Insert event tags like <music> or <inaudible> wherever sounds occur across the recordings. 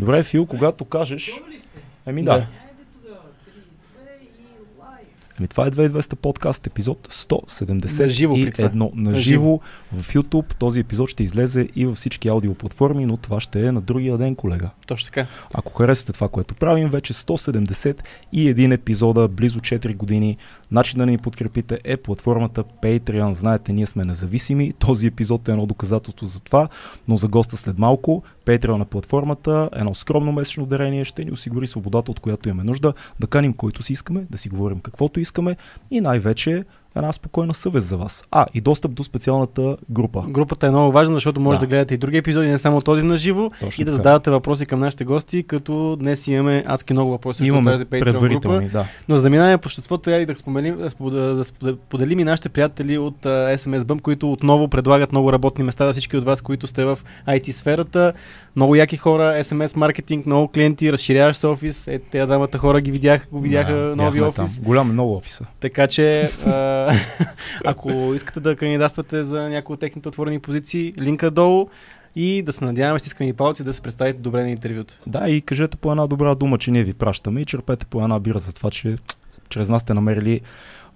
Добре, Фил, когато кажеш... Еми да. Ами това е 2200 подкаст, епизод 171 На живо това. на На живо в YouTube. Този епизод ще излезе и във всички аудиоплатформи, но това ще е на другия ден, колега. Точно така. Ако харесате това, което правим, вече 171 епизода, близо 4 години. Начин да ни подкрепите е платформата Patreon. Знаете, ние сме независими. Този епизод е едно доказателство за това, но за госта след малко. Patreon на платформата, едно скромно месечно дарение ще ни осигури свободата, от която имаме нужда, да каним който си искаме, да си говорим каквото искаме и най-вече една спокойна съвест за вас. А, и достъп до специалната група. Групата е много важна, защото може Да. да, гледате и други епизоди, не само този на живо, и да задавате въпроси към нашите гости, като днес имаме адски много въпроси Имаме тази Patreon група. да. Но за да минаваме по щество, трябва и да, споделим, да, споделим, и нашите приятели от uh, SMS Bump, които отново предлагат много работни места за всички от вас, които сте в IT сферата. Много яки хора, SMS маркетинг, много клиенти, разширяващ се офис. Е, двамата хора ги видяха, го видяха Да, нови офис. Там. Голям, много офиса. Така че, <laughs> ако искате да кандидатствате за някои от техните отворени позиции, линка долу и да се надяваме, стискани палци, да се представите добре на интервюто. Да, и кажете по една добра дума, че ние ви пращаме и черпете по една бира за това, че чрез нас сте намерили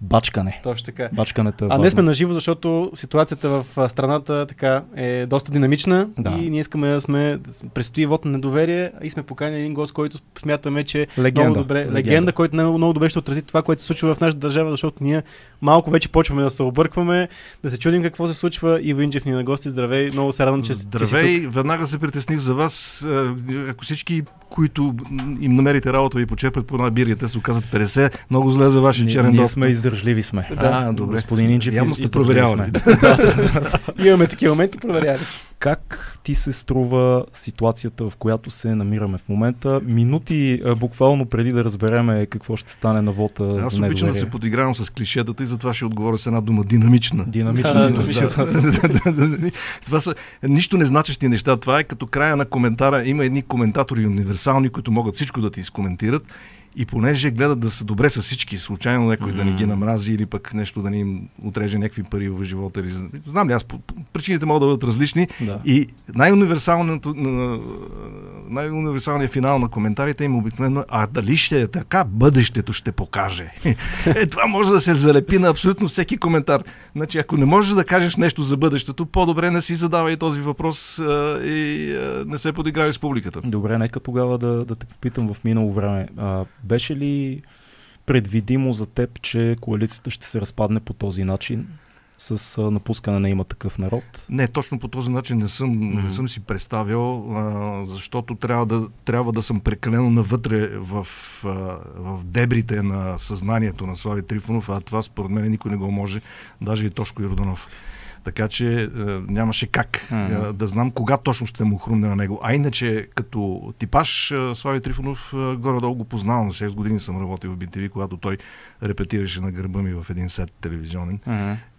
бачкане. Точно така. Бачкането е А важно. днес сме на живо, защото ситуацията в страната така е доста динамична Да. и ние искаме да сме, предстои вод на недоверие и сме поканили един гост, който смятаме, че Легенда. много добре, легенда, легенда който много, много добре ще отрази това, което се случва в нашата държава, защото ние малко вече почваме да се объркваме, да се чудим какво се случва. Иво Инджев ни е на гости, здравей, много се радвам, че, че си тук. Здравей, веднага се притесних за вас. Е, Ако всички, които им намерите работа, ви почерпят по една бирия, те се оказат 50, много зле за вашия черен ние достъп. сме издържливи сме. А, добре. Господин Инджев, Явно сте проверявали. сме. <laughs> Имаме такива моменти, проверяли. Как ти се струва ситуацията, в която се намираме в момента? Минути буквално преди да разбереме какво ще стане на вота Аз за обичам да се подигравам с клишетата и затова ще отговоря с една дума динамична. Динамична Да, ситуация. Това са нищо не значещи неща. Това е като края на коментара. Има едни коментатори универсални, които могат всичко да ти изкоментират. И понеже гледат да са добре с всички, случайно някой да не ги намрази или пък нещо да ни им отреже някакви пари в живота. Или... Знам ли, аз причините могат да бъдат различни. Да. И най-универсалният финал на коментарите им обикновено, а дали ще е така, бъдещето ще покаже. <laughs> е, това може да се залепи на абсолютно всеки коментар. Значи, ако не можеш да кажеш нещо за бъдещето, по-добре не си задавай този въпрос а, и а, не се подигравай с публиката. Добре, нека тогава да, да те попитам в минало време. А, беше ли предвидимо за теб, че коалицията ще се разпадне по този начин с напускане на има такъв народ? Не, точно по този начин не съм, Мгм. не съм си представил, а, защото трябва да, трябва да съм прекалено навътре в, а, в дебрите на съзнанието на Слави Трифонов, а това според мен никой не го може, даже и Тошко Йорданов. Така че е, нямаше как Мгм. е, да знам кога точно ще му хрумне на него. А иначе, като типаж, е, Слави Трифонов е, горе-долу го познавам. 6 години съм работил в BTV, когато той репетираше на гърба ми в един сет телевизионен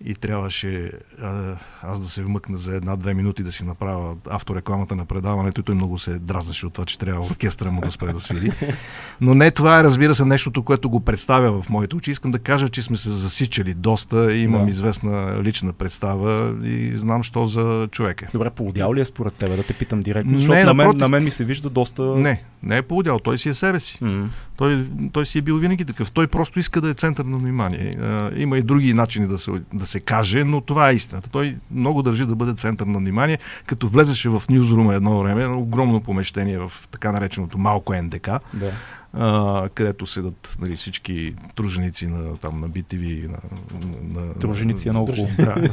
и трябваше а, аз да се вмъкна за една-две минути да си направя авторекламата на предаването и той много се дразнаше от това, че трябва оркестъра му да спре да свири. Но не това е, разбира се, нещото, което го представя в моите очи. Искам да кажа, че сме се засичали доста имам да. известна лична представа и знам, що за човек е. Добре, поудял ли е според тебе? Да те питам директно. Не, Защото на, мен, напротив. на мен ми се вижда доста... Не, не е поудял, той си е себе си. М. Той, той си е бил винаги такъв. Той просто иска да е център на внимание. А, има и други начини да се, да се каже, но това е истината. Той много държи да бъде център на внимание. Като влезеше в Ньюзрума едно време, едно огромно помещение в така нареченото малко НДК, Да. А, където седат нали, всички труженици на, там, на BTV. На, на, Труженици е много хубаво. <laughs>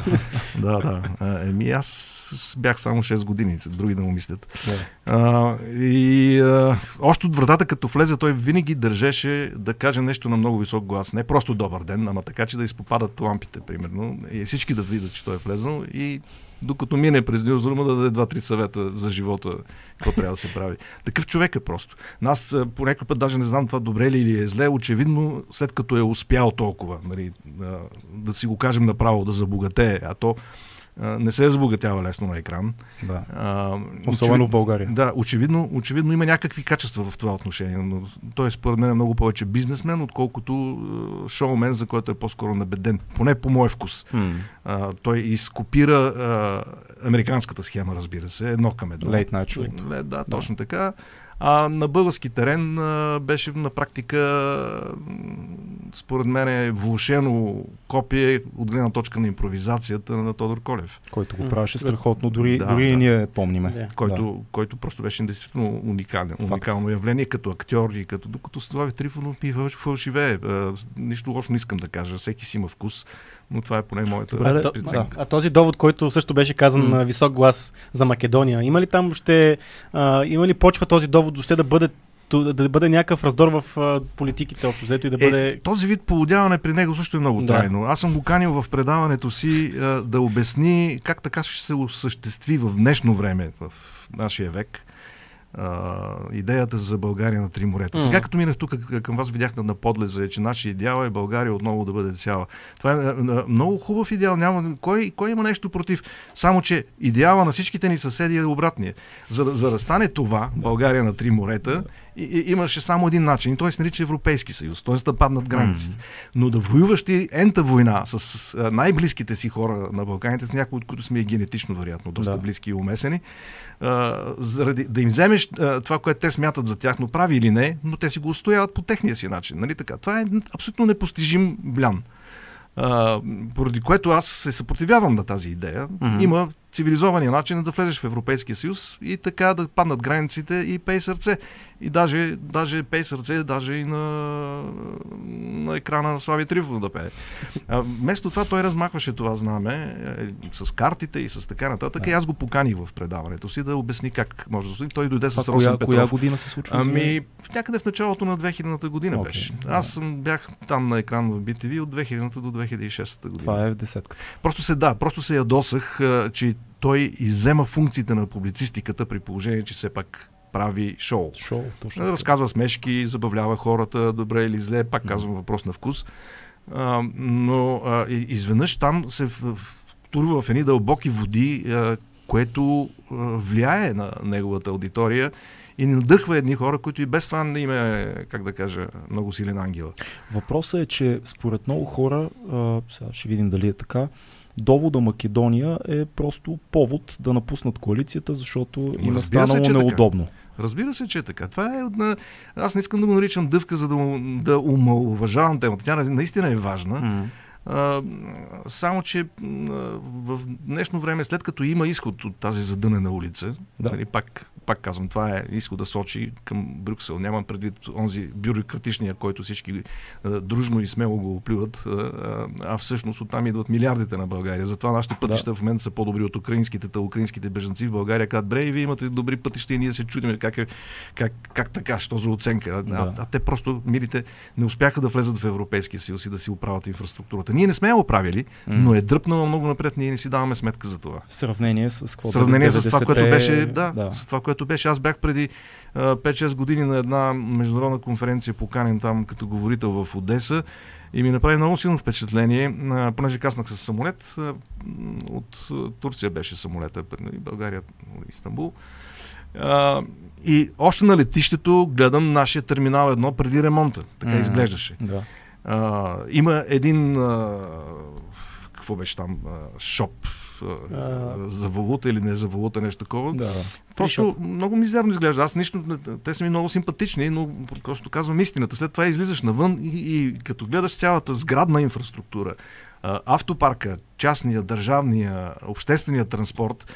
Да, да, да. Еми аз бях само 6 години, други да му мислят. Да. А, и а, още от вратата, като влезе, той винаги държеше да каже нещо на много висок глас. Не просто добър ден, ама така, че да изпопадат лампите, примерно. И всички да видят, че той е влезнал. И докато мине през Нюзрума, да даде два-три съвета за живота, какво трябва да се прави. Такъв човек е просто. Аз по някой път даже не знам това добре ли или е зле. Очевидно, след като е успял толкова, нали, да си го кажем направо, да забогатее, а то не се забогатява лесно на екран. Да. А, Особено очевид- в България. Да, очевидно, очевидно има някакви качества в това отношение, но той е според мен много повече бизнесмен, отколкото шоумен, за който е по-скоро набеден. Поне по мой вкус. М. А, той изкопира а, американската схема, разбира се, едно към едно. Late Night Show. Да, точно така. А на български терен а, беше на практика, според мен, е влушено копие от гледна точка на импровизацията на Тодор Колев, Който го правеше страхотно, дори, Да, дори и да. ние помниме. Да. който, който просто беше действително уникален, Факт. уникално явление като актьор и като докато Слави Трифонов ми фалш- фалшивее. Нищо лошо не искам да кажа, всеки си има вкус, но това е поне моята Добре, да, преценка. А този довод, който също беше казан М. на висок глас за Македония, има ли там ще, а, има ли почва този довод ще да бъде да бъде някакъв раздор в а, политиките общо взето и да бъде... Е, този вид полудяване при него също е много Да. тайно. Аз съм го канил в предаването си а, да обясни как така ще се осъществи в днешно време, в нашия век, а, идеята за България на три морета. Сега като минах тук към вас, видях на, на подлеза, че нашия идеал е България отново да бъде цяла. Това е а, а, много хубав идеал. Няма, кой, кой има нещо против? Само, че идеала на всичките ни съседи е обратния. За, да- за да стане това, България на три морета, и, и, имаше само един начин. И той се нарича Европейски съюз, т.е. да паднат границите. Но да воюваш ти ента война с най-близките си хора на Балканите, с някои от които сме и генетично, вероятно, доста Да. близки и умесени, а, заради, да им вземеш а, това, което те смятат за тяхно прави или не, но те си го устояват по техния си начин. Нали така? Това е абсолютно непостижим блян. А, поради което аз се съпротивявам на тази идея. Мгм. Има цивилизования начин е да влезеш в Европейския съюз и така да паднат границите и пей сърце. И даже, даже пей сърце, даже и на, на екрана на Слави Трифонов да пее. А, вместо това той размахваше това знаме е, с картите и с така нататък. Да. И аз го поканих в предаването си да обясни как може да стои. Той дойде с Росен Петров. коя година се случва? Ами, някъде в началото на 2000-та година Окей, беше. да. Аз съм, бях там на екран в BTV от 2000-та до 2006 година. Това е в десетката. Просто се да, просто се ядосах, че той иззема функциите на публицистиката при положение, че все пак прави шоу. Шоу, точно. Така. разказва смешки, забавлява хората, добре или зле, пак казвам въпрос на вкус. А, но а, изведнъж там се втурва в едни дълбоки води, а, което а, влияе на неговата аудитория и ни надъхва едни хора, които и без това не им е, как да кажа, много силен ангел. Въпросът е, че според много хора, а, сега ще видим дали е така, довода Македония е просто повод да напуснат коалицията, защото им е се, станало че е така. неудобно. Разбира се, че е така. Това е на... Аз не искам да го наричам дъвка, за да, да умалуважавам темата. Тя наистина е важна. М. А, само, че м, в днешно време, след като има изход от тази задънена улица, Да. нали, пак, пак казвам, това е изход да сочи към Брюксел. Нямам предвид онзи бюрократичния, който всички а, дружно и смело го оплюват, а, а всъщност оттам идват милиардите на България. Затова нашите пътища в момента са по-добри от украинските, та украинските бежанци в България казват, бре, и вие имате добри пътища и ние се чудим как, е, как, как така, що за оценка. А, Да. а, а те просто, милите, не успяха да влезат в Европейския съюз и да си оправят инфраструктурата. Ние не сме я оправили, но е дръпнала много напред, ние не си даваме сметка за това. Сравнение с какво? В сравнение с това, 90-те, което беше, да, да. с това, което беше. Аз бях преди а, 5-6 години на една международна конференция, поканен там като говорител в Одеса и ми направи много силно впечатление, понеже каснах с самолет, от Турция беше самолета, нали, България, Истанбул. А, и още на летището гледам нашия терминал едно преди ремонта. Така М. изглеждаше. Да. А, има един. А, какво беше там? А, шоп. А, за валута или не за валута, нещо такова. да. Просто много мизерно изглежда. Аз нищо. Те са ми много симпатични, но просто казвам истината. След това излизаш навън и, и като гледаш цялата сградна инфраструктура, автопарка, частния, държавния, обществения транспорт,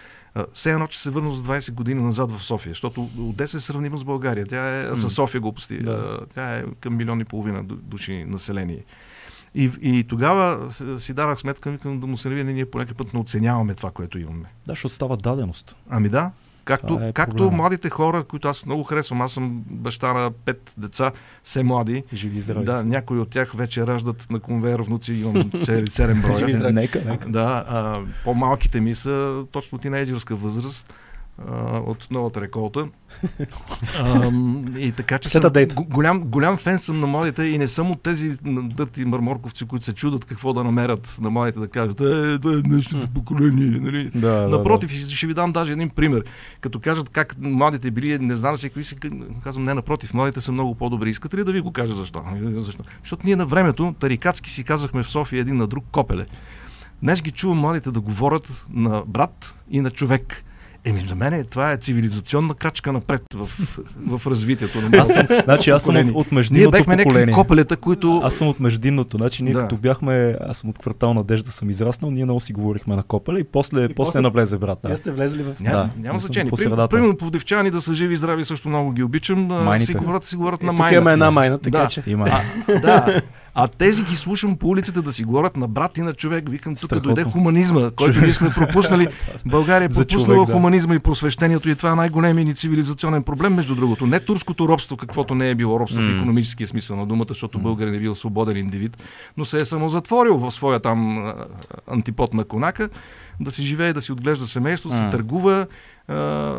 все едно, че се върна с 20 години назад в София, защото Одеса е сравнима с България. Тя е М. с София глупости. Да. Тя е към милион и половина ду- души население. И, и тогава си дарах сметка, викам да му се навие, ние по някакъв път не оценяваме това, което имаме. Да, защото става даденост. Ами да. Както, Това е както проблема. младите хора, които аз много харесвам, аз съм баща на пет деца, все млади. Живи здрави. да, са. някои от тях вече раждат на конвейер внуци, имам цели 7 Живи броя. здрави. <laughs> Нека, нека. да, а, по-малките ми са точно тинейджърска възраст. А, от новата реколта. <laughs> А, и така, че съм, голям, голям фен съм на младите и не съм от тези дърти марморковци, които се чудат какво да намерят на младите да кажат, е, да е днешното поколение. Нали? Да, да, Напротив, ще, ви дам даже един пример. Като кажат как младите били, не знам си какви си, казвам не, напротив, младите са много по-добри. Искате ли да ви го кажа защо? Защо? Защото ние на времето, тарикатски си казахме в София един на друг копеле. Днес ги чувам младите да говорят на брат и на човек. Еми за мен това е цивилизационна крачка напред в, <laughs> в развитието на Аз съм, значи аз съм от, от Ние междинното бехме някакви поколение. копелета, които... Аз съм от междинното. Значи ние Да. като бяхме, аз съм от квартал Надежда съм израснал, ние много си говорихме на копеле и после, И после, после- навлезе брат. Вие Да. сте влезли в... Няма, Да, няма значение. по Примерно, примерно пловдивчани да са живи и здрави също много ги обичам. Майните. Си говорят, си говорят Е, на тук майна. имаме една майна, така Да. че... Има. А, да. <laughs> А тези ги слушам по улицата да си говорят на брат и на човек. Викам, тук Страхотно. дойде хуманизма, който ние сме пропуснали. <laughs> България е пропуснала човек, да. хуманизма и просвещението и това е най-големият ни цивилизационен проблем, между другото. Не турското робство, каквото не е било робство в М. економическия смисъл на думата, защото българин е бил свободен индивид, но се е самозатворил в своя там а, антипод на конака, да си живее, да си отглежда семейство, да М. търгува,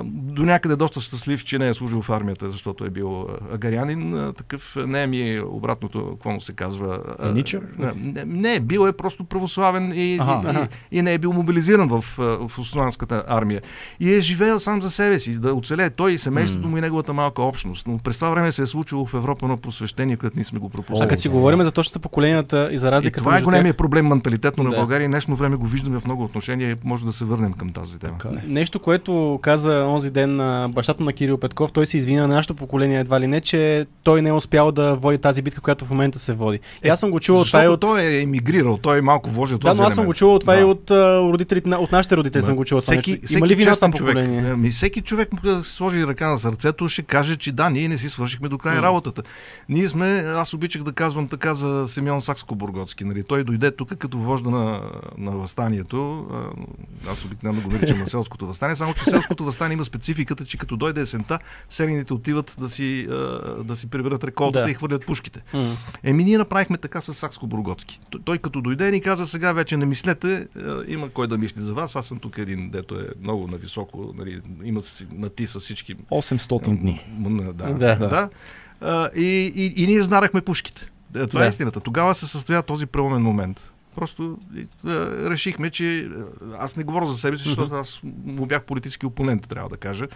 до някъде доста щастлив, че не е служил в армията, защото е бил агарянин. Такъв не е ми е обратното, какво му се казва. Еничър? Не, не, бил е просто православен и, Аха. и, и, не е бил мобилизиран в, в османската армия. И е живеел сам за себе си, да оцелее той и семейството му и неговата малка общност. Но през това време се е случило в Европа на просвещение, което ние сме го пропуснали. А като си говорим за точно за поколенията и за И разликата това е големия тях, проблем менталитетно на Да. България и днешно време го виждаме в много отношения и може да се върнем към тази тема. Така е. Нещо, което каза онзи ден на бащата на Кирил Петков, той се извина на нашето поколение едва ли не, че той не е успял да води тази битка, която в момента се води. И аз съм го чувал това и от... той е емигрирал, той е малко вложи Да, този но аз съм го чувал това Да. и от родителите, от нашите родители съм го чувал това всеки, нещо. всеки Има ли вина това човек, поколение? Ами, всеки човек му да сложи ръка на сърцето, ще каже, че да, ние не си свършихме до края работата. Ние сме, аз обичах да казвам така за Симеон Сакско-Бургоцки. Нали? Той дойде тук като вожда на, на възстанието. Аз обикновено го наричам на селското възстание, само че селското възстание има спецификата, че като дойде есента, селените отиват да си, да си приберат реколтата Да. и хвърлят пушките. М. Еми, ние направихме така с Сакско-Бургоцки. Той, той като дойде ни каза, сега вече не мислете, е, има кой да мисли за вас. Аз съм тук един, дето е много нависоко, нали, има на ти с всички. 800 дни. Да, Да. да. да. И, и, и, ние знарахме пушките. Е, Това Да. е истината. Тогава се състоя този преломен момент. Просто решихме, че аз не говоря за себе си, защото аз му бях политически опонент, трябва да кажа.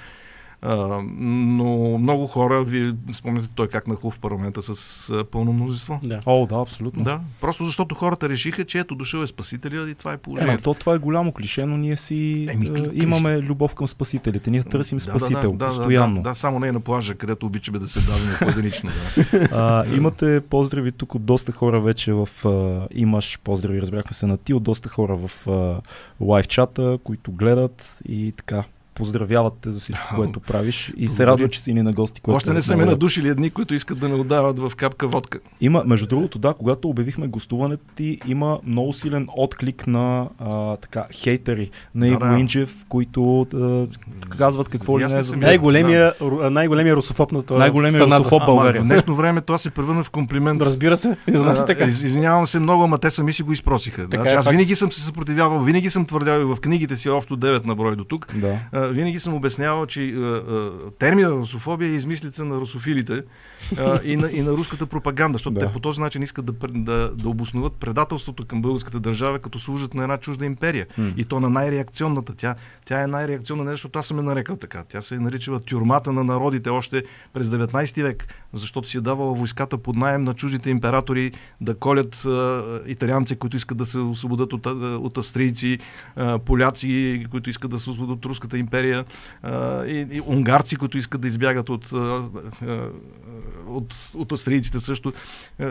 Но много хора, вие спомняте той как нахлу в парламента с а, пълно мнозинство. Да. О, да, абсолютно. Да, просто защото хората решиха, че ето дошъл е спасителя и това е Е, положението. то това е голямо клише, но ние си Еми, е, клише. имаме любов към спасителите. Ние търсим Да, спасител, да, да, постоянно. Да, да, да, само не е на плажа, където обичаме да се даваме поединично. Да. <laughs> А, имате поздрави тук от доста хора вече в... А, имаш поздрави, разбрахме се на ти, от доста хора в а, лайв чата, които гледат и така поздравяват те за всичко, което правиш и се Благодаря. радва, че си ни на гости. което Още е не са ме надушили едни, които искат да ме отдават в капка водка. Има, между другото, да, когато обявихме гостуването ти, има много силен отклик на а, така, хейтери на Да, Иво да. Инджев, които а, казват какво ли не е за. Най-големия, ру- най-големия русофоб на това. Най-големия страната. русофоб. България. В днешно време това се превърна в комплимент. Разбира се, за нас е А, така. из- Извинявам се много, ама те сами си го изпросиха. Така Значи, е аз винаги съм се съпротивявал, винаги съм твърдял и в книгите си общо 9 на брой до тук. Да. А, винаги съм обяснявал, че термина русофобия е измислица на русофилите а, и, на, и на руската пропаганда, защото Да. те по този начин искат да, да, да обосноват предателството към българската държава, като служат на една чужда империя. М. И то на най-реакционната. Тя, тя е най-реакционна, не защото аз съм я нарекал така. Тя се е наричала тюрмата на народите още през 19 век, защото си е давала войската под найем на чуждите императори да колят а, италианци, които искат да се освободят от, от австрийци, а, поляци, които искат да се освободят от руската империя, а, и, и унгарци, които искат да избягат от, от, от австрийците също.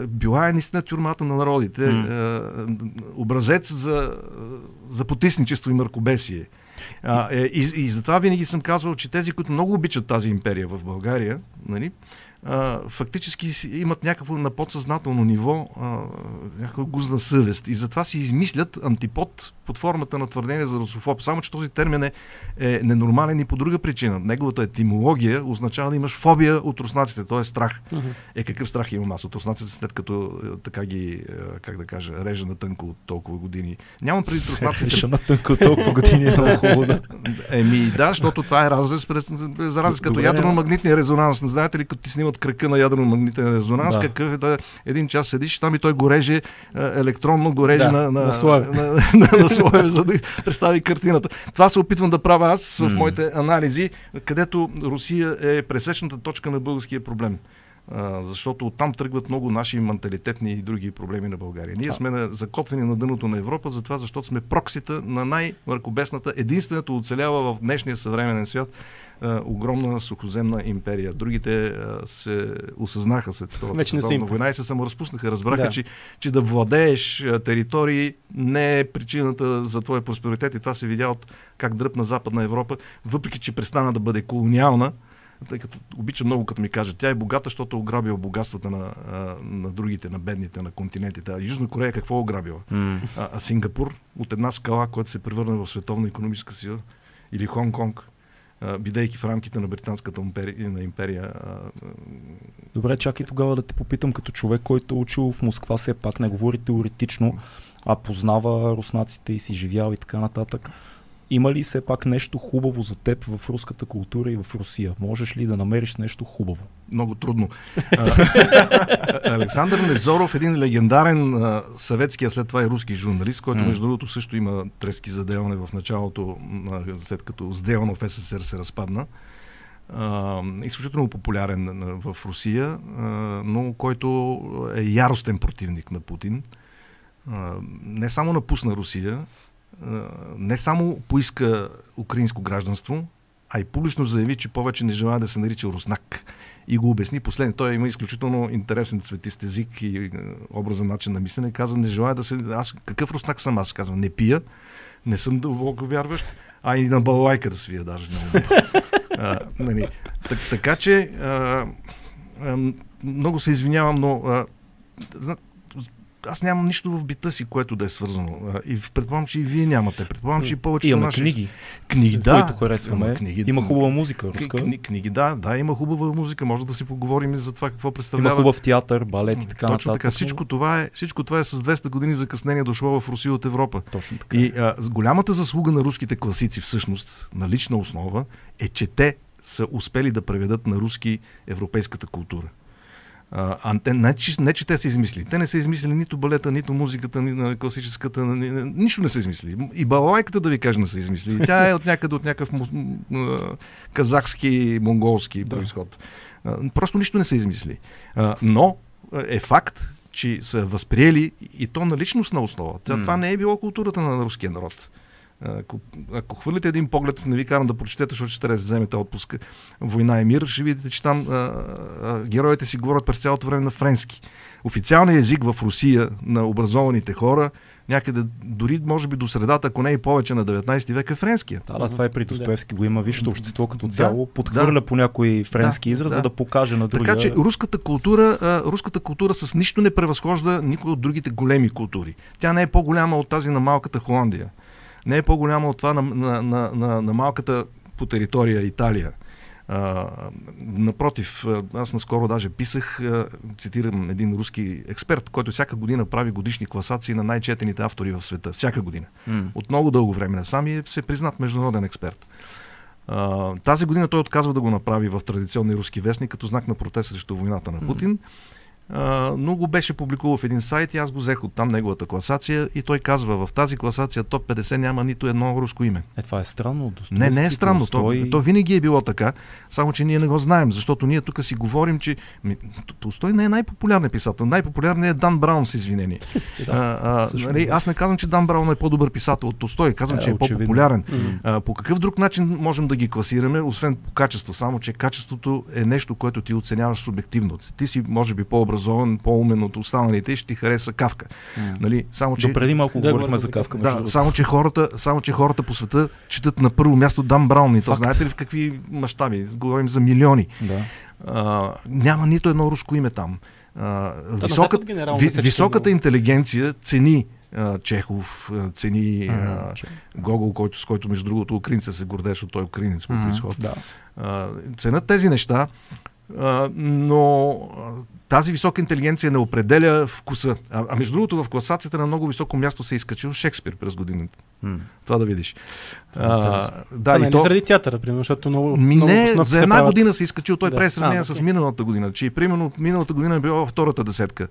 Била е наистина тюрмата на народите. А, образец за, за потисничество и мъркобесие. А, е, и, и затова винаги съм казвал, че тези, които много обичат тази империя в България, нали, а, фактически имат някакво на подсъзнателно ниво а, някаква гузна съвест и затова си измислят антипод под формата на твърдение за русофоб. Само, че този термин е, е ненормален и по друга причина. Неговата етимология означава да имаш фобия от руснаците, т.е. страх. Е, какъв страх имам аз от руснаците, след като е, така ги, е, как да кажа, реже на тънко от толкова години. Нямам преди руснаците. Реша на тънко толкова години е много хубаво да. Еми да, защото това е разрез, за разлика като ядрено-магнитния резонанс. Не знаете ли, като ти снимат кръка на ядрено-магнитен резонанс, Да. какъв е да един час седиш там и той го реже е, електронно, го реже Да, на, на, на слоеве. на, на, на слоеве, за да представи картината. Това се опитвам да правя аз в М. моите анализи, където Русия е пресечната точка на българския проблем. Защото оттам тръгват много наши менталитетни и други проблеми на България. Ние сме на, закотвени на дъното на Европа, затова защото сме проксита на най-мракобесната, единствената оцелява в днешния съвременен свят огромна сухоземна империя. Другите а, се осъзнаха след Втората Вече не са война и се саморазпуснаха. Разбраха, Да. че, че да владееш а, територии не е причината за твоя просперитет и това се видя от как дръпна Западна Европа, въпреки че престана да бъде колониална, тъй като обичам много като ми кажат, тя е богата, защото е ограбила богатствата на, на другите, на бедните, на континентите. А Южна Корея какво е ограбила? М. А, а Сингапур от една скала, която се превърна в световна економическа сила, или Хонг-Конг, бидейки в рамките на британската империя, на империя Добре, чакай тогава да те попитам като човек, който е учил в Москва, все пак не говори теоретично, а познава руснаците и си живял и така нататък. Има ли все пак нещо хубаво за теб в руската култура и в Русия? Можеш ли да намериш нещо хубаво? много трудно. <laughs> Александър Невзоров, един легендарен а, съветски, а след това и руски журналист, който между другото също има трески за делане в началото, на- след като сделано в СССР се разпадна. А, изключително популярен в Русия, а, но който е яростен противник на Путин. А, не само напусна Русия, не само поиска украинско гражданство, а и публично заяви, че повече не желая да се нарича руснак. И го обясни последно. Той има изключително интересен цветист език и образен начин на мислене. Казва, не желая да се... Аз какъв руснак съм аз? Казвам, не пия, не съм дълбоко вярващ, а и на балалайка да свия даже. А, нали. так, така че а, а, много се извинявам, но а, аз нямам нищо в бита си, което да е свързано. И предполагам, че и вие нямате. Предполагам, че и повечето Имаме наши... книги, Книги, да, които харесваме. Има, книги, Има хубава музика руска. Кни, книги, да, да, има хубава музика. Може да си поговорим и за това какво Има представлява. хубав театър, балет и така Точно нататък. така. Всичко това, е, всичко това е с 200 години закъснение дошло в Русия от Европа. Точно така. И а, голямата заслуга на руските класици, всъщност, на лична основа, е, че те са успели да преведат на руски европейската култура. А, те, не, че, не, че те са измислили. Те не са измислили нито балета, нито музиката, ни на класическата. Ни, ни, нищо не са измислили. И балалайката, да ви кажа, не са измислили. Тя е от някъде, от някакъв казахски, монголски Да. происход. А, просто нищо не са измислили. А, но е факт, че са възприели и то на личностна основа. Това, М. това не е било културата на руския народ. Ако, ако хвърлите един поглед, не ви карам да прочетете, защото ще трябва да вземете отпуска Война и мир, ще видите, че там а, а, героите си говорят през цялото време на френски. Официалният език в Русия на образованите хора, някъде дори може би до средата, ако не и повече на 19 век е френския. Да, да, това е при Достоевски го има. Вижте, общество като Да, цяло подхвърля по някой френски Да, израз, да. за да покаже на другия. Така че руската култура, руската култура с нищо не превъзхожда никой от другите големи култури. Тя не е по-голяма от тази на малката Холандия. Не е по-голяма от това на, на, на, на, на малката по територия Италия. А, напротив, аз наскоро даже писах, цитирам един руски експерт, който всяка година прави годишни класации на най-четените автори в света. Всяка година. М. От много дълго време насам и е се признат международен експерт. А, тази година той отказва да го направи в традиционния руски вестник като знак на протест срещу войната на Путин. А, но го беше публикувал в един сайт и аз го взех от там неговата класация и той казва, в тази класация топ 50 няма нито едно руско име. Е, това е странно. Не, не е странно. То, Толстой- то винаги е било така, само че ние не го знаем, защото ние тук си говорим, че ми, Толстой не е най-популярният писател. Най-популярният е Дан Браун, с извинение. <laughs> а, а, всъщност, нали, да. аз не казвам, че Дан Браун е по-добър писател от Толстой, казвам, Е, че е очевидно. по-популярен. А, по какъв друг начин можем да ги класираме, освен по качество? Само, че качеството е нещо, което ти оценяваш субективно. Ти си, може би, по-образован по-образован, по-умен от останалите и ще ти хареса Кавка. Нали? Само, че... До преди малко Да, говорихме за Кавка. Да, само че, хората, само че хората по света четат на първо място Дан Браун. И то знаете ли в какви мащаби? Говорим за милиони. Да. А, няма нито едно руско име там. А, на високата, ви, високата интелигенция цени Чехов, цени а, М, че- Гогол, който, с който между другото украинца се защото той е украинец по происход. Да. Ценят тези неща, но тази висока интелигенция не определя вкуса. А, а между другото, в класацията на много високо място се е изкачил Шекспир през годините. М. Това да видиш. Е А, да, а, и не то... заради театъра, примерно, защото много, Ми много не, за една правят. година се изкачил. Той Да. прави сравнение А, с миналата година. Че примерно миналата година е била във втората десетка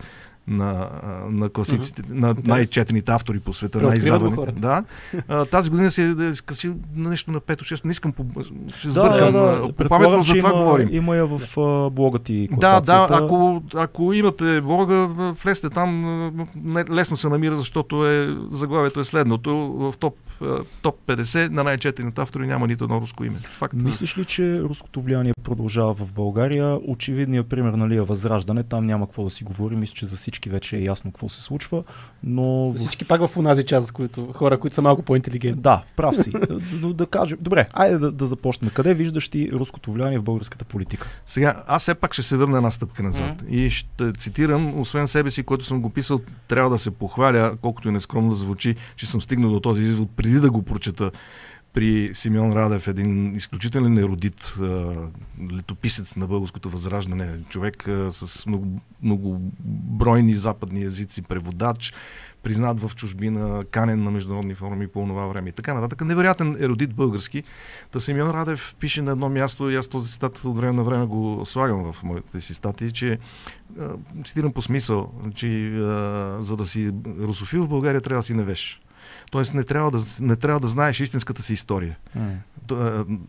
на, на класиците, на Интересно. най-четените автори по света, най-издаваните. Да. А, тази година се е скъсил на нещо на 5-6. Не искам по, ще Да, сбъркам. да, да. По памет, но за това има, говорим. Има я в блога ти Да, класацията. да, ако, ако имате блога, влезте там, лесно се намира, защото е, заглавието е следното. В топ, топ 50 на най-четените автори няма нито едно руско име. Факт. Мислиш ли, че руското влияние продължава в България? Очевидният пример нали, е Възраждане. Там няма какво да си говори. Мисля, че за всички вече е ясно какво се случва. Но в- Всички пак в онази част, които, хора, които са малко по-интелигентни. Да, прав си. Но да кажем. Добре, айде да, да започнем. Къде виждаш ти руското влияние в българската политика? Сега, аз все пак ще се върна една стъпка назад. И ще цитирам, освен себе си, който съм го писал, трябва да се похваля, колкото и нескромно да звучи, че съм стигнал до този извод преди да го прочета при Симеон Радев, един изключителен еродит, летописец на българското възраждане, човек с много, многобройни западни езици, преводач, признат в чужбина, канен на международни форуми по това време и така нататък. Невероятен еродит български. Та Симеон Радев пише на едно място, и аз този цитат от време на време го слагам в моите си статии, че цитирам по смисъл, че за да си русофил в България трябва да си невеж. Тоест не трябва, да, не трябва да знаеш истинската си история.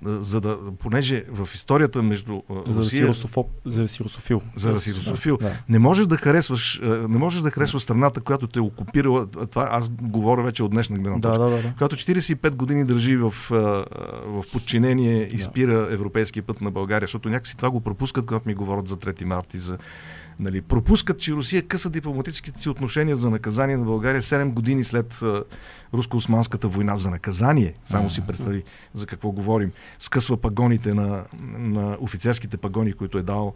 За да, понеже в историята между За да си, Русия... русофоб, за да си русофил. За да си русофил. Да. Не можеш да харесваш, не можеш да харесваш страната, която те е окупирала. Това аз говоря вече от днешна гледна Да, точка. да, да, да. Която 45 години държи в, в подчинение и Да. спира европейския път на България, защото някакси това го пропускат, когато ми говорят за 3 марта и за Нали, пропускат, че Русия къса дипломатическите си отношения за наказание на България 7 години след а, руско-османската война за наказание. Само си представи за какво говорим. Скъсва пагоните на, на офицерските пагони, които е дал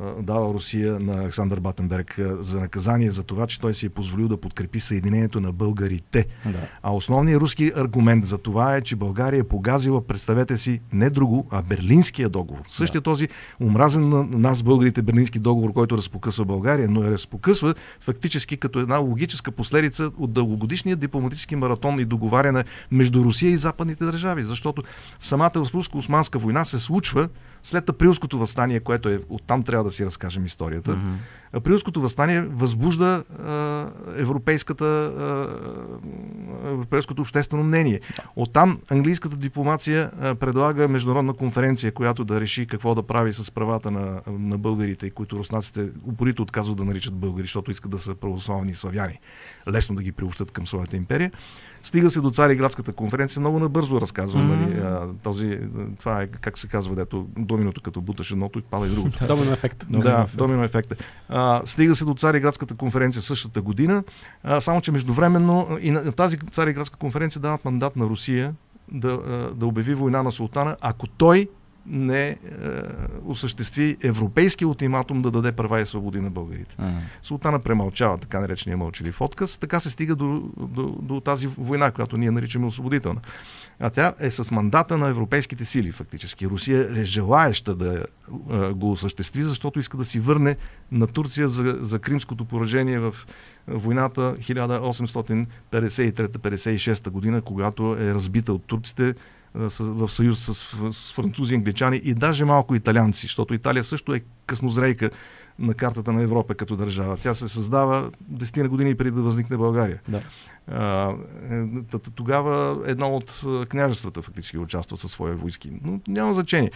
а, дала Русия на Александър Батенберг за наказание за това, че той си е позволил да подкрепи съединението на българите. да. А основният руски аргумент за това е, че България е погазила, представете си, не друго, а Берлинския договор. Същия този омразен на нас, българите, Берлински договор, който разпокъсва България, но я разпокъсва фактически като една логическа последица от дългогодишния дипломатически маратон и договаряне между Русия и западните държави. Защото самата руско-османска война се случва след априлското възстание, което е оттам трябва да си разкажем историята. Априлското възстание възбужда а, европейската, а, европейското обществено мнение. Оттам английската дипломация а, предлага международна конференция, която да реши какво да прави с правата на, на българите, които руснаците упорито отказват да наричат българи, защото искат да са православни славяни. Лесно да ги приобщат към своята империя. Стига се до Цариградската конференция, много набързо разказвам. Мгм. Нали, а, този, това е, как се казва, дето доминото като буташ едното и пада и другото. Домино ефект. Да, домино ефекта. А, стига се до Цариградската конференция същата година, а, само че междувременно и на тази Цариградска конференция дават мандат на Русия да, да обяви война на султана, ако той не е, осъществи европейски ултиматум да даде права и свободи на българите. М. Султана премълчава така наречения мълчалив отказ. Така се стига до, до, до тази война, която ние наричаме освободителна. А тя е с мандата на европейските сили, фактически. Русия е желаеща да а, го осъществи, защото иска да си върне на Турция за, за кримското поражение в войната 1853-56 година, когато е разбита от турците в съюз с, с французи, англичани и даже малко италианци, защото Италия също е къснозрейка на картата на Европа като държава. Тя се създава 10 на години преди да възникне България. Да. А, е, тогава едно от княжествата фактически участва със свои войски. Но няма значение.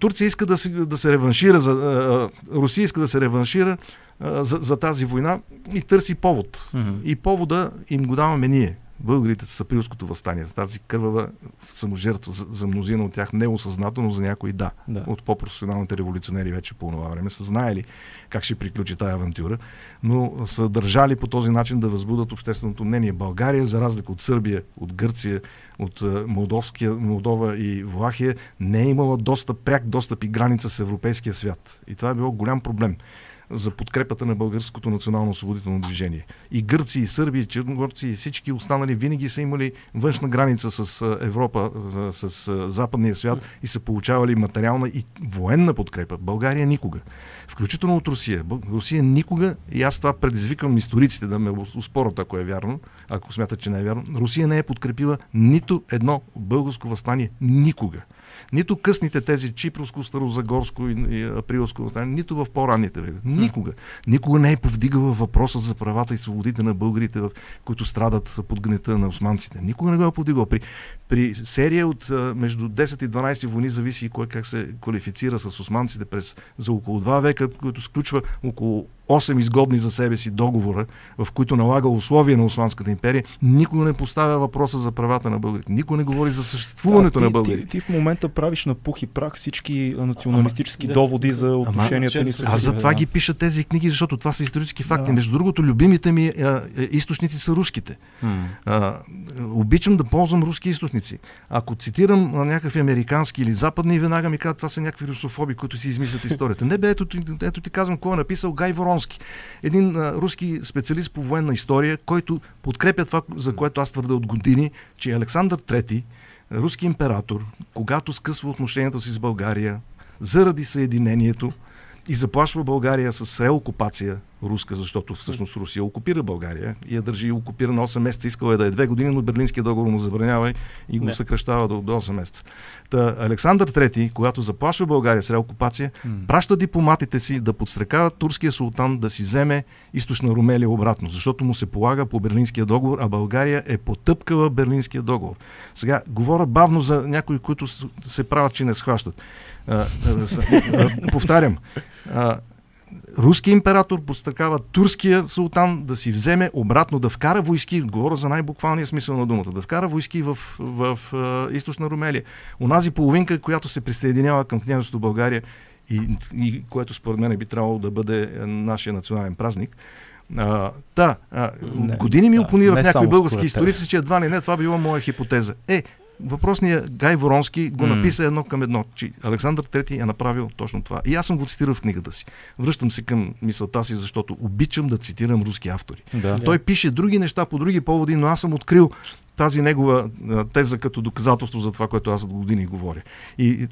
Турция иска да се, да се реваншира, за, Русия иска да се реваншира за, за тази война и търси повод. Мгм. И повода им го даваме ние. Българите с априлското възстание, с тази кървава саможертва за, за мнозина от тях неосъзнато, но за някои да. Да. От по-професионалните революционери вече по това време са знаели как ще приключи тая авантюра, но са държали по този начин да възбудат общественото мнение. България, за разлика от Сърбия, от Гърция, от е, Молдовския, Молдова и Влахия, не е имала достъп, пряк достъп и граница с европейския свят. И това е било голям проблем за подкрепата на българското национално освободително движение. И гърци, и сърби, и черногорци, и всички останали винаги са имали външна граница с Европа, с, с западния свят и са получавали материална и военна подкрепа. България никога. Включително от Русия. Русия никога, и аз това предизвиквам историците да ме успорят, ако е вярно, ако смятат, че не е вярно, Русия не е подкрепила нито едно българско възстание никога. Нито късните тези Чипровско, Старозагорско и, Априлско възстание, нито в по-ранните векове. Никога. Никога не е повдигала въпроса за правата и свободите на българите, които страдат под гнета на османците. Никога не го е повдигала. При, при серия от между 10 и 12 войни, зависи кой как се квалифицира с османците през, за около 2 века, който сключва около 8 изгодни за себе си договора, в които налага условия на Османската империя, никога не поставя въпроса за правата на българите. Никога не говори за съществуването ти, на ти, българите. ти, в момента правиш на пух и прах всички а, националистически Ама, да. доводи за отношенията ни с Аз Русия, затова да. ги пиша тези книги, защото това са исторически факти. Да. Между другото, любимите ми а, е, източници са руските. А, обичам да ползвам руски източници. Ако цитирам а, някакви американски или западни, веднага ми казват, това са някакви русофоби, които си измислят историята. Не бе, ето, ти- ето ти казвам, кой е написал Гай Воронски. Един а, руски специалист по военна история, който подкрепя това, за което аз твърда от години, че Александър III, руски император, когато скъсва отношението си с България, заради съединението, и заплашва България с реокупация руска, защото всъщност Русия окупира България и я държи окупирана 8 месеца. Искала е да е 2 години, но Берлинския договор му забранява и го Не. съкръщава до, до 8 месеца. Та, Александър III, когато заплашва България с реокупация, М. праща дипломатите си да подстрекават турския султан да си вземе източна Румелия обратно, защото му се полага по Берлинския договор, а България е потъпкала Берлинския договор. Сега говоря бавно за някои, които се правят, че не схващат. А, а, а, повтарям. А, Руски император подстрекава турския султан да си вземе обратно, да вкара войски, говоря за най-буквалния смисъл на думата, да вкара войски в, в, в източна Румелия. Онази половинка, която се присъединява към княжеството България и, и което според мен би трябвало да бъде нашия национален празник. А, та, а, Не, години ми да, опонират някакви български историци, че едва ли не това била моя хипотеза. Е, въпросният Гай Воронски го написа едно към едно, че Александър III е направил точно това. И аз съм го цитирал в книгата си. Връщам се към мисълта си, защото обичам да цитирам руски автори. Да. Той пише други неща по други поводи, но аз съм открил тази негова теза като доказателство за това, което аз от години говоря. И,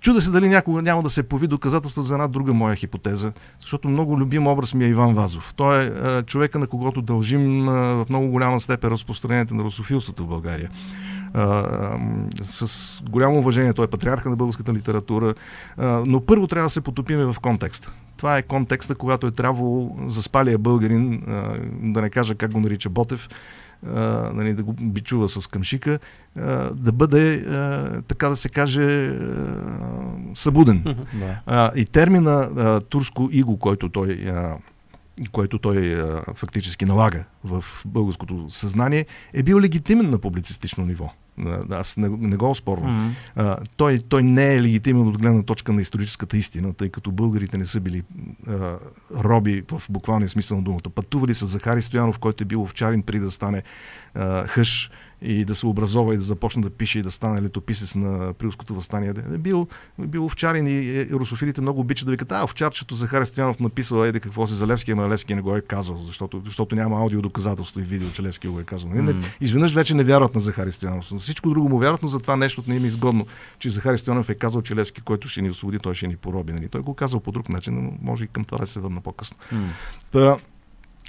чуда се дали някога няма да се появи доказателство за една друга моя хипотеза, защото много любим образ ми е Иван Вазов. Той е а, човека, на когото дължим а, в много голяма степен разпространението на русофилството в България. А, с голямо уважение, той е патриарха на българската литература, а, но първо трябва да се потопиме в контекста. Това е контекста, когато е трябвало за спалия българин, а, да не кажа как го нарича Ботев, а, нали, да го бичува с къмшика, а, да бъде, а, така да се каже, а, събуден. А, и термина а, турско иго, който той, а, който той а, фактически налага в българското съзнание, е бил легитимен на публицистично ниво. Аз не, не го оспорвам. М. А, той, той не е легитимен от гледна точка на историческата истина, тъй като българите не са били а, роби в буквалния смисъл на думата. Пътували с Захари Стоянов, който е бил овчарин преди да стане а, хъш и да се образова и да започне да пише и да стане летописец на Прилското възстание. Е бил, бил овчарин и русофилите много обичат да викат, а овчарчето Захари Стоянов написал еде какво си за Левски, ама Левски не го е казал, защото, защото няма аудио доказателство и видео, че Левски го е казал. Не, М. изведнъж вече не вярват на Захари Стоянов. За всичко друго му вярват, но за това нещо не им е изгодно, че Захари Стоянов е казал, че Левски, който ще ни освободи, той ще ни пороби. Нали? Той го казал по друг начин, но може и към това да се върна по-късно. М. Та,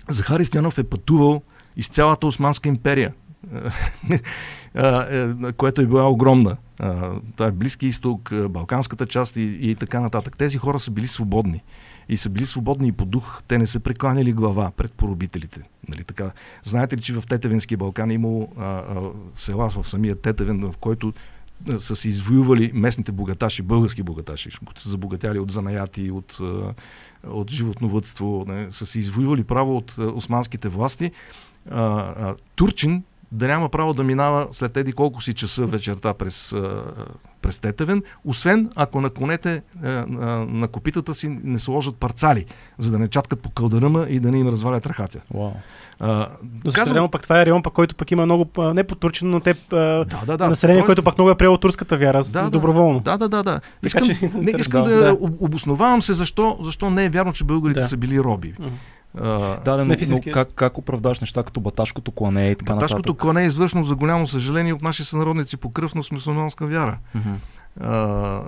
Захари Стоянов е пътувал из цялата Османска империя, е, което е била огромна. Това е Близки изток, Балканската част и, и така нататък. Тези хора са били свободни. И са били свободни и по дух. Те не са прекланяли глава пред поробителите. Нали, така. Знаете ли, че в Тетевенския Балкан е имало а, а, села в самия Тетевен, в който са се извоювали местните богаташи, български богаташи, които са забогатяли от занаяти, от, от животновътство, не, са се извоювали право от османските власти. А, а, турчин да няма право да минава след еди колко си часа вечерта през, през Тетевен, освен ако на конете на копитата си не сложат парцали, за да не чаткат по кълдъръма и да не им развалят ръхата. Wow. Казвам... пък това е район, пък, който пък има много, не потурчен, но те да, да, да, население, което пък много е приело турската вяра да, доброволно. Да, да, да. да. Искам, че... <laughs> не, искам да, да, обосновавам се защо, защо не е вярно, че българите да. са били роби. Uh-huh. Uh, да, но, но как, как оправдаш неща като баташкото клане и така баташкото нататък? Клане е извършено за голямо съжаление от наши сънародници по кръв на мусулманска вяра. Uh-huh. Uh,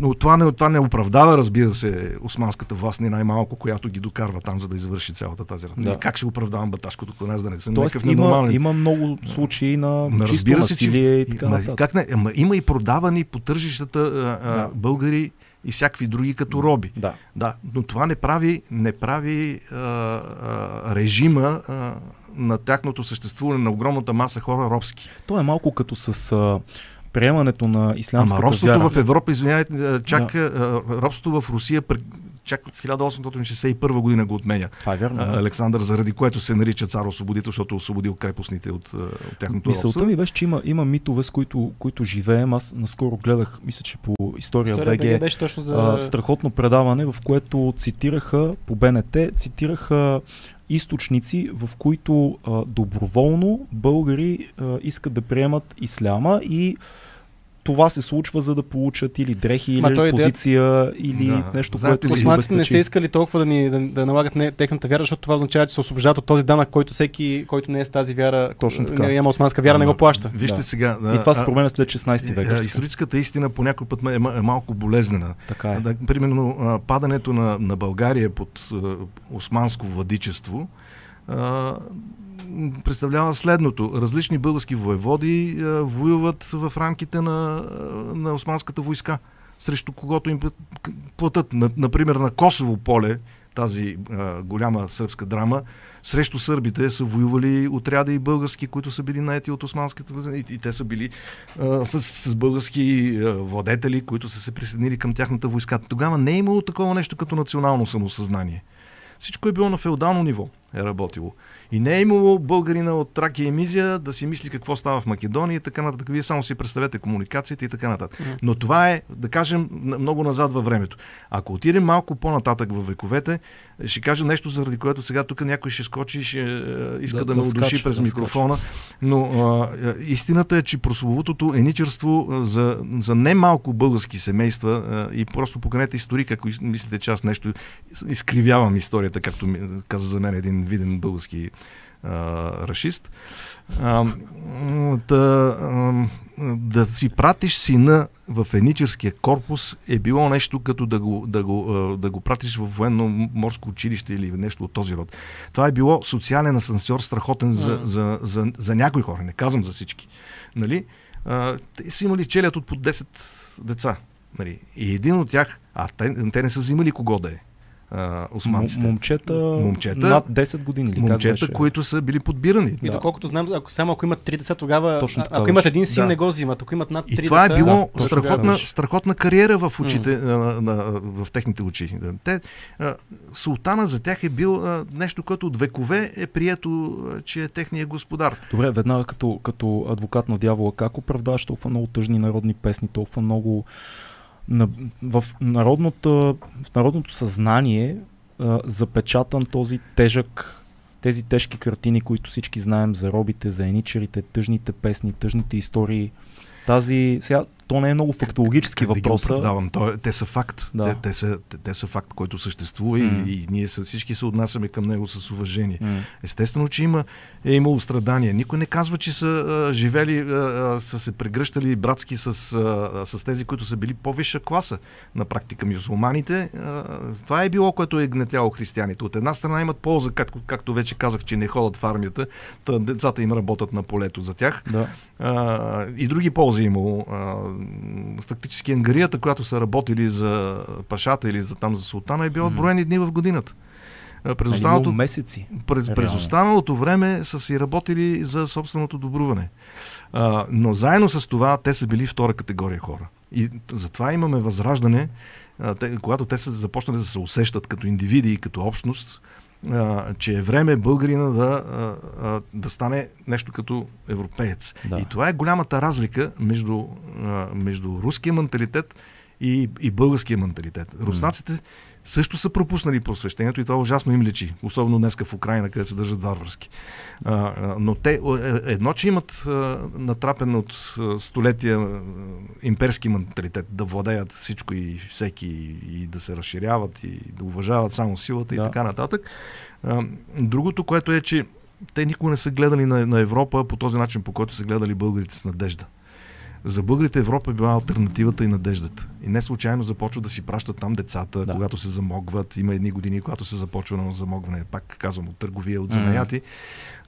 но това не, това не оправдава, разбира се, османската власт, не най-малко, която ги докарва там, за да извърши цялата тази работа. Да. Как ще оправдавам баташкото клане, за да не съм Тоест, някакъв има, ненормален... има много случаи на ма, чисто насилие че, и така нататък. Как не, ама, има и продавани по тържищата а, да. българи и всякакви други като роби. Да. да но това не прави, не прави а, а, режима а, на тяхното съществуване на огромната маса хора робски. То е малко като с а, приемането на ислямската Ама робството вяра. в Европа, извинявайте, чак да. робството в Русия чак 1861 година го отменя. Това е вярно. Да. Александър, заради което се нарича цар освободител, защото освободил крепостните от, от тяхното Мисълта ми беше, че има, има митове, с които, които живеем. Аз наскоро гледах, мисля, че по История, История БГ, беше точно за... а, страхотно предаване, в което цитираха по БНТ, цитираха източници, в които а, доброволно българи а, искат да приемат исляма и това се случва, за да получат или дрехи, или той позиция, идея... или да. нещо, Знаете което Османците не са искали толкова да ни да, да налагат не, техната вяра, защото това означава, че се освобождават от този данък, който всеки, който не е с тази вяра, Точно така. не няма османска вяра, а, не го плаща. Вижте да. сега. Да, и това се променя след 16 век. А, историческата истина по някой път е, е малко болезнена. Така е. Да, примерно падането на, на България под османско владичество представлява следното. Различни български воеводи а, воюват в рамките на, на османската войска, срещу когото им платят. Например, на Косово поле, тази а, голяма сръбска драма, срещу сърбите са воювали отряди и български, които са били наети от османската. И, и те са били а, с, с български а, владетели, които са се присъединили към тяхната войска. Тогава не е имало такова нещо като национално самосъзнание. Всичко е било на феодално ниво, е работило. И не е имало българина от Тракия и Мизия да си мисли какво става в Македония и така нататък. Вие само си представете комуникацията и така нататък. Но това е, да кажем, много назад във времето. Ако отидем малко по-нататък във вековете, ще кажа нещо, заради което сега тук някой ще скочи и ще е, иска да, да, да ме удуши през да микрофона. Но а, истината е, че прословутото еничерство за, за немалко български семейства а, и просто поканете историка, ако мислите, че аз нещо изкривявам историята, както каза за мен един виден български а, рашист. А, да, да си пратиш сина в еничерския корпус е било нещо като да го, да го, да го пратиш в военно-морско училище или нещо от този род. Това е било социален асансьор страхотен за, за, за, за някои хора, не казвам за всички. Нали? А, те са имали челят от по 10 деца. Нали? И един от тях, а те, те не са взимали кого да е османците. Момчета, момчета над 10 години. Ли, момчета, как които са били подбирани. И доколкото знам, ако само ако имат три деца, тогава. Точно така, ако имат един син, да. не го взимат. Ако имат над три И това деца, е било да, страхотна, страхотна кариера в очите, mm. на, на, в техните очи. Те, а, султана за тях е бил а, нещо, което от векове е прието, че е техния господар. Добре, веднага като, като адвокат на дявола, как оправдаваш толкова много тъжни народни песни, толкова много на, в, народното, в народното съзнание а, запечатан този тежък, тези тежки картини, които всички знаем за робите, за еничерите, тъжните песни, тъжните истории. Тази, сега, то не е много фактологически как, въпрос. Да То, те са факт. Да. Те, те, са, те, те са факт, който съществува mm. и, и ние всички се отнасяме към него с уважение. Mm. Естествено, че има, е имало страдания. Никой не казва, че са а, живели, а, са се прегръщали братски с, а, с тези, които са били по-висша класа на практика мюсулманите. А, това е било, което е гнетяло християните. От една страна имат полза, както, както вече казах, че не ходят в армията, та децата им работят на полето за тях. Да. А, и други ползи имало. А, фактически ангарията, която са работили за пашата или за там за султана, е била mm. броени дни в годината. През останалото, месеци. През, през останалото време са си работили за собственото добруване. А, но заедно с това те са били втора категория хора. И затова имаме възраждане, те, когато те са започнали да се усещат като индивиди и като общност, а, че е време българина да, а, да стане нещо като европеец. Да. И това е голямата разлика между, а, между руския менталитет и, и българския менталитет. Руснаците също са пропуснали просвещението и това ужасно им лечи, особено днеска в Украина, където се държат варварски. Но те, е, едно, че имат натрапен от столетия имперски менталитет, да владеят всичко и всеки, и, да се разширяват, и да уважават само силата Да. и така нататък. Другото, което е, че те никога не са гледали на, на Европа по този начин, по който са гледали българите с надежда. За българите Европа е била альтернативата и надеждата. И не случайно започват да си пращат там децата, Да. когато се замогват. Има едни години, когато се започва на замогване, пак казвам, от търговия, от занаяти.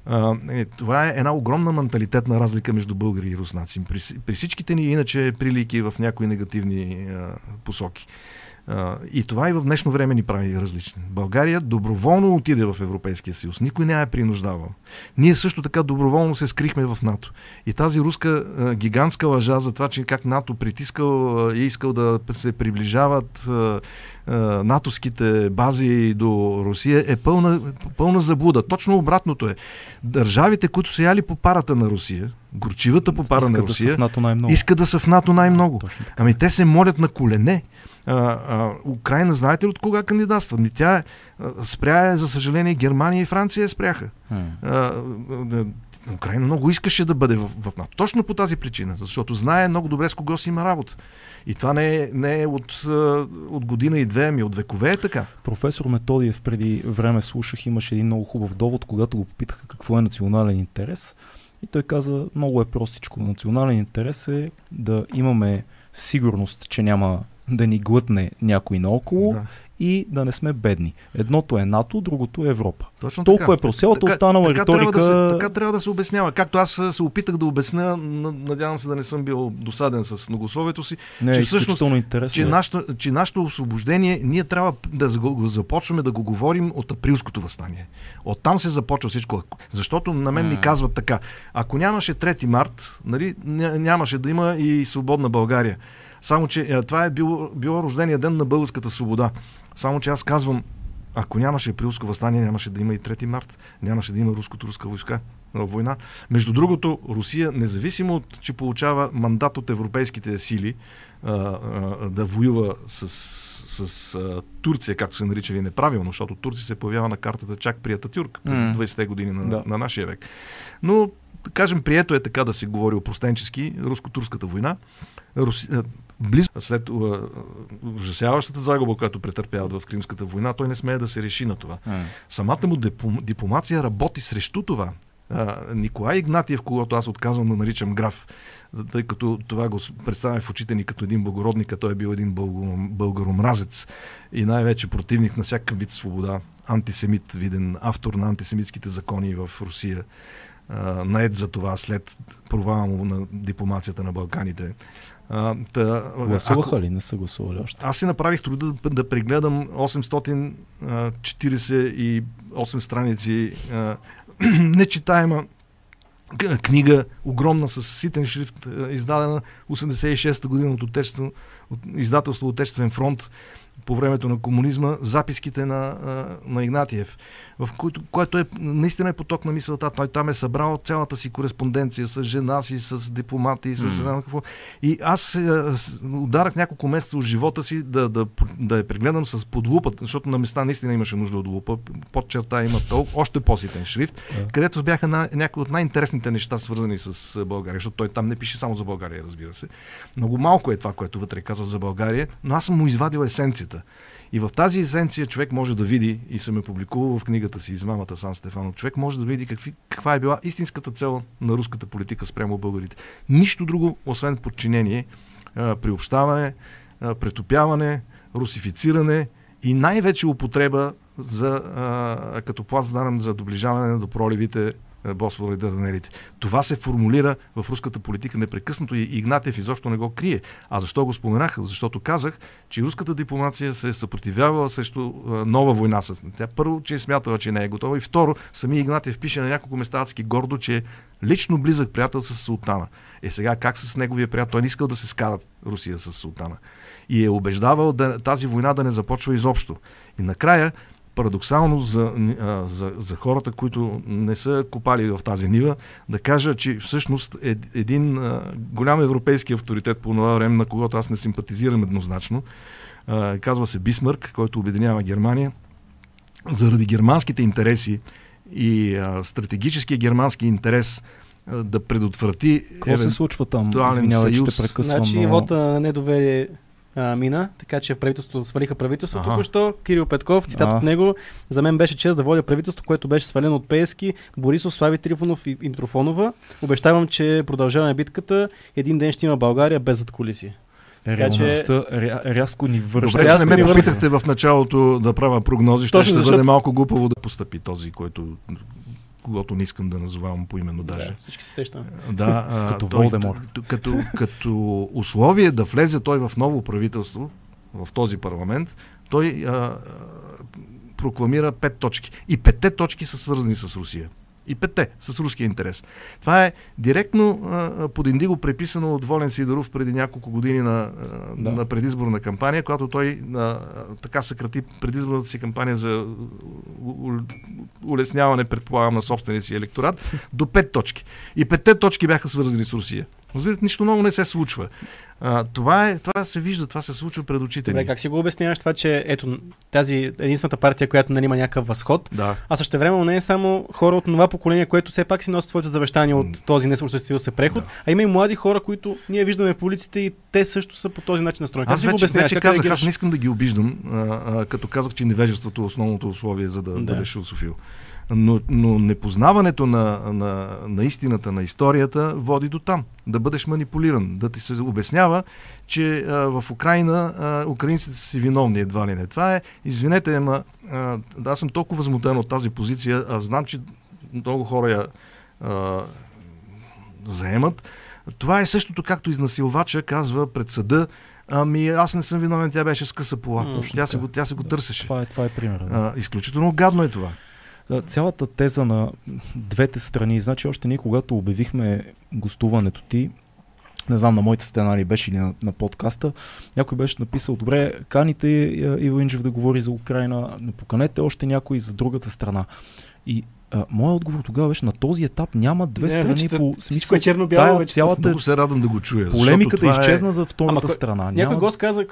А, е, това е една огромна менталитетна разлика между българи и руснаци. При, при всичките ни иначе прилики в някои негативни а, посоки. И това и в днешно време ни прави различни. България доброволно отиде в Европейския съюз. Никой не я е принуждавал. Ние също така доброволно се скрихме в НАТО. И тази руска гигантска лъжа за това, че как НАТО притискал и искал да се приближават натовските бази до Русия е пълна, пълна заблуда. Точно обратното е. Държавите, които са яли по парата на Русия, горчивата по пара на да Русия, най-много. искат да са в НАТО най-много. Ами те се молят на колене. А, а, Украина, знаете ли от кога кандидатства? Ми тя е, спря е, за съжаление, Германия и Франция спряха. А, Украина много искаше да бъде в, в НАТО. Точно по тази причина, защото знае много добре с кого си има работа. И това не е, не е от, от година и две, ами от векове е така. Професор Методиев преди време слушах, имаше един много хубав довод, когато го попитаха какво е национален интерес. И той каза, много е простичко. Национален интерес е да имаме сигурност, че няма да ни глътне някой наоколо Да. И да не сме бедни. Едното е НАТО, другото е Европа. Точно Толкова така. е просто. Цялата останала така Трябва риторика... да се, така трябва да се обяснява. Както аз се опитах да обясня, надявам се да не съм бил досаден с многословието си, Не, че е всъщност- интересно. че, е. нашето, че нашето освобождение, ние трябва да го започваме да го говорим от априлското възстание. Оттам се започва всичко. Защото на мен ми казват така, ако нямаше 3 март, нали, ня- нямаше да има и свободна България. Само, че е, това е било, било рождения ден на българската свобода. Само, че аз казвам, ако нямаше априлско възстание, нямаше да има и 3 март, нямаше да има руското-руска войска, война. Между другото, Русия, независимо от, че получава мандат от европейските сили а, а, да воюва с, с а, Турция, както се наричали неправилно, защото Турция се появява на картата чак при Ататюрк през М. 20-те години на, Да. на нашия век. Но, да кажем, прието е така да се говори опростенчески, руско-турската война. Руси... Близо след ужасяващата загуба, която претърпяват в Кримската война, той не смее да се реши на това. М. Самата му диплом, дипломация работи срещу това. Николай Игнатиев, когато аз отказвам да наричам граф, тъй като това го представя в очите ни като един благородник, а той е бил един българомразец и най-вече противник на всякакъв вид свобода, антисемит, виден автор на антисемитските закони в Русия, а, наед за това след провала му на дипломацията на Балканите. А, та, Гласуваха ли? Не са гласували още. аз си направих труда да, да прегледам 848 страници а, <clears throat> нечитаема книга, огромна с ситен шрифт, издадена 86-та година от, отечествено, от издателство Отечествен фронт по времето на комунизма, записките на, на Игнатиев, в който, което е наистина е поток на мисълта. Той там е събрал цялата си кореспонденция с жена си, с дипломати, с mm. какво. И аз а, с- ударах няколко месеца от живота си да, да, да я прегледам с подлупата, защото на места наистина имаше нужда от лупа. Под черта има толкова, още по-ситен шрифт, Да. където бяха на, някои от най-интересните неща, свързани с България, защото той там не пише само за България, разбира се. Много малко е това, което вътре казва за България, но аз съм му извадил есенцията. И в тази есенция човек може да види, и съм я публикувал в книгата си Измамата Сан Стефано, човек може да види какви, каква е била истинската цел на руската политика спрямо българите. Нищо друго, освен подчинение, приобщаване, претопяване, русифициране и най-вече употреба за, като пласт дарам за доближаване до проливите Босфора и Дарданелите. Това се формулира в руската политика непрекъснато и Игнатев изобщо не го крие. А защо го споменах? Защото казах, че руската дипломация се е съпротивявала срещу а, нова война с Тя първо, че е смятала, че не е готова и второ, сами Игнатев пише на няколко места адски гордо, че е лично близък приятел с султана. Е сега как с неговия приятел? Той не искал да се скарат Русия с султана. И е убеждавал да, тази война да не започва изобщо. И накрая парадоксално за, а, за, за хората, които не са копали в тази нива, да кажа, че всъщност е, един а, голям европейски авторитет по това време, на когото аз не симпатизирам еднозначно, а, казва се Бисмърк, който обединява Германия, заради германските интереси и а, стратегическия германски интерес а, да предотврати. Какво се случва там? Извинявай, че съюз. те прекъсвам. Значи но... вота на недоверие а, мина, така че в правителството свалиха правителството Аха. току-що. Кирил Петков, цитат А. от него. За мен беше чест да водя правителство, което беше свалено от Пески, Борисов, Слави Трифонов и, и Митрофонова. Обещавам, че продължаваме битката. Един ден ще има България без задкулиси. Така че- Реалността ря, рязко ни връща. Добре, Аз не ме попитахте в началото да правя прогнози, ще, ще защото- бъде малко глупаво да постъпи този, който когато не искам да назовавам по именно даже. Да, всички се сещаме. Да, <laughs> а, Като той- Волдемор. Като, като условие да влезе той в ново правителство, в този парламент, той а, прокламира пет точки. И петте точки са свързани с Русия. И петте с руския интерес. Това е директно а, под индиго преписано от Волен Сидоров преди няколко години на, а, Да. на предизборна кампания, когато той а, така съкрати предизборната си кампания за улесняване, предполагам, на собствения си електорат до пет точки. И петте точки бяха свързани с Русия. Разбирате, нищо много не се случва. А, това, е, това се вижда, това се случва пред очите Добре, как си го обясняваш това, че ето тази единствената партия, която нали, има някакъв възход, Да. а също време не е само хора от това поколение, което все пак си носи своето завещание от този несъществил се преход, Да. а има и млади хора, които ние виждаме по улиците и те също са по този начин настроени. Аз си го обясняваш? вече казах, аз не искам да ги обиждам, а, а, като казах, че невежеството е основното условие за да, Да. бъдеш русофил. Но, но непознаването на, на, на истината, на историята води до там. Да бъдеш манипулиран, да ти се обяснява, че а, в Украина а, украинците са си виновни едва ли не. Това е, извинете, ама а, аз съм толкова възмутен от тази позиция, а знам, че много хора я а, заемат. Това е същото, както изнасилвача казва пред съда, ами аз не съм виновен, тя беше с къса пола. Тя се го, тя се го търсеше. Това е, това е пример. Да. А, изключително гадно е това. Цялата теза на двете страни, значи още ние, когато обявихме гостуването ти, не знам на моите стена ли беше или на, на подкаста, някой беше написал, добре, каните а, Иво Инджев да говори за Украина, но поканете още някой за другата страна. И моят отговор тогава беше, на този етап няма две Не, страни вече по всичко смисъл. е черно-бяло, тая вече цялата Много се радвам да го чуя. полемиката това е- изчезна за втората Ама страна. Някой Няма- гост каза,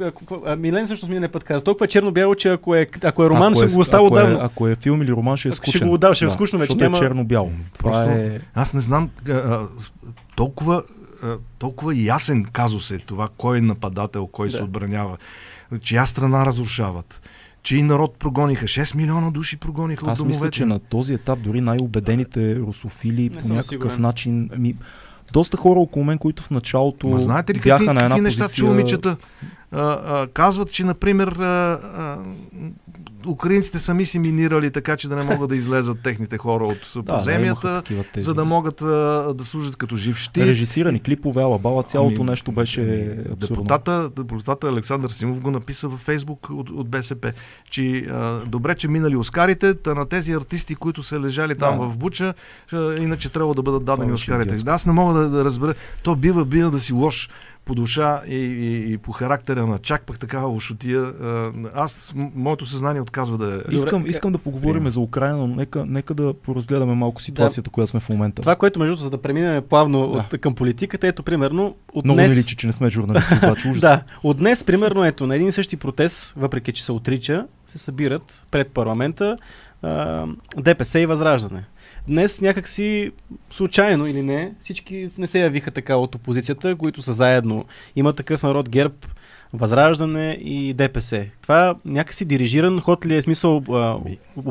а, Милен всъщност миналия път каза, толкова е черно-бяло, че ако е, ако е роман, ако ще е, го оставя ако е, ако е филм или роман, ще е Ако ще скучен. го отдава, ще е скучно вече, няма- е черно-бяло. Това Просто- е... Аз не знам а, а, толкова, а, толкова ясен казус е това, кой е нападател, кой Да. се отбранява, чия страна разрушават, чий народ прогониха. 6 милиона души прогониха от Аз домовете. мисля, че на този етап дори най-убедените русофили Не по някакъв сигурен. начин... Ами, доста хора около мен, които в началото Ма знаете ли бяха какви, на една какви неща позиция... чу момичета? А, а, казват, че, например, а, а, украинците сами си минирали, така че да не могат да <laughs> излезат техните хора от Да, да, подземията, такива тези. за да могат а, да служат като жив щит. Режисирани клипове, алабала, цялото Ами, нещо беше ами, абсурдно. Депутата, депутата Александър Симов го написа във Фейсбук от, от БСП, че а, добре, че минали Оскарите, та на тези артисти, които са лежали там Да. в Буча, а, иначе трябва да бъдат дадени Това Оскарите. Да, аз не мога да, да разбера. То бива, бива да си лош по душа и, и, и по характера на чак пък такава лошотия. Аз, моето съзнание отказва да е. Искам, Добре, искам да поговорим приема. за Украина, но нека, нека да поразгледаме малко ситуацията, която сме в момента. Това, което между за да преминем плавно Да. от, към политиката, ето примерно от Много днес... ми личи, че не сме журналисти, обаче <laughs> ужас. Да, от днес, примерно, ето, на един и същи протест, въпреки че се отрича, се събират пред парламента а, ДПС и Възраждане. Днес някакси случайно или не, всички не се явиха така от опозицията, които са заедно. Има такъв народ ГЕРБ, Възраждане и ДПС. Това някакси дирижиран ход ли е смисъл?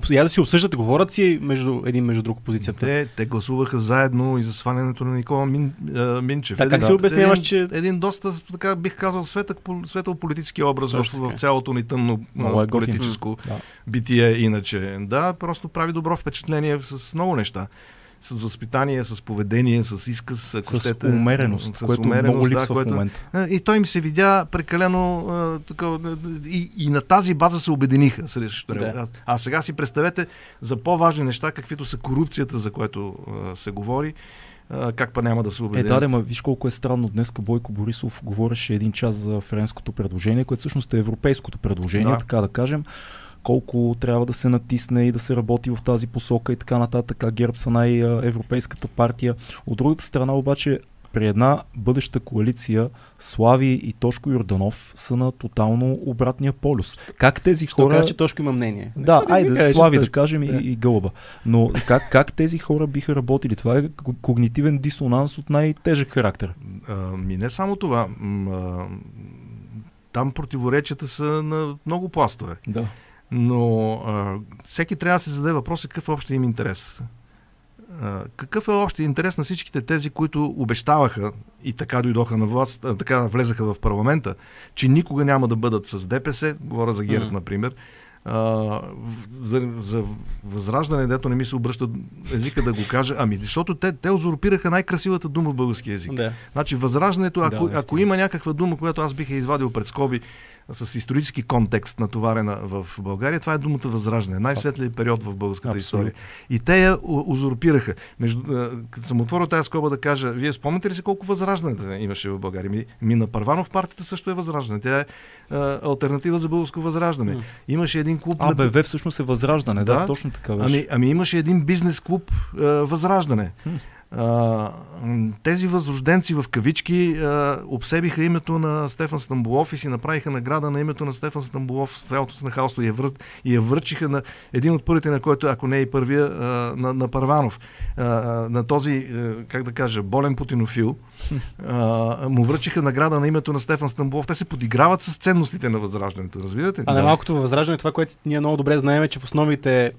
Я да си обсъждат, говорят си между един между друг опозицията. Те, те гласуваха заедно и за свалянето на Никола Мин, а, Минчев. Така, как се обясняваш, един, че- Един доста, така бих казал, светък, светъл политически образ в, в цялото ни тъмно е политическо Да. битие иначе. Да, просто прави добро впечатление с много неща. С възпитание, с поведение, с изказ, ако С щете, умереност, с което умереност, много да, липсва в което- момента. И той ми се видя прекалено а, такова, и, и на тази база се обединиха срещу него. Да. А, сега си представете за по-важни неща, каквито са корупцията, за което а, се говори, а, как па няма да се Е, обединят. да, да, ма виж колко е странно. Днес Бойко Борисов говореше един час за френското предложение, което всъщност е европейското предложение, Да. така да кажем, колко трябва да се натисне и да се работи в тази посока и така нататък. А ГЕРБ са най-европейската партия. От другата страна обаче при една бъдеща коалиция Слави и Тошко Йорданов са на тотално обратния полюс. Как тези Що хора... кажа, че Тошко има мнение. Да, Нека айде, ми кажеш, Слави да кажем и, Да. и Гълъба. Но как, как тези хора биха работили? Това е ко- когнитивен дисонанс от най-тежък характер. А, ми не само това. А, там противоречията са на много пластове. Да. Но а, всеки трябва да се зададе въпроса какъв е общия им интерес. А, какъв е общия интерес на всичките тези, които обещаваха и така дойдоха на власт, а, така влезаха в парламента, че никога няма да бъдат с ДПС, говоря за ГЕРБ, Мгм. например, а, за, за възраждане, дето не ми се обръща езика да го кажа, ами защото те, те узурпираха най-красивата дума в български язик. Да. Значи възраждането, ако, Да, ако има някаква дума, която аз бих я извадил пред скоби с исторически контекст натоварена в България, това е думата възраждане. Най-светлият период в българската Абсолютно. история. И те я узурпираха. Между, а, като съм отворил тази скоба да кажа, вие спомняте ли си колко възраждане имаше в България? Ми, ми на Първанов партията също е възраждане. Тя е а, альтернатива за българско възраждане. Имаше един клуб... на- АБВ всъщност е възраждане, да, Да. точно така беше. Ами, ами имаше един бизнес клуб а, Възраждане. Хм. Тези възрожденци в кавички обсебиха името на Стефан Стамбулов и си направиха награда на името на Стефан Стамбулов с цялото с нахалство и я, вър... и я връчиха на един от първите, на който, ако не е и първия, на, на Парванов. На този, а, как да кажа, болен путинофил. Му връчиха награда на името на Стефан Стамбулов. Те се подиграват с ценностите на Възраждането, разбирате ли? А най-малкото във възраждане, това, което ние много добре знаем, е, че в основите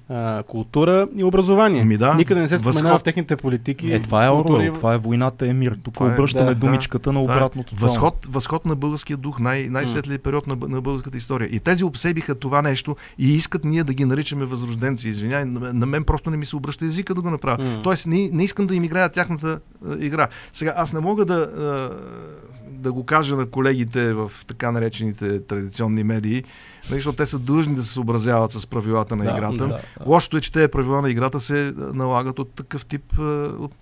култура и образование. Ами да, Никъде не се споменава възход. в техните политики. Е, това е Орвел, това е войната е мир. Тук Това е- обръщаме да, думичката на Това е обратното. Възход, възход на българския дух, най- най-светлият период на, на българската история. И тези обсебиха това нещо и искат ние да ги наричаме възрожденци. Извинявай, на, на мен просто не ми се обръща езика да го направя. Тоест, не, не искам да им играя тяхната а, игра. Сега, аз не мога да, а, да го кажа на колегите в така наречените традиционни медии, нали, защото те са длъжни да се съобразяват с правилата на Да, играта. да, да. Лошото е, че тези правила на играта се налагат от такъв тип а, от,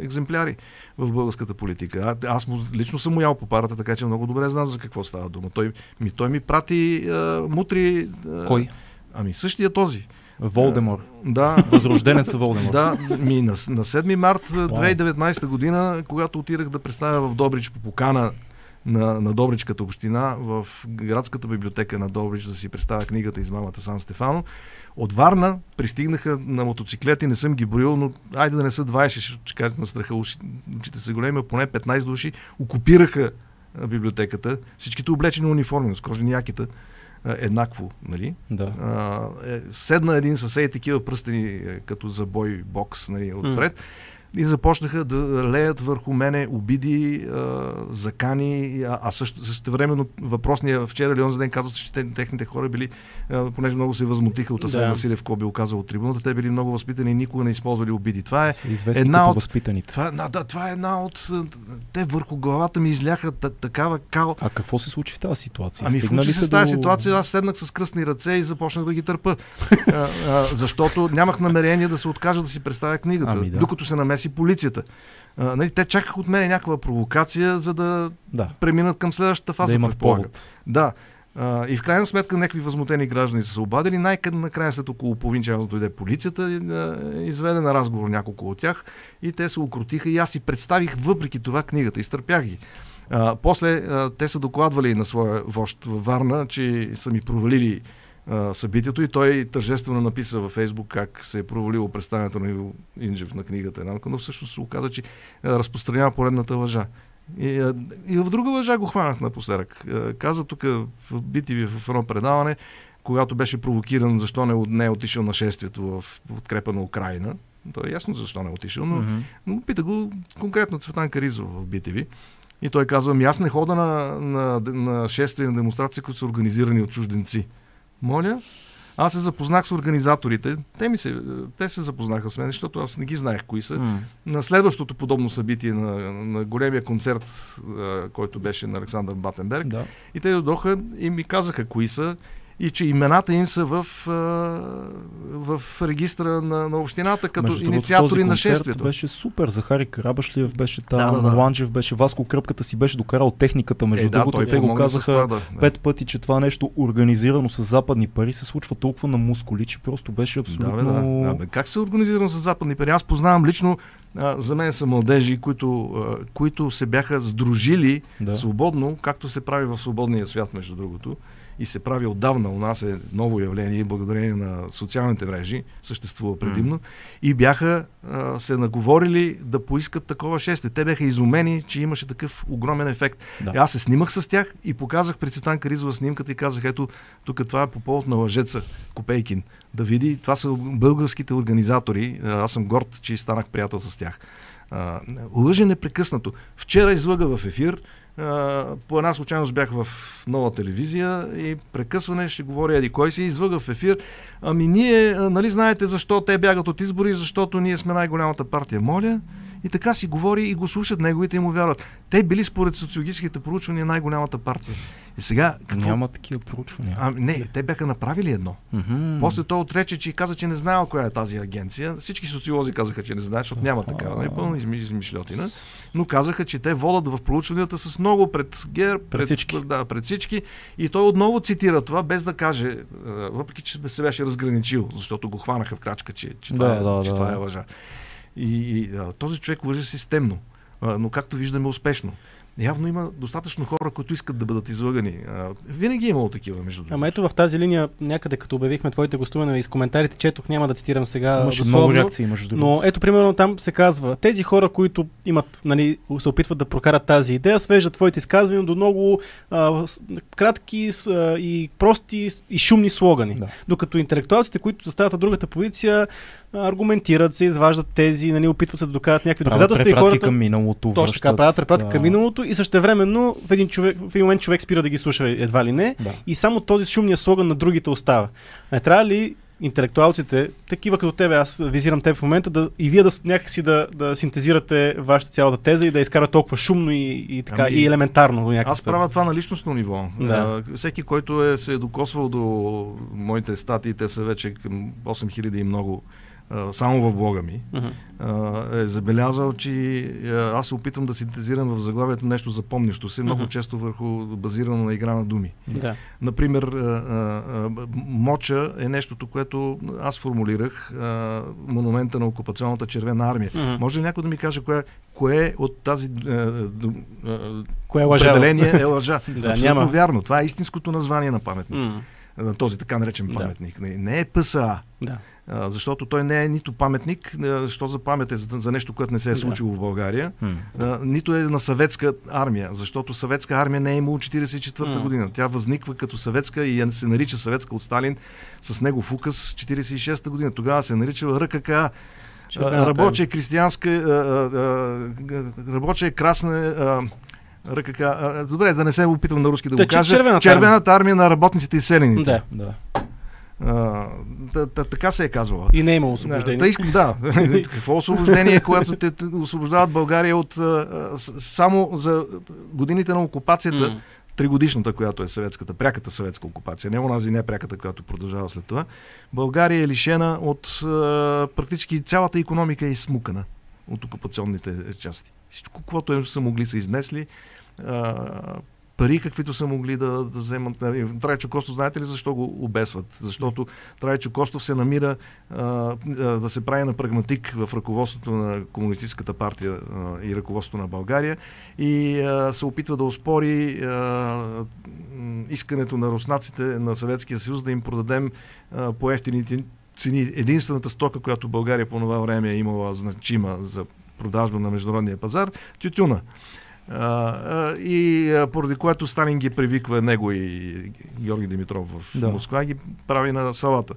екземпляри в българската политика. А, аз му, лично съм му ял по парата, така че много добре знам за какво става дума. Той ми, той ми прати а, мутри. А, Кой? Ами същия този. Волдемор. Да. <laughs> Възрожденец Волдемор. Да, ми на, на 7 март а, 2019 година, когато отирах да представя в Добрич по покана на, на Добричката община, в градската библиотека на Добрич да си представя книгата Измамата Сан Стефано. От Варна пристигнаха на мотоциклети, не съм ги броил, но айде да не са 20, ще, кажете на страха, уши, очите са големи, поне 15 души окупираха библиотеката, всичките облечени униформи, с кожени якита, еднакво, нали? Да. А, е, седна един съсед такива пръстени, е, като за бой бокс нали, отпред. И започнаха да леят върху мене обиди, закани, а, а също, също времено въпросния вчера онзи ден казва, че те, техните хора били, понеже много се възмутиха от Асен Да. Василев, какво бил казал от трибуната, те били много възпитани и никога не използвали обиди. Това е една от- възпитаните. това, да, да, това е една от... Те върху главата ми изляха та- такава кал. А какво се случи в тази ситуация? Ами Стигна случи ли се с тази до- ситуация, аз седнах с кръстни ръце и започнах да ги търпа. а, а, защото нямах намерение да се откажа да си представя книгата, Ами да. докато се намеси полицията. А, нали, те чакаха от мен някаква провокация, за да Да, преминат към следващата фаза. да имат повод. Да. А, и в крайна сметка някакви възмутени граждани са се обадили. Най-къде накрая след около половин час дойде полицията, и, а, изведе на разговор няколко от тях и те се укротиха и аз си представих въпреки това книгата, изтърпях ги. А, после а, те са докладвали на своя вожд във Варна, че са ми провалили а, събитието и той тържествено написа във Фейсбук как се е провалило представянето на Иво Инджев на книгата една, но всъщност се оказа, че разпространява поредната лъжа. И, и в друга лъжа го хванах напоследък. Каза тук в BTV в едно предаване, когато беше провокиран защо не, не е отишъл на шествието в подкрепа на Украина. То е ясно защо не е отишъл, но Мгм. но пита го конкретно Цветан Каризов в BTV. И той казва, ами аз не хода на, на, на шествия, на демонстрации, които са организирани от чужденци. Моля? Аз се запознах с организаторите. Те, ми се, те се запознаха с мен, защото аз не ги знаех кои са. М. На следващото подобно събитие, на, на големия концерт, който беше на Александър Батенберг, Да. и те дойдоха и ми казаха кои са. И че имената им са в, в регистра на, на общината като Между инициатори този на шествието. Беше супер. Захари Карабашлиев беше там, Да, да, да. Ланджев беше, Васко Кръпката си беше докарал техниката. Между е, да, другото, те го казаха това, да, пет пъти, че това нещо организирано с западни пари се случва толкова на мускули, че просто беше абсолютно... Да, бе, да, да, бе. Как се организирам с западни пари? Аз познавам лично, а, за мен са младежи, които, а, които се бяха сдружили да. свободно, както се прави в свободния свят, между другото. И се прави отдавна. У нас е ново явление, благодарение на социалните мрежи, съществува предимно. И бяха а, се наговорили да поискат такова шествие. Те бяха изумени, че имаше такъв огромен ефект. Да. Аз се снимах с тях и показах при Цветан Каризова снимката и казах, ето, тук това е по повод на лъжеца Копейкин. Да види, това са българските организатори. Аз съм горд, че станах приятел с тях. Лъже непрекъснато. Вчера излъга в ефир. По една случайност бях в нова телевизия и прекъсване ще говоря еди кой си излъга в ефир. Ами ние, нали знаете защо те бягат от избори, защото ние сме най-голямата партия. Моля, и така си говори и го слушат неговите и му вярват. Те били според социологическите проучвания най-голямата партия. И сега, какво? Няма такива проучвания. А, не, те бяха направили едно. Мгм. После той отрече, че каза, че не знаел коя е тази агенция. Всички социолози казаха, че не знаят, защото няма такава. Не пълна изми- измишлетина. Но казаха, че те водят в проучванията с много пред ГЕРБ, Пред всички. Да, пред всички. И той отново цитира това, без да каже, а, въпреки че се беше разграничил, защото го хванаха в крачка, че, че, това, Да, е, да, че да. това е лъжа. И, и а, този човек лъже системно, а, но както виждаме успешно. Явно има достатъчно хора, които искат да бъдат излъгани. А, винаги е имало такива, между другото. Ама ето в тази линия, някъде като обявихме твоите гостуване из коментарите, четох, няма да цитирам сега Имаше дословно, много реакции, между другото. но ето примерно там се казва, тези хора, които имат, нали, се опитват да прокарат тази идея, свеждат твоите изказвания до много а, с- кратки с, а, и прости с- и шумни слогани. Да. Докато интелектуалците, които застават на другата позиция, аргументират се, изваждат тези, нали, опитват се да докарат някакви Правят доказателства и препратки хората... към миналото. Точно така, връщат, правят препратка да. към миналото и същевременно в един, човек, в един момент човек спира да ги слуша едва ли не Да. и само този шумния слоган на другите остава. Не трябва ли интелектуалците, такива като тебе, аз визирам теб в момента, да, и вие да някакси да, да синтезирате вашата цялата теза и да я изкарат толкова шумно и, и така, Ами, и елементарно до някакъв Аз правя това на личностно ниво. Да. А, всеки, който е се е докосвал до моите статии, те са вече към 8000 и много, само в блога ми, а, е забелязал, че аз се опитвам да синтезирам в заглавието нещо запомнящо се, много Мгм. често върху базирано на игра на думи. Да. Например, моча е нещото, което аз формулирах, монумента на окупационната червена армия. Мгм. Може ли някой да ми каже кое, кое от тази Кое е лъжа? определение е <laughs> лъжа? Да, Абсолютно няма. вярно. Това е истинското название на паметник. На този така наречен Да. паметник. Не, не е ПСА. Да. А, Защото той не е нито паметник, що за памет е за, за нещо, което не се е Да. случило в България, а, нито е на съветска армия, защото съветска армия не е имало 44-та М. година. Тя възниква като съветска и е- се нарича съветска от Сталин с негов указ 46-та година. Тогава се е наричала РКК. Червената Рабоча крестьянска, а, а, а, рабоча красна РКК. Добре, да не се опитвам на руски да Та, го кажа. червената Червената армия на работниците и селените. Да. Да. А, та- та- така се е казвала. И не е имало Да, освобождение. та искам, да. <laughs> Какво освобождение, когато те освобождават България от а, само за годините на окупацията, тригодишната, която е съветската, пряката съветска окупация, не онази не пряката, която продължава след това, България е лишена от а, практически цялата економика е изсмукана от окупационните части. Всичко, което е, са могли са изнесли, а, пари, каквито са могли да, да вземат. Нали, Трайчо Костов, знаете ли защо го обесват? Защото Трайчо Костов се намира а, да се прави на прагматик в ръководството на Комунистическата партия а, и ръководството на България и а, се опитва да оспори а, искането на руснаците на Съветския съюз да им продадем а, по ефтините цени. Единствената стока, която България по това време е имала значима за продажба на международния пазар, тютюна. И поради което Сталин ги привиква него и Георги Димитров в Да. Москва, ги прави на салата.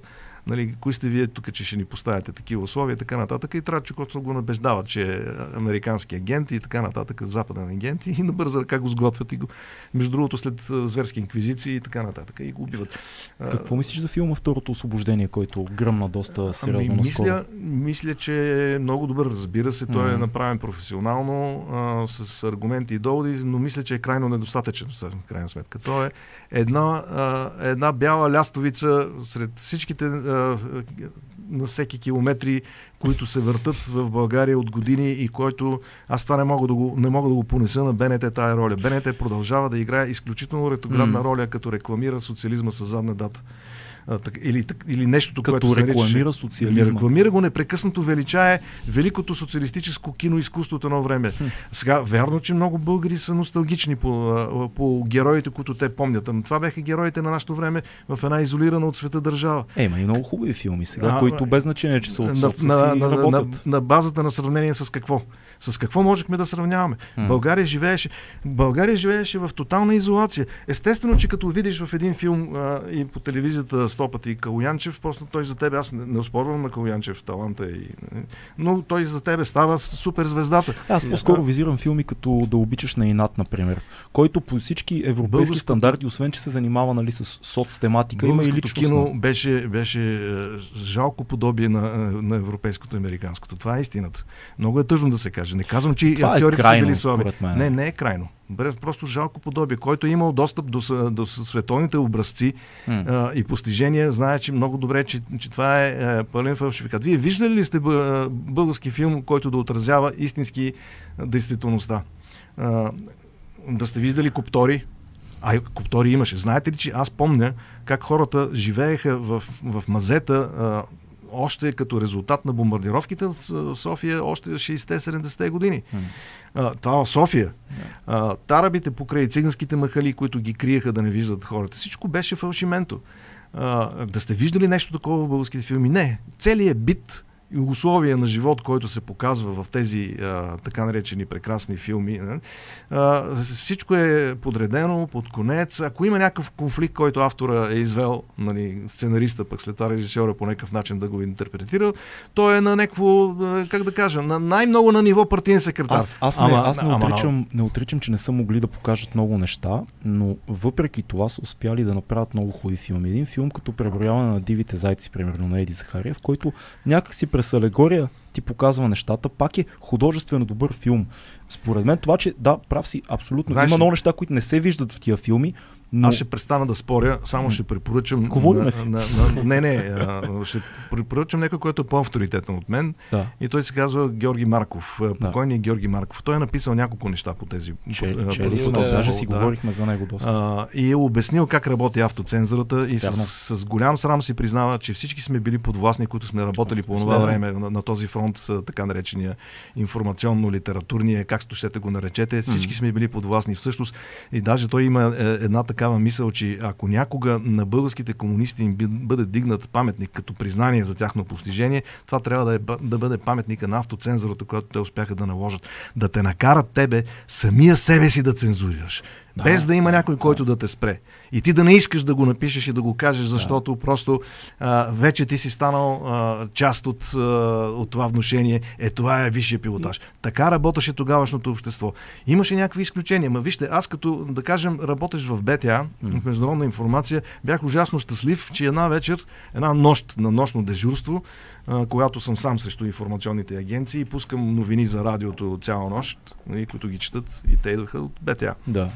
Нали, кои сте вие тук, че ще ни поставяте такива условия и така нататък. И трябва, че който го набеждава, че е американски агент и така нататък, западен агент и на бърза ръка го сготвят и го, между другото, след зверски инквизиции и така нататък. И го убиват. Какво мислиш за филма Второто освобождение, който гръмна доста сериозно ами, мисля, мисля, че е много добър, разбира се. Той mm. е направен професионално, а, с аргументи и доводи, но мисля, че е крайно недостатъчен, в крайна сметка. Той е една, а, една бяла лястовица сред всичките а, на всеки километри, които се въртат в България от години и който аз това не мога да го, не мога да го понеса на БНТ тая роля. БНТ продължава да играе изключително ретоградна mm. роля, като рекламира социализма с задна дата или, или нещото, Като което се рекламира социализма. Рекламира го непрекъснато, величае великото социалистическо киноизкуство от едно време. Хм. Сега, вярно, че много българи са носталгични по, по героите, които те помнят. Ама това бяха героите на нашето време в една изолирана от света държава. Е, има и много хубави филми сега, а, които без значение, че са от на, на, на, на, на базата на сравнение с какво? С какво можехме да сравняваме? Mm. България живееше, България живееше в тотална изолация. Естествено, че като видиш в един филм а, и по телевизията сто пъти Калуянчев, просто той за тебе, аз не, не оспорвам на Калуянчев таланта, и, но той за тебе става супер звездата. Аз по-скоро визирам филми като Да обичаш на инат, например, който по всички европейски Българското... стандарти, освен че се занимава нали, с соцтематика, има и личност. кино беше, беше е, жалко подобие на, е, на европейското и американското. Това е истината. Много е тъжно да се каже. Не казвам, че Това е актьорите е крайно, са били слаби. Не, не е крайно. Просто жалко подобие. Който е имал достъп до, до световните образци mm. а, и постижения, знае, че много добре, че, че това е а, пълен фалшификат. Вие виждали ли сте български филм, който да отразява истински действителността? А, да сте виждали коптори? А коптори имаше. Знаете ли, че аз помня как хората живееха в, в мазета а, още като резултат на бомбардировките в София още 60-70 години. А, това в София. А, тарабите покрай циганските махали, които ги криеха да не виждат хората. Всичко беше фалшименто. А, да сте виждали нещо такова в българските филми? Не. Целият бит и условия на живот, който се показва в тези а, така наречени прекрасни филми. А, всичко е подредено под конец. Ако има някакъв конфликт, който автора е извел, нали, сценариста, пък след това режисьора по някакъв начин да го интерпретира, то е на някакво, как да кажа, на най-много на ниво партиен секретар. Аз, аз, не, ама, аз не, отричам, не отричам, че не са могли да покажат много неща, но въпреки това са успяли да направят много хубави филми. Един филм като преброяване на дивите зайци, примерно на Еди Захариев, който някак си през алегория ти показва нещата, пак е художествено добър филм. Според мен това, че да, прав си, абсолютно. Знаеш, Има много неща, които не се виждат в тия филми, но... Аз ще престана да споря, само ще препоръчам. Говорим си. На, на, не, не, а, ще препоръчам някой, който е по-авторитетен от мен. Да. И той се казва Георги Марков. Покойният да. Георги Марков. Той е написал няколко неща по тези. Че, по, че, по, да, даже си да. говорихме за него доста. А, и е обяснил как работи автоцензурата и с, с, голям срам си признава, че всички сме били подвластни, които сме работили по това време на, на, този фронт, така наречения информационно-литературния, както ще го наречете. Всички сме били подвластни всъщност. И даже той има е, една такава мисъл, че ако някога на българските комунисти им бъде дигнат паметник като признание за тяхно постижение, това трябва да, е, да бъде паметника на автоцензурата, която те успяха да наложат. Да те накарат тебе самия себе си да цензурираш. Да, без да има някой, който да те спре. И ти да не искаш да го напишеш и да го кажеш, защото да. просто а, вече ти си станал а, част от, а, от това вношение. Е, това е висшия пилотаж. Така работеше тогавашното общество. Имаше някакви изключения. Ма вижте, аз като, да кажем, работеш в БТА, в Международна информация, бях ужасно щастлив, че една вечер, една нощ на нощно дежурство, когато съм сам срещу информационните агенции, пускам новини за радиото цяла нощ, нали, които ги четат и те идваха от БТА. Да.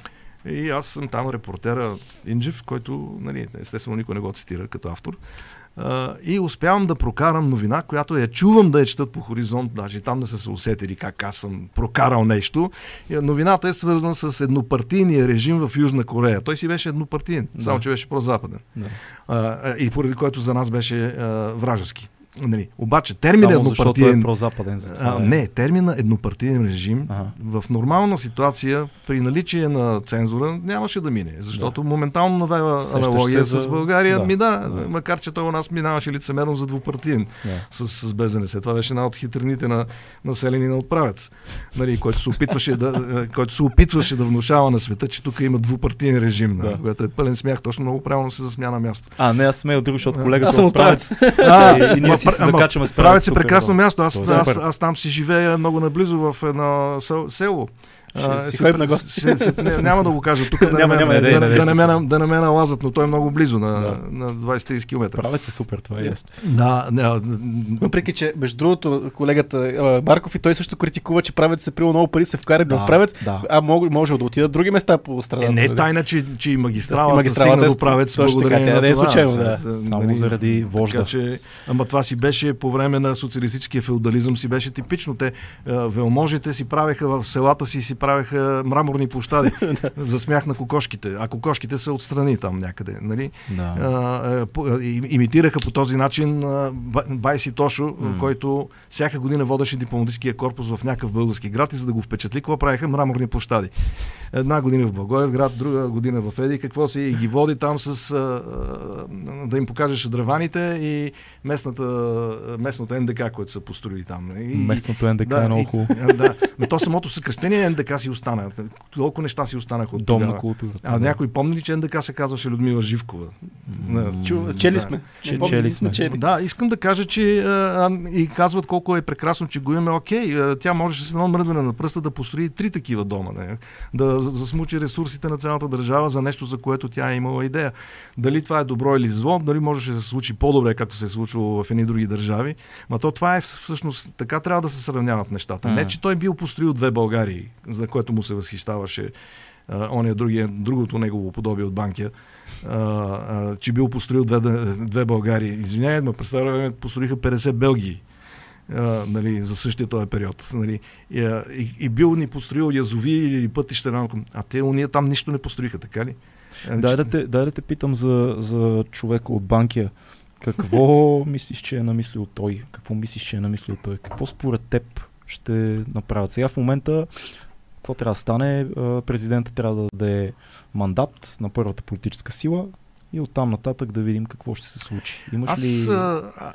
И аз съм там репортера Инджев, който, нали, естествено, никой не го цитира като автор. Uh, и успявам да прокарам новина, която я чувам да я четат по хоризонт, даже там да са се усетили как аз съм прокарал нещо. Новината е свързана с еднопартийния режим в Южна Корея. Той си беше еднопартиен, да. само че беше прозападен. Да. Uh, и поради което за нас беше uh, вражески. Нали, обаче термин Само е еднопартиен... прозападен за това. А, е. не, термина еднопартиен режим Ага. в нормална ситуация, при наличие на цензура, нямаше да мине. Защото моментално навева аналогия се с за- България. да, Ми да, да. макар че той у нас минаваше лицемерно за двупартиен Да. с, с БЗНС. Това беше една от хитрените на населени на отправец, нали, който, се опитваше да, е, който се опитваше да внушава на света, че тук има двупартиен режим, да. Да. което е пълен смях. Точно много правилно се засмя на място. А, не, аз сме от друг, защото колегата Аз съм от правец. А, и, и ние си се закачаме с Правец е тук, прекрасно място. Аз, Супер. аз, аз там си живея много наблизо в едно сел- село. Ще А, си се- на се- се- не, няма да го кажа тук, да, Няма, не няма, ме- не, да, не, не, да, не тук. ме, да не ме налазат, но той е много близо на, Да. на 20-30 км. Правец е супер, това е ясно. Да, да, Въпреки, че между другото, колегата а, Барков и той също критикува, че правец се прил много пари, се вкарали Да, в правец, да. а мог, може да отидат други места по страната. е, не е нали? тайна, че, че и магистралата, И магистралата стигна е до правец така, благодарение тя на не е случайно, да. Само нали, заради вожда. Така, че, ама това си беше по време на социалистическия феодализъм си беше типично. Те велможите си правеха в селата си, си правеха мраморни площади <laughs> за смях на кокошките. А кокошките са отстрани там някъде. Нали? Да. а, а, и- имитираха по този начин Байси Тошо, М. който всяка година водеше дипломатическия корпус в някакъв български град и за да го впечатли, какво правиха? Мраморни площади. Една година в Благоевград, друга година в Еди, какво си, и ги води там с а, да им покаже шадраваните и местната, местното НДК, което са построили там. И, Местното НДК е много и- хубаво. а, <laughs> да, но то самото съкръщение НДК си остана. Толкова неща си останаха от Дом на културата. А някой помни ли, че НДК се казваше Людмила Живкова? На- Чу, чели Да. сме. Че- чели сме чели. Да, искам да кажа, че а, и казват колко е прекрасно, че го имаме. Окей, а, тя можеше с едно мръдване на пръста да построи три такива дома. Не? Да засмучи ресурсите на цялата държава за нещо, за което тя е имала идея. Дали това е добро или зло, дали може да се случи по-добре, както се е случвало в едни други държави. Ма то това е всъщност, така трябва да се сравняват нещата. Не, че той бил построил две Българии, за което му се възхищаваше а, ония другия, другото негово подобие от Банкия, а, а, че бил построил две, две Българии. Извинявай, но през това време построиха 50 Белгии. А, нали, за същия този период. Нали. И, и, и бил ни построил язови или пътища. на- А те уния там нищо не построиха, така ли? Дай да те, дай да те питам за, за човека от Банкия. Какво <laughs> мислиш, че е намислил той? Какво мислиш, че е намислил той? Какво според теб ще направят? Сега в момента какво трябва да стане? А, Президентът трябва да даде мандат на първата политическа сила и оттам нататък да видим какво ще се случи. Имаш Аз, ли... а, а,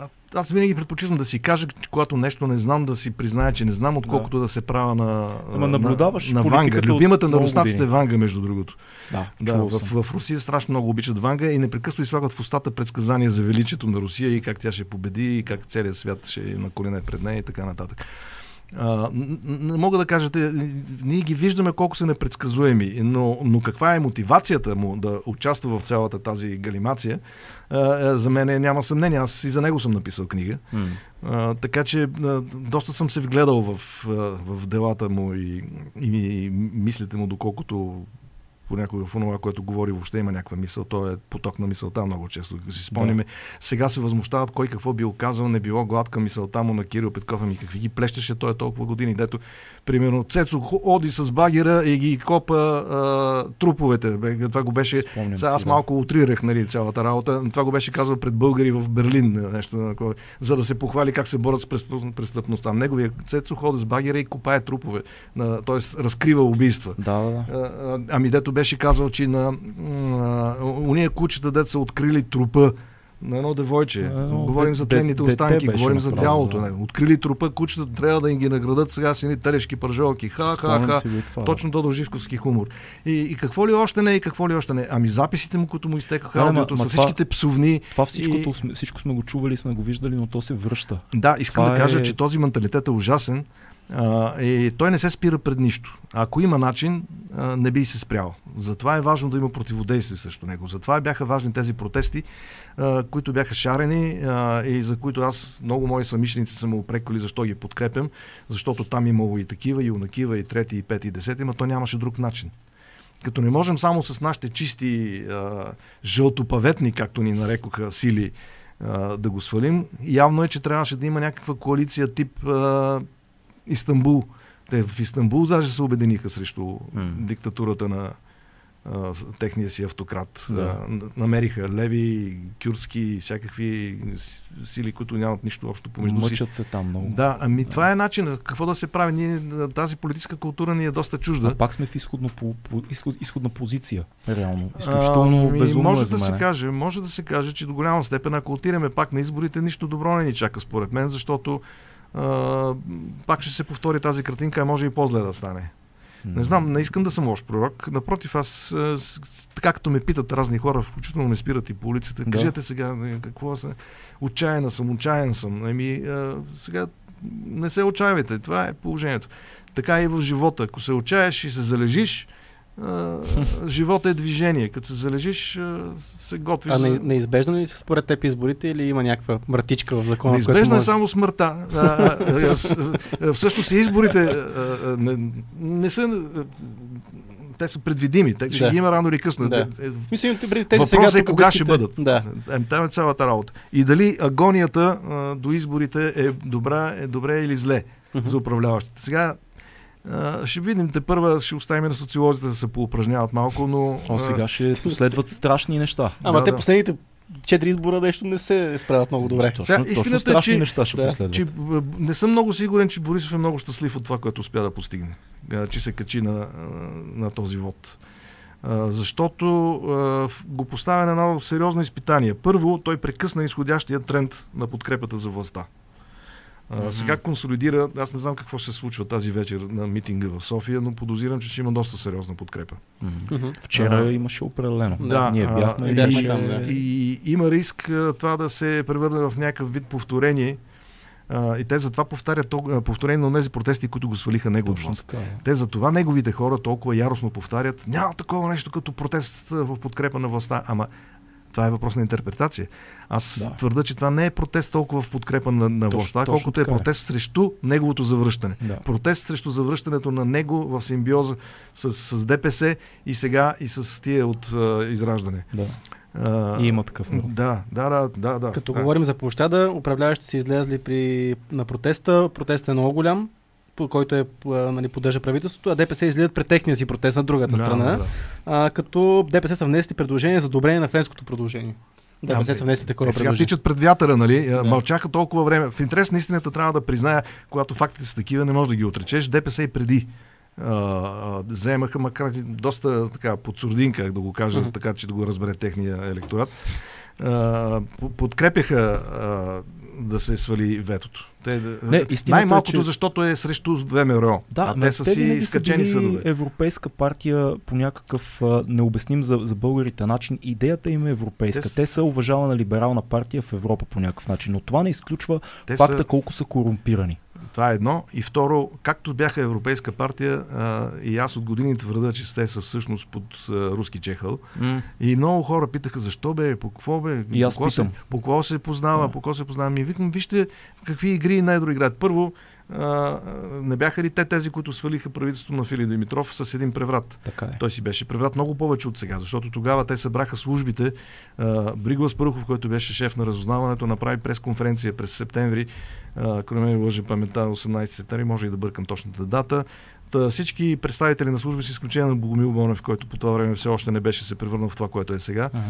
а, аз винаги предпочитам да си кажа, когато нещо не знам, да си призная, че не знам, отколкото да, се правя на, Ама наблюдаваш на, на Ванга. Любимата на руснаците е. Ванга, между другото. Да, Да, в, съм. в, Русия страшно много обичат Ванга и непрекъснато излагат в устата предсказания за величието на Русия и как тя ще победи, и как целият свят ще е на колене пред нея и така нататък. А, не мога да кажа, ние ги виждаме колко са непредсказуеми, но, но каква е мотивацията му да участва в цялата тази галимация, а, за мен е, няма съмнение. Аз и за него съм написал книга. М. А, така че а, доста съм се вгледал в, в делата му и, и, и мислите му, доколкото понякога в това, което говори, въобще има някаква мисъл. Той е поток на мисълта много често. Ако си спомняме, сега се възмущават кой какво бил казал, не било гладка мисълта му на Кирил Петков, ами какви ги плещеше той толкова години, дето примерно Цецо оди с багера и ги копа а, труповете. Това го беше Спомням сега аз си, да. малко утрирах нали, цялата работа. Това го беше казал пред българи в Берлин, нещо, такова, за да се похвали как се борят с престъп- престъпността. Неговия Цецо ходи с багера и копае трупове, т.е. разкрива убийства. Да, да. А, Ами дето беше казал, че на уния кучета, дето са открили трупа на едно девойче. Едно говорим за тленните останки, говорим за тялото. да. Открили трупа, кучета трябва да им ги наградат сега с едни телешки пържолки. Ха, ха, ха. Точно Тодор Живковски хумор. И, и какво ли още не, и какво ли още не. Ами записите му, които му изтекаха Да, аудиото, с всичките псовни. Това всичкото, И- всичко сме го чували, сме го виждали, но то се връща. Да, искам Това да кажа, е- че този менталитет е ужасен. И той не се спира пред нищо. Ако има начин, а, не би се спрял. Затова е важно да има противодействие срещу него. Затова бяха важни тези протести, а, които бяха шарени а, и за които аз, много мои самишленици са ме упреквали защо ги подкрепям, защото там имало и такива, и унакива, и трети, и пети, и десети, но то нямаше друг начин. Като не можем само с нашите чисти а, жълтопаветни, както ни нарекоха сили, да го свалим, явно е, че трябваше да има някаква коалиция тип а, Истанбул. Те в Истанбул даже се обединиха срещу М. диктатурата на, а, техния си автократ. Да. А, намериха леви, кюрски, всякакви сили, които нямат нищо общо помежду си. Мъчат се там много. Да, ами това е начин. Какво да се прави? Ние, тази политическа култура ни е доста чужда. А пак сме в изходно, по, по, изход, изходна позиция, реално. Изключително Ами, безумно може е да се каже, може да се каже, че до голяма степен, ако отидеме пак на изборите, нищо добро не ни чака според мен, защото а, пак ще се повтори тази картинка, а може и по-зле да стане. Не знам, не искам да съм лош пророк. Напротив, аз, така като ме питат разни хора, включително ме спират и по улицата, Да. кажете сега, какво са, отчаяна съм, отчаян съм. А, сега не се отчаявайте, това е положението. Така и в живота. Ако се отчаяш и се залежиш, живота е движение. Като се залежиш, се готвиш. А не, неизбежно ли са според теб изборите или има някаква вратичка в закона? Неизбежна е може- само смъртта. Всъщност изборите не, не са. Те са предвидими. Те ще Да. ги има рано или късно. Да. Е, имате предвид тези Въпросът сега е кога ще бъдат. Да. Е, Там е цялата работа. И дали агонията а, до изборите е добра, е добре или зле за управляващите. Сега ще видим, те първа ще оставим на социолозите да се поупражняват малко, но... О, сега ще последват страшни неща. Ама Да, те да. последните четири избора нещо не се справят много добре. Точно, Сега, точно истината е, страшни че- неща ще да, последват. че, б- не съм много сигурен, че Борисов е много щастлив от това, което успя да постигне. Че се качи на, на този вод. Защото го поставя на едно сериозно изпитание. Първо, той прекъсна изходящия тренд на подкрепата за властта. А, Мгм. Сега консолидира, аз не знам какво ще се случва тази вечер на митинга в София, но подозирам, че ще има доста сериозна подкрепа. Мгм. Вчера А, имаше определено. Да, Ние а, бяхме. и, бяхме и- там, да. и има риск а, това да се превърне в някакъв вид повторение. А, и те затова повтарят то- а, повторение на тези протести, които го свалиха него така. е. Те за това неговите хора толкова яростно повтарят, няма такова нещо като протест а, в подкрепа на властта. Ама това е въпрос на интерпретация. Аз Да. да. твърда, че това не е протест толкова в подкрепа на, на Точно- властта, точно колкото е е. протест срещу неговото завръщане. Да. Протест срещу завръщането на него в симбиоза с, с ДПС и сега и с тия от а, израждане. Да. А, И има такъв народ. Да, да, да, да. да Като да. говорим за площада, управляващите са излезли при, на протеста. Протестът е много голям, който е, нали, поддържа правителството, а ДПС излизат пред техния си протест на другата Да, страна. да, да. А, като ДПС са внесли предложение за одобрение на френското предложение. Да, са внесли такова Те сега тичат пред вятъра, нали? Да. Мълчаха толкова време. В интерес на истината трябва да призная, когато фактите са такива, не може да ги отречеш. ДПС и преди вземаха, макар и доста така под сурдинка, да го кажа, Мгм. така че да го разбере техния електорат, а, по- подкрепяха а, да се свали ветото. Те, Не, истината е, най-малкото, че- защото е срещу ВМРО. Да, а те са си винаги са изкачени били европейска партия по някакъв а, необясним за, за българите начин. Идеята им е европейска. Те Те, Те са уважавана либерална партия в Европа по някакъв начин. Но това не изключва Те факта са- колко са корумпирани. Това е едно. И второ, както бяха европейска партия, а, и аз от години твърда, че те са всъщност под а, руски чехъл. И много хора питаха, защо бе, по какво бе, И аз по, какво се, питам. по какво се познава, Да. по какво се познава. Ми викам, вижте какви игри най-добро играят. Първо, а, не бяха ли те тези, които свалиха правителството на Фили Димитров с един преврат? Така е. Той си беше преврат много повече от сега, защото тогава те събраха службите. А, Бриглас Пърхов, който беше шеф на разузнаването, направи пресконференция през септември, ако не ме лъже паметта, 18 септември, може и да бъркам точната дата. Та, всички представители на служби, с изключение на Богомил Бонев, който по това време все още не беше се превърнал в това, което е сега, Ага.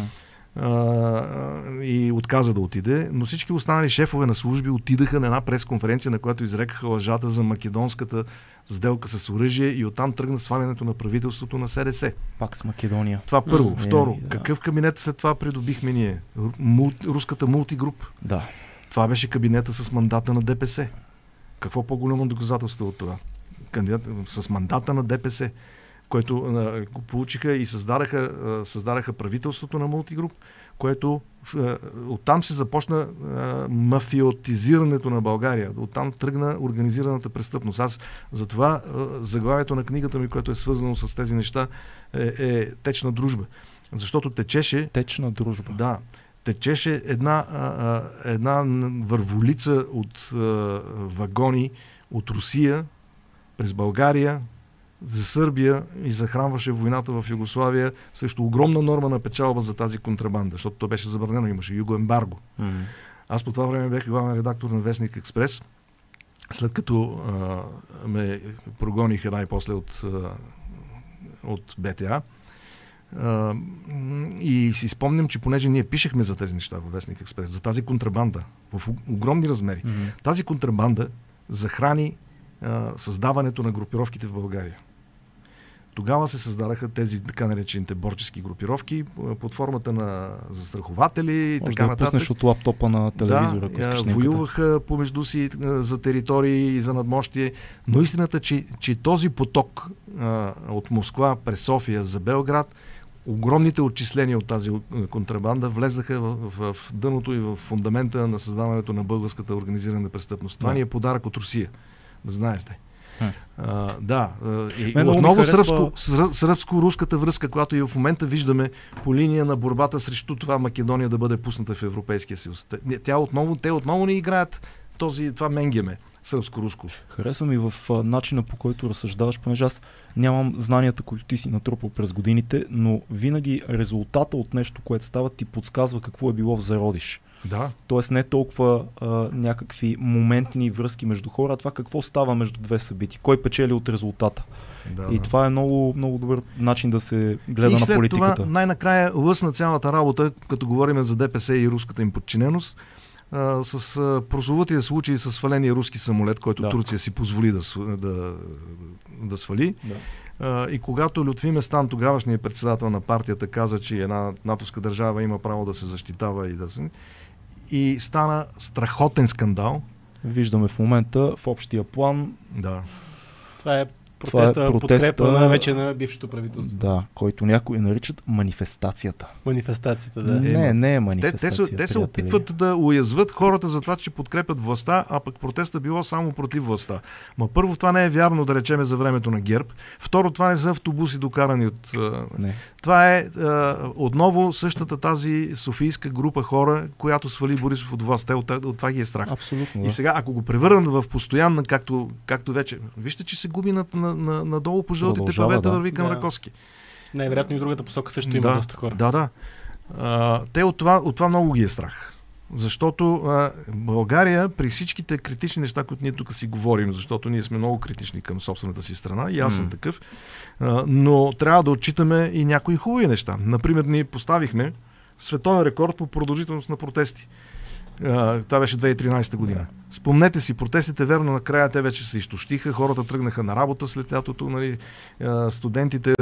а, и отказа да отиде, но всички останали шефове на служби отидаха на една пресконференция, на която изрекаха лъжата за македонската сделка с оръжие и оттам тръгна свалянето на правителството на СДС. Пак с Македония. Това първо. М, Второ, е, да. какъв кабинет след това придобихме ние? Мул, руската мултигруп. Да. Това беше кабинета с мандата на ДПС. Какво по-голямо доказателство от това? Кандидат с мандата на ДПС, който а, го получиха и създадаха, създадаха правителството на мултигруп, което оттам се започна мафиотизирането на България. Оттам тръгна организираната престъпност. Аз затова заглавието на книгата ми, което е свързано с тези неща, е, е Течна дружба. Защото течеше Течна дружба. да, течеше една, а, една върволица от а, вагони от Русия през България за Сърбия и захранваше войната в Югославия срещу огромна норма на печалба за тази контрабанда, защото то беше забранено, имаше югоембарго. М. Аз по това време бях главен редактор на Вестник Експрес, след като а, ме прогониха най-после от, а, от БТА. И си спомням, че понеже ние пишехме за тези неща във Вестник Експрес, за тази контрабанда в огромни размери, Mm-hmm. тази контрабанда захрани а, създаването на групировките в България. Тогава се създадаха тези така наречените борчески групировки под формата на застрахователи и така да нататък. пуснеш от лаптопа на телевизора, да, воюваха помежду си за територии и за надмощие, но истината, че, че този поток а, от Москва през София за Белград, огромните отчисления от тази а, контрабанда влезаха в, в, в дъното и в фундамента на създаването на българската организирана престъпност. Това Да. ни е подарък от Русия. Да знаете. А, да, и Мен отново харесва- сръбско, сръ- сръбско-руската връзка, която и в момента виждаме по линия на борбата срещу това Македония да бъде пусната в Европейския съюз. Те- Тя отново, те отново не играят този, това менгеме сръбско-руско. Харесва ми в а, начина по който разсъждаваш, понеже аз нямам знанията, които ти си натрупал през годините, но винаги резултата от нещо, което става, ти подсказва какво е било в зародиш. Да. Тоест не толкова а, някакви моментни връзки между хора, а това какво става между две събития, кой печели от резултата. да И да. това е много, много добър начин да се гледа и на след политиката. това най-накрая лъсна цялата работа, като говорим за ДПС и руската им подчиненост, а, с а, прословутия случай с сваления руски самолет, който Да. Турция си позволи да, да, да свали. Да. А, и когато Лютви Местан, тогавашният председател на партията, каза, че една натовска държава има право да се защитава и да се... И стана страхотен скандал. Виждаме в момента в общия план, Да. Това е Това е протеста, протеста- подкрепа на вече на бившето правителство. да, който някои наричат манифестацията. Манифестацията, да. Не, не е Те, манифестация. те, се, те се опитват да уязват хората за това, че подкрепят властта, а пък протеста било само против властта. Ма първо, това не е вярно, да речеме, за времето на ГЕРБ. Второ, това не са автобуси докарани от... а, Не. Това е а, отново същата тази софийска група хора, която свали Борисов от власт. Те от, от това ги е страх. Абсолютно. И Да. сега, ако го превърнат в постоянна, както, както вече, вижте, че се губи на, на, на, надолу по жълтите павета, да. върви към Да. Раковски. Най-вероятно и в другата посока също има да, доста хора. Да, да. А, те от това, от това много ги е страх. Защото а, България, при всичките критични неща, които ние тук си говорим, защото ние сме много критични към собствената си страна, и аз съм М. такъв, а, но трябва да отчитаме и някои хубави неща. Например, ние поставихме световен рекорд по продължителност на протести. Това беше 2013 година. Спомнете си, протестите, верно, накрая те вече се изтощиха, хората тръгнаха на работа след лятото, нали, студентите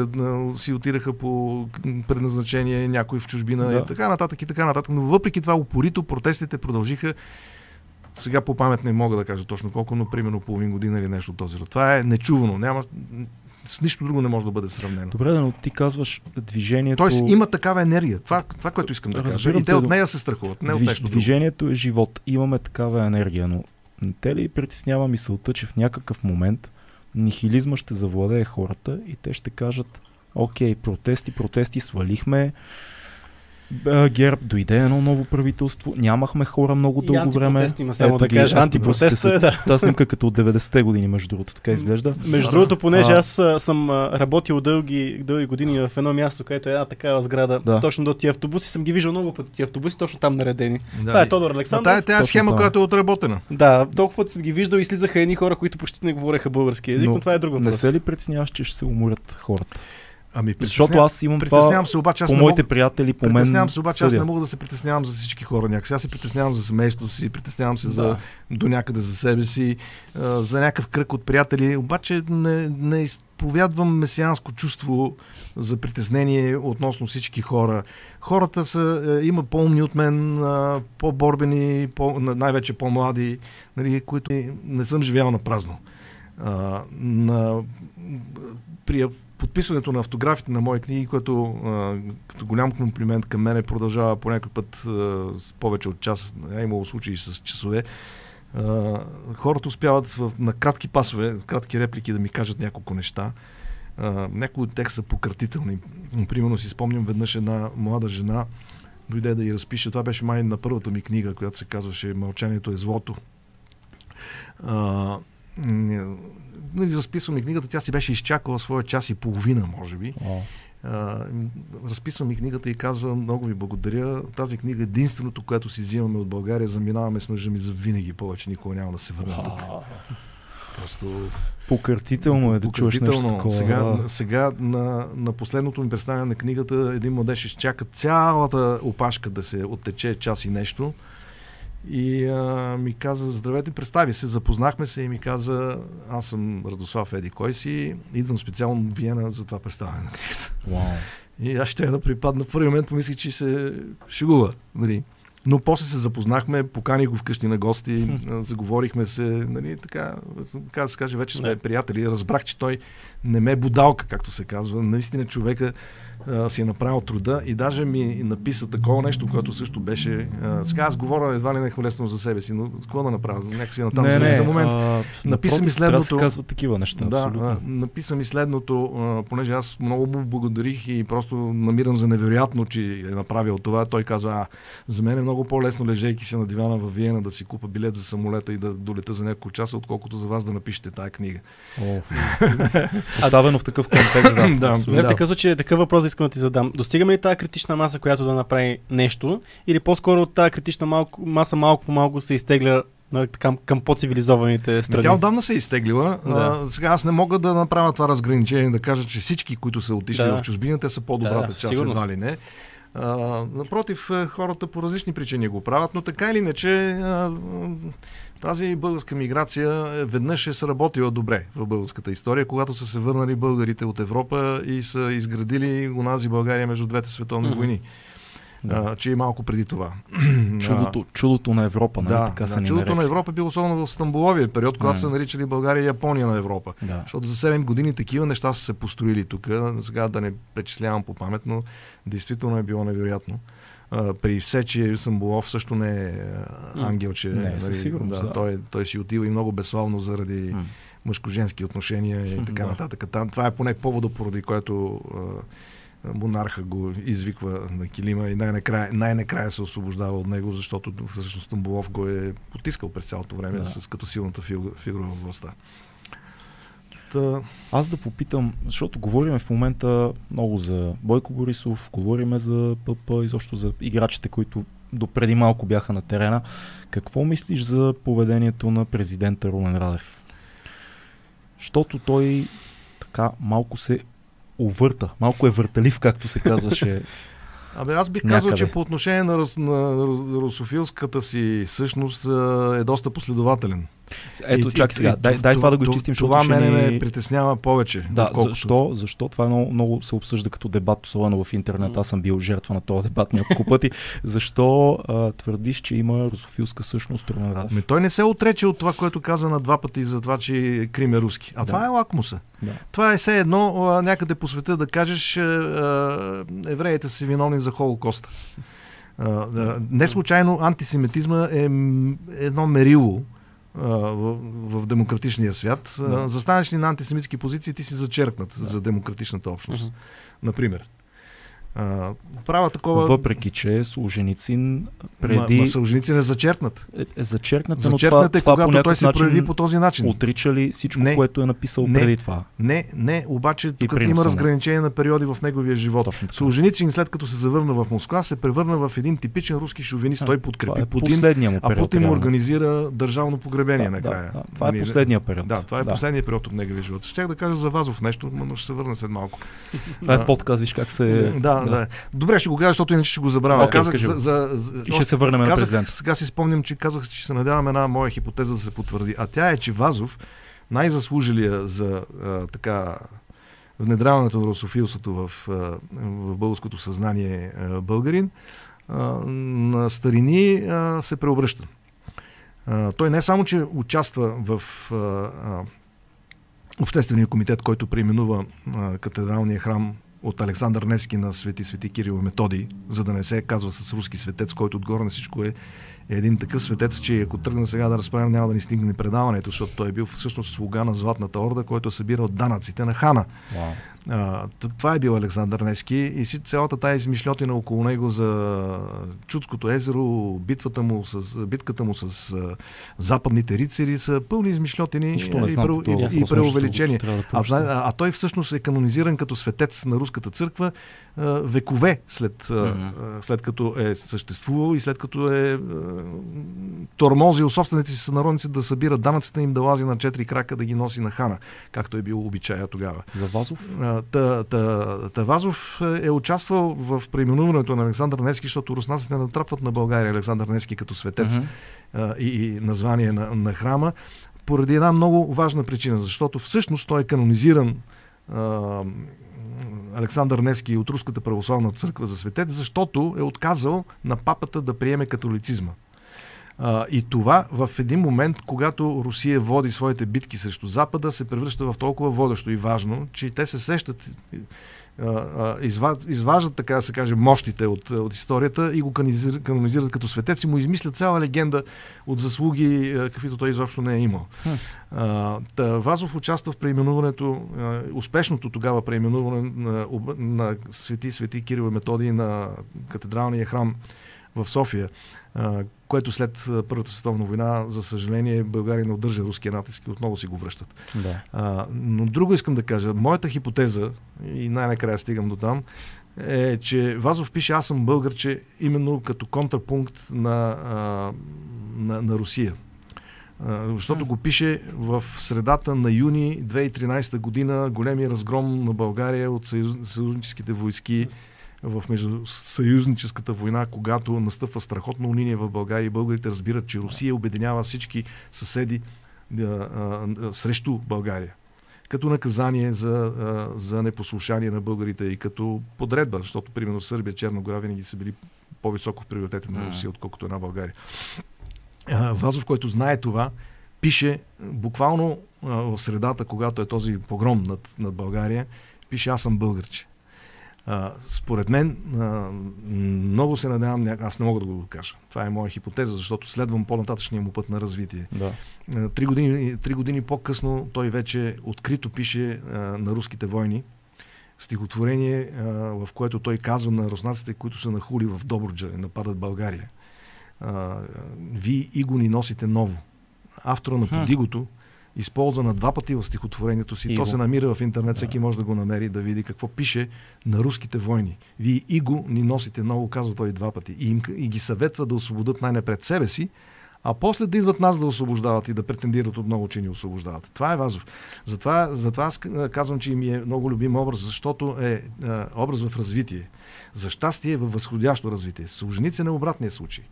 си отидаха по предназначение, някои в чужбина Да. и така нататък и така нататък. Но въпреки това упорито протестите продължиха сега по памет не мога да кажа точно колко, но примерно половин година или нещо от този род. Това е нечувано. Няма, с нищо друго не може да бъде сравнено. Добре, но ти казваш движението... Тоест има такава енергия. Това, това което искам да кажа. Разбирам И те от нея се страхуват, не от Движ- нещо друго. движението е живот. Имаме такава енергия, но те ли притеснява мисълта, че в някакъв момент нихилизма ще завладее хората и те ще кажат окей, протести, протести, свалихме ГЕРБ, дойде едно ново правителство, нямахме хора много И дълго време. антипротест има само да ги кажа. Антипротеста, са- да. Тази снимка е като от 90-те години, между другото, така изглежда. Между Да, другото, понеже А. аз съм работил дълги, дълги години в едно място, където е една такава сграда, Да. точно до тия автобуси, съм ги виждал много пъти. Тия автобуси точно там наредени. Да, Това е и- Тодор Александров. тая, тая Точно схема, това е. която е отработена. Да, толкова пъти съм ги виждал и слизаха едни хора, които почти не говореха български язик, но, Но това е друг Не въпрос. се ли притесняваш, че ще се уморят хората? Ами, Защото аз имам това се, обаче аз по моите мога, приятели, по мен притеснявам се, обаче аз съдя. не мога да се притеснявам за всички хора някакси. Аз се притеснявам за семейството си, притеснявам се за, Да. до някъде за себе си, за някакъв кръг от приятели, обаче не, не изповядвам месианско чувство за притеснение относно всички хора. Хората са, е, има по-умни от мен, по-борбени, по, на- най-вече по-млади, нали, които не съм живял на празно. А, на, при подписването на автографите на мои книги, което а, като голям комплимент към мене продължава по някой път а, с повече от час, е имало случаи с часове, а, хората успяват в, на кратки пасове, кратки реплики да ми кажат няколко неща. А, някои от тях са пократителни. Примерно си спомням веднъж една млада жена дойде да й разпише. Това беше май на първата ми книга, която се казваше Мълчанието е злото. А, нали, и книгата, тя си беше изчакала своя час и половина, може би. О, разписвам и книгата и казвам, много ви благодаря. Тази книга е единственото, което си взимаме от България. Заминаваме с мъжа ми за винаги. Повече никога няма да се върна тук. Просто Покъртително е да чуеш нещо такова. Сега, сега на, на последното ми представяне на книгата един младеж изчака цялата опашка да се оттече час и нещо. И а, ми каза, здравейте, представи се, запознахме се и ми каза, аз съм Радослав Еди, кой си, идвам специално в Виена за това представяне на книгата. Вау. И аз ще я да припадна. В първи момент помислих, че се шегува. Нали. Но после се запознахме, поканих го вкъщи на гости, заговорихме се, нали, така, така да се каже, вече сме приятели. Разбрах, че той не ме е будалка, както се казва. Наистина човека а, си е направил труда и даже ми написа такова нещо, което също беше... А, сега аз говоря едва ли не хвалесно за себе си, но какво да направя? Някакси натам не, за, не, за момент. А, Написа ми Трябва да се следното. казват такива неща. Да, абсолютно. а, написа ми следното, а, понеже аз много му благодарих и просто намирам за невероятно, че е направил това. Той казва, а, за мен е много по-лесно, лежейки си на дивана в Виена, да си купа билет за самолета и да долета за няколко часа, отколкото за вас да напишете тая книга. О. Поставено <laughs> в такъв контекст, да. <laughs> Да. Не, в такъв случай е такъв въпрос искам да ти задам. Достигаме ли тази критична маса, която да направи нещо, или по-скоро тази критична малко, маса малко по малко се изтегля към, към по-цивилизованите страни? Тя отдавна се е изтеглила. Да. А, сега аз не мога да направя това разграничение, да кажа, че всички, които са отишли Да. в чужбина, те са по-добрата Да, част, едва ли не. А, напротив, е, хората по различни причини го правят, но така или иначе а, тази българска миграция е, веднъж е сработила добре в българската история, когато са се върнали българите от Европа и са изградили онази България между двете световни Мгм. войни. Да. А, че и малко преди това. <clears throat> Чудото, чудото на Европа, нали? Да, така да ни чудото на. Европа е било особено в Стамбуловия период, когато М. са наричали България и Япония на Европа. Да. Защото за 7 години такива неща са се построили тук. Сега да не пречислявам по памет, но действително е било невероятно. А, при все, че Самболов също не е а, ангел, че Не, със сигурност, да. Той, той си отива и много безславно заради М. мъжко-женски отношения и <laughs> така Да. нататък. Там, това е поне повода, поради който а, монарха го извиква на килима и най-накрая, най-накрая се освобождава от него, защото всъщност Стамбулов го е потискал през цялото време Да. с, като силната фигура, фигура в властта. Аз да попитам, защото говорим в момента много за Бойко Борисов, говориме за ПП, изобщо за играчите, които до преди малко бяха на терена. Какво мислиш за поведението на президента Румен Радев? Защото той така малко се увърта, малко е върталив, както се казваше. <laughs> Абе, аз бих казал, Някъде. че по отношение на, на рус- русофилската си същност е доста последователен. Ето, И- чакай и- сега, и дай, дай това да го изчистим, защото Това мене ни... ме притеснява повече. Да, защо? Защо? Това е много, много се обсъжда като дебат, особено в интернет. Аз съм бил жертва на този дебат няколко пъти. Защо а, твърдиш, че има русофилска същност Румен Радев? Ами той не се отрече от това, което каза на два пъти за това, че Крим е руски. А Да. това е лакмуса. Да. Това е все едно а, някъде по света да кажеш а, евреите са виновни за Холокоста. Не случайно антисемитизма е едно мерило в, в демократичния свят. Да. Застанеш ли на антисемитски позиции, ти си зачеркнат да. за демократичната общност. Мгм. Например. А, правя такова... Въпреки, че Солженицин преди Ма, ма Солженицин е зачеркнат. е, е зачеркнат, но това, е, това по когато той някакъв се прояви по този начин. отрича ли всичко, Не. което е написал Не. преди това? Не, не, обаче тук има разграничение на периоди в неговия живот. Солженицин, след като се завърна в Москва, се превърна в един типичен руски шовинист. Той подкрепи е Путин, последния му а период. Путин му организира държавно погребение да, накрая. Да, да. Това е Нали, последния период. Да, това е последният период от неговия живот. Щях да кажа за Вазов нещо, но ще се върна след малко. <laughs> Това е Да. подкаст, виж как се... Да, да, да. Добре, ще го кажа, защото иначе ще го забравя. Окей, казах за, за, за, И ще се върнем на казах, президента. Сега си спомням, че казах, че се надявам една моя хипотеза да се потвърди. А тя е, че Вазов, най-заслужилия за а, така внедряването на русофилството в, в българското съзнание българин, на старини се преобръща. Той не само, че участва в Обществения комитет, който преименува катедралния храм от Александър Невски на Свети Свети Кирил и Методий, за да не се казва с руски светец, който отгоре на всичко е, е един такъв светец, че ако тръгна сега да разправям, няма да ни стигне предаването, защото той е бил всъщност слуга на Златната орда, който е събирал данъците на хана. Вау. А, това е бил Александър Невски и си цялата тази измишлетина около него за Чудското езеро, битвата му с, битката му с а, западните рицари са пълни измишлетини Нищо не и, знам и, и въпрос, преувеличени. трябва да А, а, а той всъщност е канонизиран като светец на руската църква а, векове след, а, след като е съществувал и след като е а, тормозил собствените си сънародници да събира данъците им, да лази на четири крака, да ги носи на хана, както е било обичая тогава. За Вазов? А, Та, та, та Вазов е участвал в преименуването на Александър Невски, защото руснаците натрапват на България Александър Невски като светец а, и, и название на, на храма, поради една много важна причина, защото всъщност той е канонизиран Александър Невски от Руската православна църква за светец, защото е отказал на папата да приеме католицизма. А, и това в един момент, когато Русия води своите битки срещу Запада, се превръща в толкова водещо и важно, че те се сещат, изваждат, така да се каже, мощите от, от историята и го канонизират, канонизират като светец и му измислят цяла легенда от заслуги, каквито той изобщо не е имал. Та, Вазов участва в преименуването, успешното тогава преименуване на, на свети свети Кирил и Методий на катедралния храм в София, което след Първата световна война, за съжаление, България не удържа руския натиск и отново си го връщат. Да. А, но друго искам да кажа. Моята хипотеза, и най-накрая стигам до там, е, че Вазов пише Аз съм българче именно като контрапункт на, а, на, на Русия. А, защото го пише в средата на юни 2013 година големия разгром на България от съюз, съюзническите войски в междусъюзническата война, когато настъпва страхотно униние в България и българите разбират, че Русия обединява всички съседи а, а, срещу България. Като наказание за, а, за непослушание на българите и като подредба, защото примерно Сърбия, Черна гора винаги са били по-високо в приоритета на. Русия, отколкото една България. Вазов, който знае това, пише буквално в средата, когато е този погром над, над България, пише аз съм българче. А, според мен, а, много се надявам, аз не мога да го докажа. Това е моя хипотеза, защото следвам по-нататъчния му път на развитие. Да. Три години, три години по-късно той вече открито пише а, на руските войни стихотворение, а, в което той казва на руснаците, които са нахули в Добруджа и нападат България. А, Вие иго ни носите ново. Автора на Хм. Подигото използва на два пъти в стихотворението си. Иго. То се намира в интернет, всеки може да го намери, да види какво пише на руските войни. Вие иго ни носите ново, казва той два пъти. И, им, и ги съветва да освободят най-напред себе си, а после да идват нас да освобождават и да претендират отново, че ни освобождават. Това е Вазов. Затова, затова аз казвам, че ми е много любим образ, защото е, е образ в развитие. За щастие е във възходящо развитие. Солженицин е обратния случай.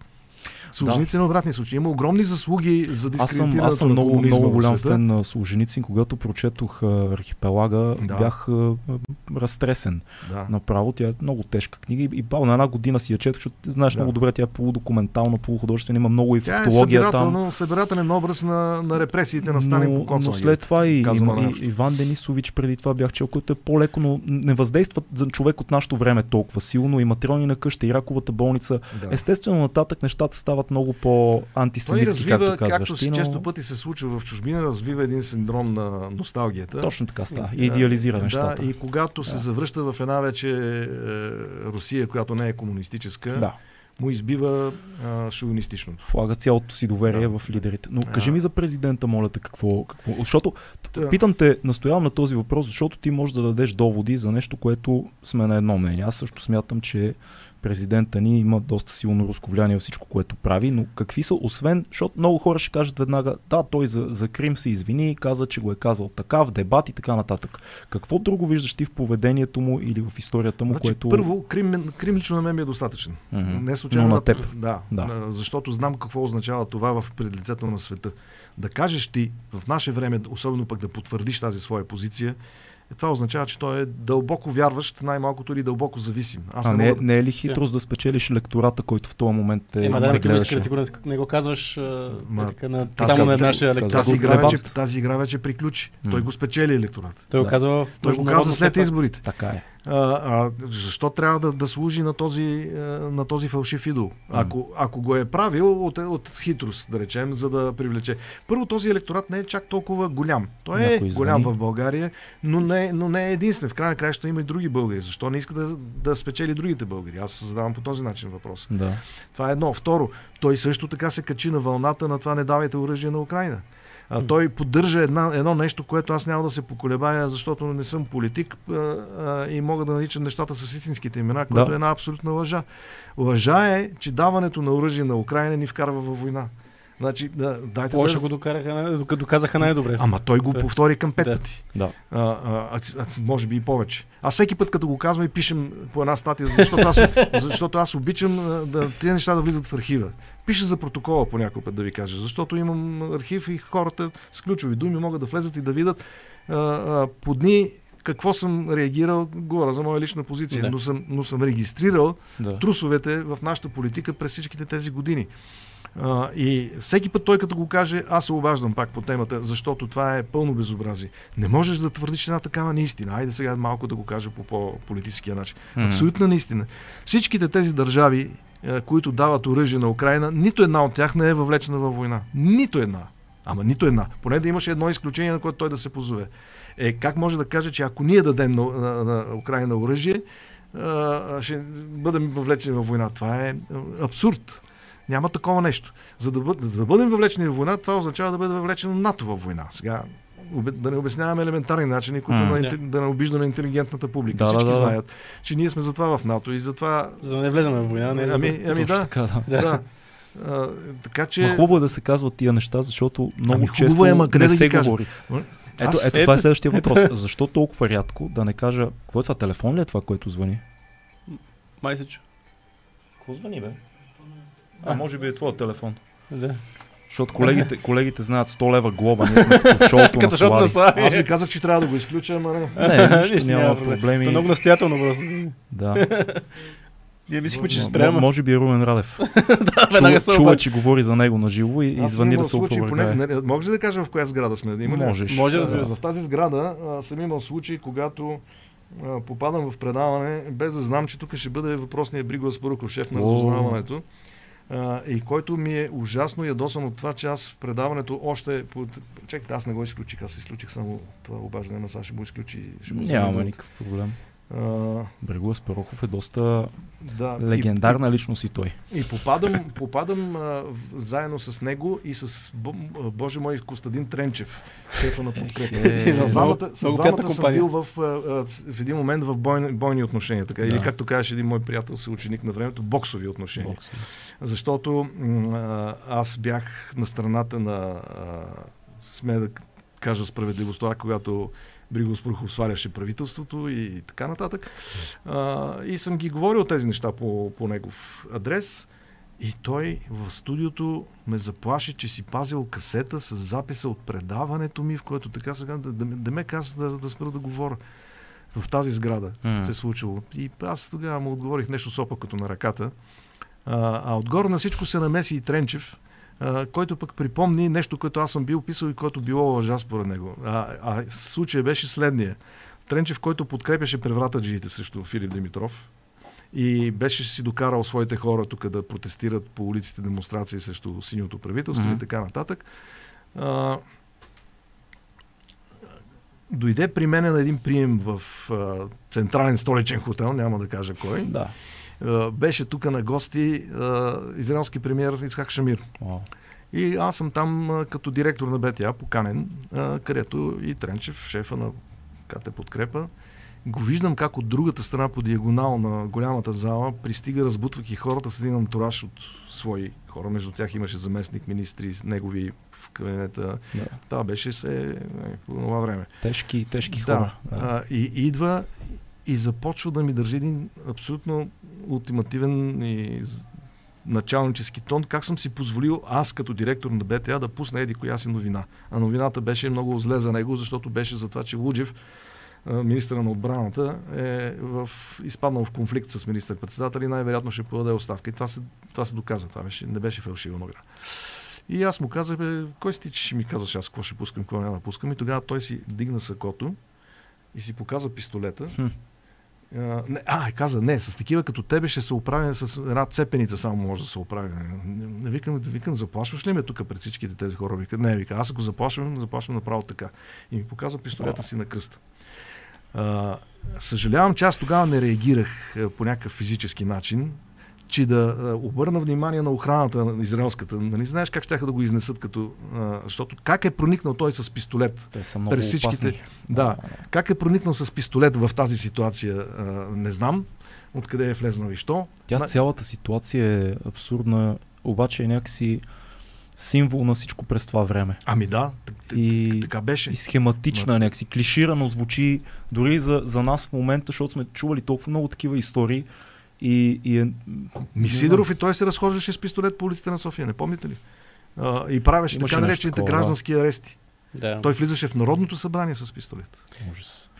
Солженицин е обратния случай. Има огромни заслуги за Аз съм, дискредитирането аз съм много, много голям фен на Солженицин. Когато прочетох Архипелага, Да. бях а, разтресен. Да. Направо тя е много тежка книга и, и бал на една година си я четох, защото знаеш Да. много добре, тя е полудокументална, полухудожествена, има много и е фактология там. събирателно, събирателен образ на, на репресиите на Сталин по но, но след това и, и, и Иван Денисович преди това бях чел, който е по-леко, но не въздействат за човек от нашето време толкова силно. И матриони на къща, и раковата болница. Да. Естествено, нататък нещата стават много Той по-антисемитски, както казваш както ти, но... често пъти се случва в чужбина, развива един синдром на носталгията. Точно така става. Да, И идеализира да, нещата. и когато се Да. завръща в една вече е, Русия, която не е комунистическа, Да. му избива а, шовинистичното. Влага цялото си доверие Да. в лидерите. Но А. кажи ми за президента, моля те, какво, какво... Защото Та. питам те, настоявам на този въпрос, защото ти можеш да дадеш доводи за нещо, което сме на едно мнение. Аз също смятам, че президента ни има доста силно руско влияние във всичко, което прави, но какви са, освен, защото много хора ще кажат веднага, да, той за, за Крим се извини, каза, че го е казал така, в дебат и така нататък. Какво друго виждаш ти в поведението му или в историята му, Значи, което... Първо, Крим, Крим лично на мен ми е достатъчен. Мгм. Не случайно. Но на теб. Да, Да. да. Защото знам какво означава това в пред лицето на света. Да кажеш ти в наше време, особено пък да потвърдиш тази своя позиция, е, това означава, че той е дълбоко вярващ, най-малкото или дълбоко зависим. Аз а не, не, мога... не е ли хитрост да спечелиш лектората, който в този момент е Ема да, да ти го не, го казваш Ма, е така, на, тази- само на нашия лекторат. тази, игра вече, тази игра вече приключи. М. Той го спечели електорат. Той го Да. казва в Той го след след изборите. Така е. А, защо трябва да, да служи на този, а, на този фалшив идол? Ако, ако го е правил от, от хитрост, да речем, за да привлече. Първо, този електорат не е чак толкова голям. Той е голям в България, но не, но не е единствен. В крайна краща има и други българи. Защо не иска да, да спечели другите българи? Аз задавам по този начин въпрос. Да. Това е едно. Второ, той също така се качи на вълната на това не давайте оръжие на Украина. А, той поддържа една, едно нещо, което аз няма да се поколебая, защото не съм политик а, а, и мога да наричам нещата с истинските имена, което Да. е една абсолютна лъжа. Лъжа е, че даването на оръжие на Украина ни вкарва във война. Значи, да, дайте Лошо да... го докараха, най- дока- доказаха най-добре. Ама той го Той- повтори към пет Да. пъти. Да. А, а, а, а, може би и повече. Аз всеки път, като го казвам и пишем по една статия, защото аз, <laughs> защото аз обичам а, да, тези неща да влизат в архива. Пиша за протокола по някой път да ви кажа, защото имам архив и хората с ключови думи могат да влезат и да видят а, а, по дни какво съм реагирал, говоря за моя лична позиция, Да. но, съм, но съм регистрирал Да. трусовете в нашата политика през всичките тези години. А, и всеки път той като го каже, аз се обаждам пак по темата, защото това е пълно безобразие. Не можеш да твърдиш една такава неистина. Айде сега малко да го кажа по по-политическия начин. Мгм. Абсолютна неистина. Всичките тези държави, е, които дават оръжие на Украина, нито една от тях не е въвлечена във война. Нито една. Ама нито една. Поне да имаше едно изключение, на което той да се позове. Е, как може да каже, че ако ние дадем на, на, на Украина оръжие, ще бъдем въвлечени във война? Това е а, абсурд. Няма такова нещо. За да, бъд, за да бъдем въвлечени в война, това означава да бъде въвлечено НАТО във война. Сега, да не обясняваме елементарни начини, които М. да, да не обиждаме интелигентната публика. Да, Всички да, да. знаят, че ние сме затова в НАТО и затова... За да не влезем в война, не е за Ами, да... ами да, така, да. да. А, така че... Ма хубаво е да се казват тия неща, защото много Ами, често е, къде не да се кажа? говори. Ето, Аз- ето, това е следващия въпрос. Защо толкова рядко да не кажа, какво е това, телефон ли е това, което звъни? Май се чу. Какво звъни, бе? А, може би е твой телефон. Да. Защото колегите, <laughs> колегите знаят 100 лева глоба, ние сме като в шоуто <laughs> Като на Слави. Слави. Аз ви казах, че трябва да го изключа, ама не. Не, нищо няма няма проблем. проблеми. То е много настоятелно просто. Да. <laughs> Ние мислихме, че М- ще спрямо. Може би е Румен Радев. Да, Чува, чува, че говори за него на живо и, и Аз звъни да се случаи, опровергае. може ли да кажа в коя сграда сме? Има ли? Можеш. Може, разбира се. В тази сграда а, съм имал случаи, когато а, попадам в предаване, без да знам, че тук ще бъде въпросният Бриго Аспаруков, шеф на разузнаването. А, и който ми е ужасно ядосан от това, че аз в предаването още... Под... Аз не го изключих, аз изключих само това обаждане, но сега ще го изключи. Ще го взема. никакъв проблем. А, Брегова Спарохов е доста да, легендарна личност и той. И попадам, попадам а, заедно с него и с, боже мой, Костадин Тренчев, шефа на подкрепа. Е, с двамата, с двамата съм бил в, а, в един момент в бойни, бойни отношения. Така, Или Да. както казваше един мой приятел, съученик на времето, боксови отношения. Бокс. Защото а, аз бях на страната на, а, сме да кажа справедливост, това, когато Бриго Спрухов сваляше правителството и така нататък. А, и съм ги говорил тези неща по, по негов адрес. И той в студиото ме заплаши, че си пазил касета с записа от предаването ми, в което така сега да, да, да ме каза да, да спра да говоря. В тази сграда М. се е случило. И аз тогава му отговорих нещо сопа като на ръката. А, а отгоре на всичко се намеси и Тренчев, който пък припомни нещо, което аз съм бил писал и което било лъжа според него. А, а случая беше следния. Тренчев, който подкрепяше превратаджиите срещу Филип Димитров и беше си докарал своите хора тук да протестират по улиците демонстрации срещу синьото правителство Мгм. и така нататък. А, дойде при мен на един прием в а, централен столичен хотел, няма да кажа кой. Да. А, беше тук на гости а, израелски премьер Исхак Шамир. И аз съм там а, като директор на БТА, поканен, където и Тренчев, шефа на КТ Подкрепа, го виждам как от другата страна по диагонал на голямата зала пристига, разбутвайки хората с един антураж от свои хора. Между тях имаше заместник министри, негови в кабинета. Да. Това беше се е, по това време. Тежки, тежки Да, хора. Да. а, и идва и започва да ми държи един абсолютно ултимативен и началнически тон, как съм си позволил аз като директор на БТА да пусна еди коя си новина. А новината беше много зле за него, защото беше за това, че Луджев, а, министъра на отбраната, е в, изпаднал в конфликт с министър-председател и най-вероятно ще подаде оставка. И това се, това се доказа. Това беше, не беше фалшива новина. И аз му казах, бе, кой си ти, че ми казваш аз какво ще пускам, какво няма да пускам. И тогава той си дигна сакото и си показа пистолета. Хм. А, и каза, не, с такива като тебе ще се оправим с една цепеница, само може да се не, викам, викам, заплашваш ли ме тук пред всичките тези хора? Вика, не, вика, аз ако заплашвам, заплашвам направо така. И ми показа пистолета си на кръста. А, съжалявам, че аз тогава не реагирах по някакъв физически начин, че да обърна внимание на охраната на израелската. Нали знаеш как ще да го изнесат като... А, защото как е проникнал той с пистолет? Те са много през всичките- опасни. Да. Как е проникнал с пистолет в тази ситуация, а, не знам. Откъде е влезнал и що. Тя цялата ситуация е абсурдна, обаче е някакси символ на всичко през това време. Ами да, и, така беше. И схематична, някакси клиширано звучи дори за, за нас в момента, защото сме чували толкова много такива истории. И, и е, Ми Сидоров и той се разхождаше с пистолет по улиците на София, не помните ли? А, и правеше Имаше така наречените граждански арести. Да. Той влизаше в Народното събрание с пистолет. Ужас.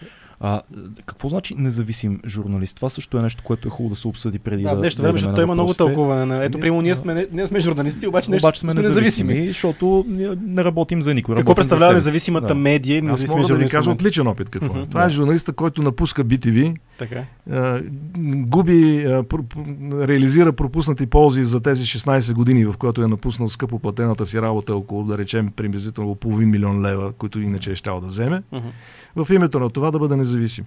А, какво значи независим журналист? Това също е нещо, което е хубаво да се обсъди преди да. Да, нещо време, защото той има много тълкуване. Ето, прямо ние сме, ние сме журналисти, обаче, нещо, обаче сме независими, независими, защото не работим за никой. Какво представлява независимата да. медия и Аз мога да ви кажа от личен опит какво е. Това е журналиста, който напуска BTV, така. губи, реализира пропуснати ползи за тези 16 години, в които е напуснал скъпо платената си работа, около да речем приблизително половин милион лева, които иначе е щял да вземе, в името на това да бъде независим.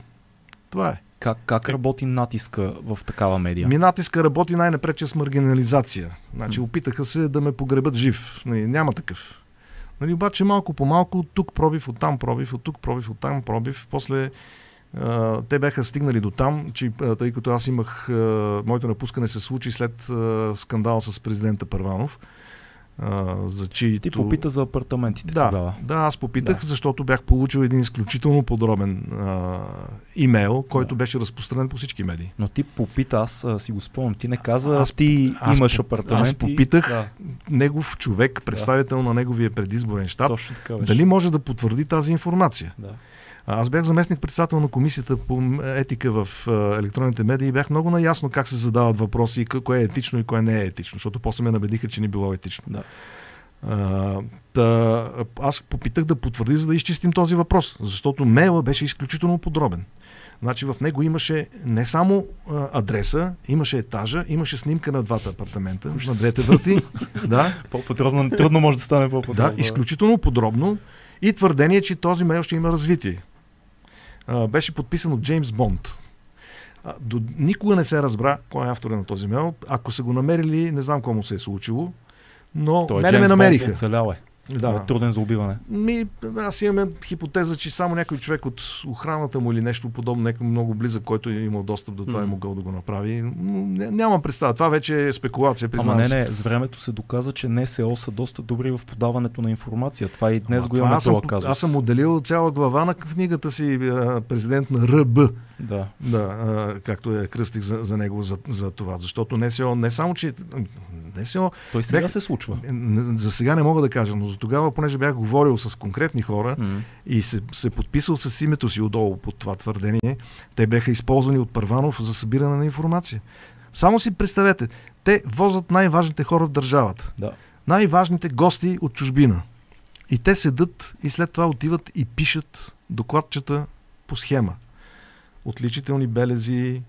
Това е. Как, как работи натиска в такава медия? Ми натиска работи най-напред чрез маргинализация. Значи опитаха се да ме погребат жив. Нали, няма такъв. Нали, обаче малко по малко, от тук пробив, от там пробив, от тук пробив, от там пробив. После те бяха стигнали до там, че тъй като аз имах, моето напускане се случи след скандал с президента Първанов, за чието... Ти попита за апартаментите да, тогава. Да, аз попитах, да. защото бях получил един изключително подробен а, имейл, който да. беше разпространен по всички медии. Но ти попита, аз а, си го спомням, ти не каза, аз, ти аз, имаш апартамент. Аз попитах да. негов човек, представител да. на неговия предизборен щаб, дали може да потвърди тази информация. Да. Аз бях заместник председател на комисията по етика в електронните медии и бях много наясно как се задават въпроси и кое е етично и кое не е етично, защото после ме набедиха, че не било етично. Да. А, та, аз попитах да потвърди, за да изчистим този въпрос, защото мейла беше изключително подробен. Значи в него имаше не само а, адреса, имаше етажа, имаше снимка на двата апартамента, на двете врати. <laughs> да. По-подробно, трудно може да стане по-подробно. Да, изключително подробно и твърдение, че този мейл ще има развитие а, беше подписан от Джеймс Бонд. А, до, никога не се разбра кой е автора на този мейл. Ако са го намерили, не знам кому се е случило, но Той мене ме намериха. Бонд е. Да. Е труден за убиване. Ми, аз имам хипотеза, че само някой човек от охраната му или нещо подобно, някой много близък, който е имал достъп до това mm. е могъл да го направи. Нямам представа. Това вече е спекулация. Ама не, не, с времето се доказа, че НСО са доста добри в подаването на информация. Това и днес Ама, го имаме това казус. Аз съм отделил цяла глава на книгата си президент на РБ. Да. Да, както е кръстих за, за него за, за това. Защото НСО не само, че НСО... Той сега бях, се случва. За сега не мога да кажа, но за тогава, понеже бях говорил с конкретни хора mm-hmm. и се, се подписал с името си отдолу под това твърдение, те бяха използвани от Първанов за събиране на информация. Само си представете, те возят най-важните хора в държавата. Да. Най-важните гости от чужбина. И те седат и след това отиват и пишат докладчета по схема. Отличителни белези,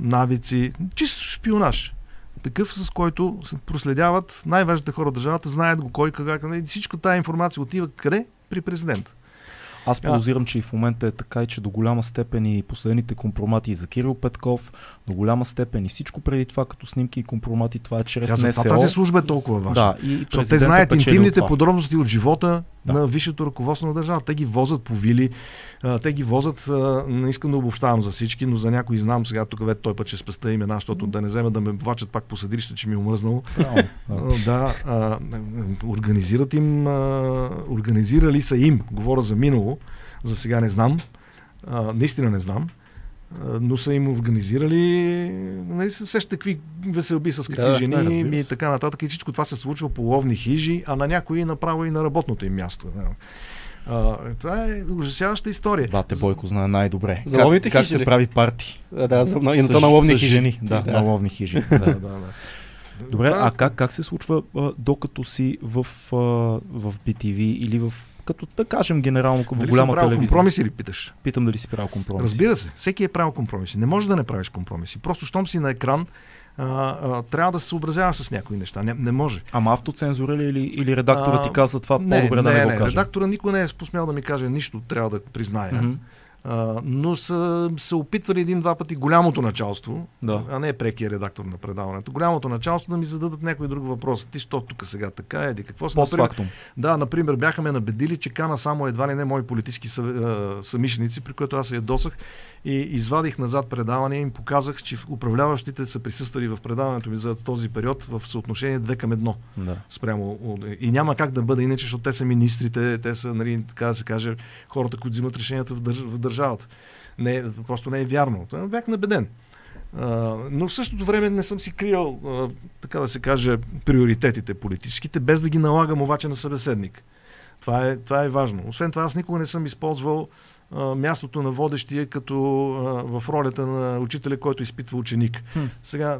навици, чист шпионаж такъв, с който проследяват най-важните хора в държавата, знаят го кой, как, и всичко тази информация отива къде? При президента. Аз подозирам, че и в момента е така и че до голяма степен и последните компромати за Кирил Петков, до голяма степен и всичко преди това като снимки и компромати, това е чрез Тя, НСО. Тази служба е толкова важна. Да, и Защото те знаят интимните подробности от живота да. на висшето ръководство на държава. Те ги возят по вили, те ги возят, не искам да обобщавам за всички, но за някои знам сега тук вече той път ще спеста имена, защото да не вземе да ме влачат пак по съдилище, че ми е омръзнало. да, организират им, организирали са им, говоря за минало, за сега не знам, наистина не знам, но са им организирали, нали се сещате какви веселби с какви да, жени да, и така нататък. И всичко това се случва по ловни хижи, а на някои направо и на работното им място. А, това е ужасяваща история. Бате Бойко знае най-добре. За как, ловните как се прави парти. Да, да, за, и на то на ловни хижи. Жени. Да, да, на ловни хижи. <laughs> да, да, да. Добре, а как, как се случва а, докато си в, а, в BTV или в като да кажем генерално в дали голяма телевизия. компромиси ли питаш? Питам дали си правил компромиси. Разбира се, всеки е правил компромиси. Не може да не правиш компромиси. Просто щом си на екран, а, а, трябва да се съобразяваш с някои неща. Не, не може. Ама автоцензура ли или, или редактора а, ти казва това не, по-добре не, да не, не го каже? Редактора никой не е посмял да ми каже нищо, трябва да призная. Mm-hmm. А, но са се опитвали един-два пъти голямото началство, Да. а не прекия редактор на предаването, голямото началство да ми зададат някой друг въпрос. Ти що тук сега така, еди какво си? Например, да, например, бяха ме набедили, че кана само едва ли не мои политически съ, а, самишленици, при което аз се ядосах и извадих назад предаване и им показах, че управляващите са присъствали в предаването ми за този период в съотношение 2 към 1 Да. спрямо. И няма как да бъде иначе, защото те са министрите, те са, нали, така да се каже, хората, които взимат решенията в, държ... в държавата. Не, просто не е вярно. Бях набеден. А, но в същото време не съм си криел, а, така да се каже, приоритетите политическите, без да ги налагам обаче на събеседник. Това е, това е важно. Освен това, аз никога не съм използвал мястото на водещия като в ролята на учителя, който изпитва ученик. Хм. Сега,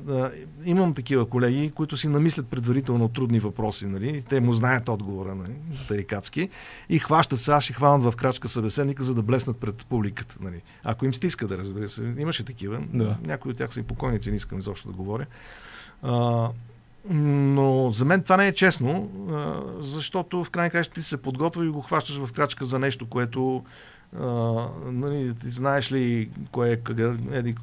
имам такива колеги, които си намислят предварително трудни въпроси. Нали? Те му знаят отговора, нали? тарикатски, и хващат се, аз ще хванат в крачка събеседника, за да блеснат пред публиката. Нали? Ако им стиска, да разбира се. Имаше такива. Да. Някои от тях са и покойници, не искам изобщо да говоря. А, но за мен това не е честно, защото в крайна краща ти се подготвя и го хващаш в крачка за нещо, което а, нали, знаеш ли кое е, еди,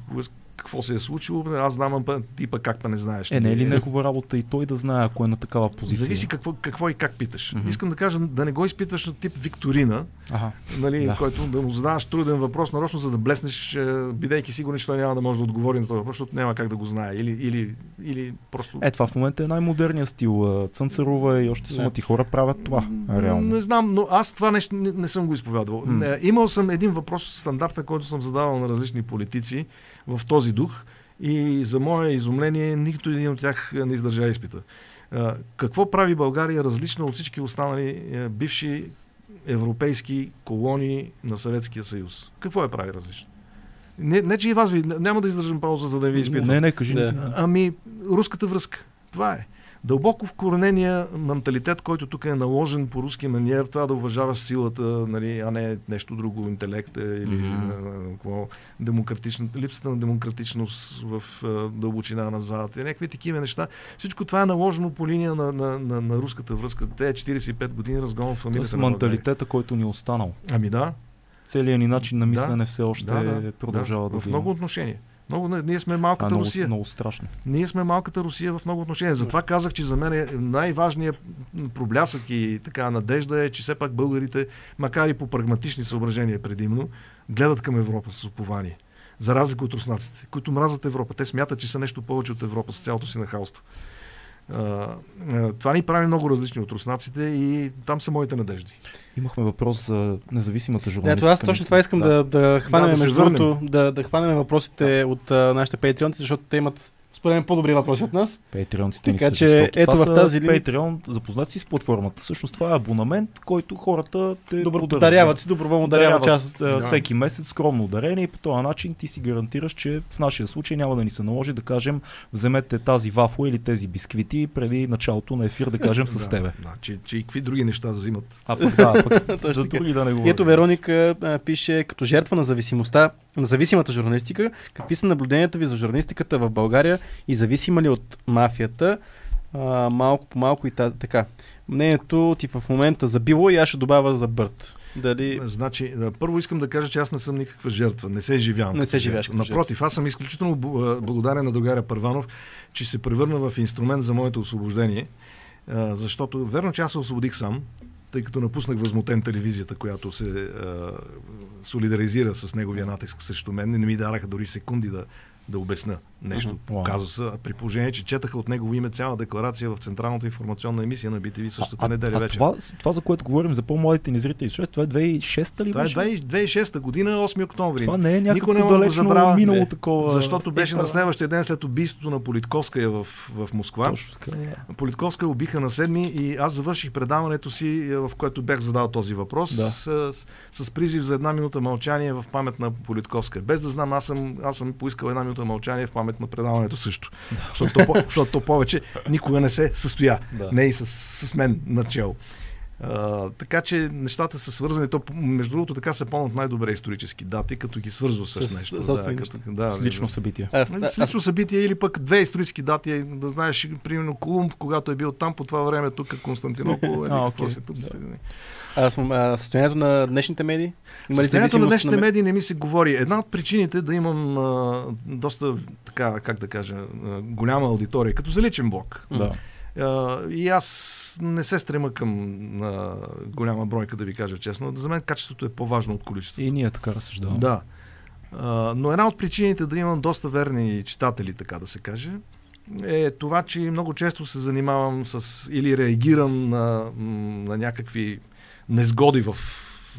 какво се е случило, аз знам, а ти пък как па не знаеш. Е, не е ли Нали? негова работа и той да знае, ако е на такава позиция? Зависи какво, какво и как питаш. Мгм. Искам да кажа да не го изпитваш на тип викторина, Ага. нали, Да. който да му задаваш труден въпрос, нарочно за да блеснеш, е, бидейки сигурен, че той няма да може да отговори на този въпрос, защото няма как да го знае. Или, или, или просто... Е, това в момента е най-модерният стил. А, Цънцарова и още сума ти хора правят това. Реално. Не знам, но аз това нещо не, не съм го изповядвал. Не, Имал съм един въпрос, стандарта, който съм задавал на различни политици в този дух и за мое изумление нито един от тях не издържа изпита. Какво прави България различна от всички останали е, бивши европейски колонии на Съветския съюз? Какво я прави различно? Не, не, че и вас ви, няма да издържам пауза, за да ви изпитвам. Не, не, кажи. Да. ми. Ами, руската връзка. Това е. Дълбоко вкоренения менталитет, който тук е наложен по руски маниер, това да уважаваш силата, нали, а не нещо друго, интелект е, или mm-hmm. какво, демократична, липсата на демократичност в а, дълбочина назад, и някакви такива неща. Всичко това е наложено по линия на, на, на, на руската връзка. Те 45 години разгонват фамилията. На България. менталитета, който ни е останал. Ами да, Целият ни начин на Да. мислене все още да, да, продължава да, в го много отношения. Много, ние сме малката много, Русия. много страшно. Ние сме малката Русия в много отношения. Затова казах, че за мен е най-важният проблясък и така надежда е, че все пак българите, макар и по прагматични съображения предимно, гледат към Европа с упование. За разлика от руснаците, които мразят Европа. Те смятат, че са нещо повече от Европа с цялото си нахалство. Това ни прави много различни от руснаците и там са моите надежди. Имахме въпрос за независимата Да, журналистика. това аз точно това искам да, да, хванем, Да, да между другото, да, да хванем въпросите от а, нашите патреонци, защото те имат според мен по-добри въпроси от нас. Патреонците ни Така са че, ето това в тази ли- Patreon, запознати си с платформата. Всъщност това е абонамент, който хората те Добро, даряват си, доброволно даряват част. да. всеки месец скромно дарение и по този начин ти си гарантираш, че в нашия случай няма да ни се наложи да кажем вземете тази вафла или тези бисквити преди началото на ефир да кажем с <laughs> тебе. Да, че, че и какви други неща взимат. А пък да, пък <laughs> за други да не говорим. ето Вероника пише, като жертва на зависимостта, на зависимата журналистика, какви са наблюденията ви за журналистиката в България и зависима ли от мафията? А, малко по малко и тази, така. Мнението ти в момента за било и аз ще добавя за Бърт. Дали... Значи, първо искам да кажа, че аз не съм никаква жертва. Не се живявам. Не се живееш Напротив, аз съм изключително благодарен на другаря Първанов, че се превърна в инструмент за моето освобождение. Защото, верно, че аз се освободих сам, тъй като напуснах възмутен телевизията, която се а, солидаризира с неговия натиск срещу мен. Не ми дараха дори секунди да, да обясна нещо Мгм. по казуса, при положение, че четаха от негово име цяла декларация в Централната информационна емисия на BTV същата а, неделя а, вече. това, това, за което говорим за по-младите ни зрители, това е 2006 ли Това е беше? 20- 2006 година, 8 октомври. Това не е Никой някакво да го далечно забравя. минало Не. такова. Защото беше Е, на следващия ден след убийството на Политковская в, в Москва. Точно така. да. Политковска убиха на седми и аз завърших предаването си, е, в което бях задал този въпрос, Да. с, с, с призив за една минута мълчание в памет на Политковска. Без да знам, аз съм, аз съм поискал една минута мълчание в памет на предаването също. <laughs> Защото, по- защото то повече никога не се състоя. Да. Не и с, с мен начало. А, така че нещата са свързани. То, между другото, така се помнят най-добре исторически дати, като ги свързва с, С нещо. да, като, да, С лично събитие. А, Нали, а, С лично събитие или пък две исторически дати, да знаеш, примерно Колумб, когато е бил там по това време, тук Константинопол, <laughs> А, а, се тук. Да. А, състоянието на днешните медии? Има ли Състоянието на днешните ме- медии не ми се говори. Една от причините да имам а, доста, така, как да кажа, а, голяма аудитория, като за личен блог. Да. И аз не се стрема към а, голяма бройка, да ви кажа честно. За мен качеството е по-важно от количеството. И ние така разсъждаваме. Да. А, но една от причините да имам доста верни читатели, така да се каже, е това, че много често се занимавам с или реагирам на, на някакви незгоди в,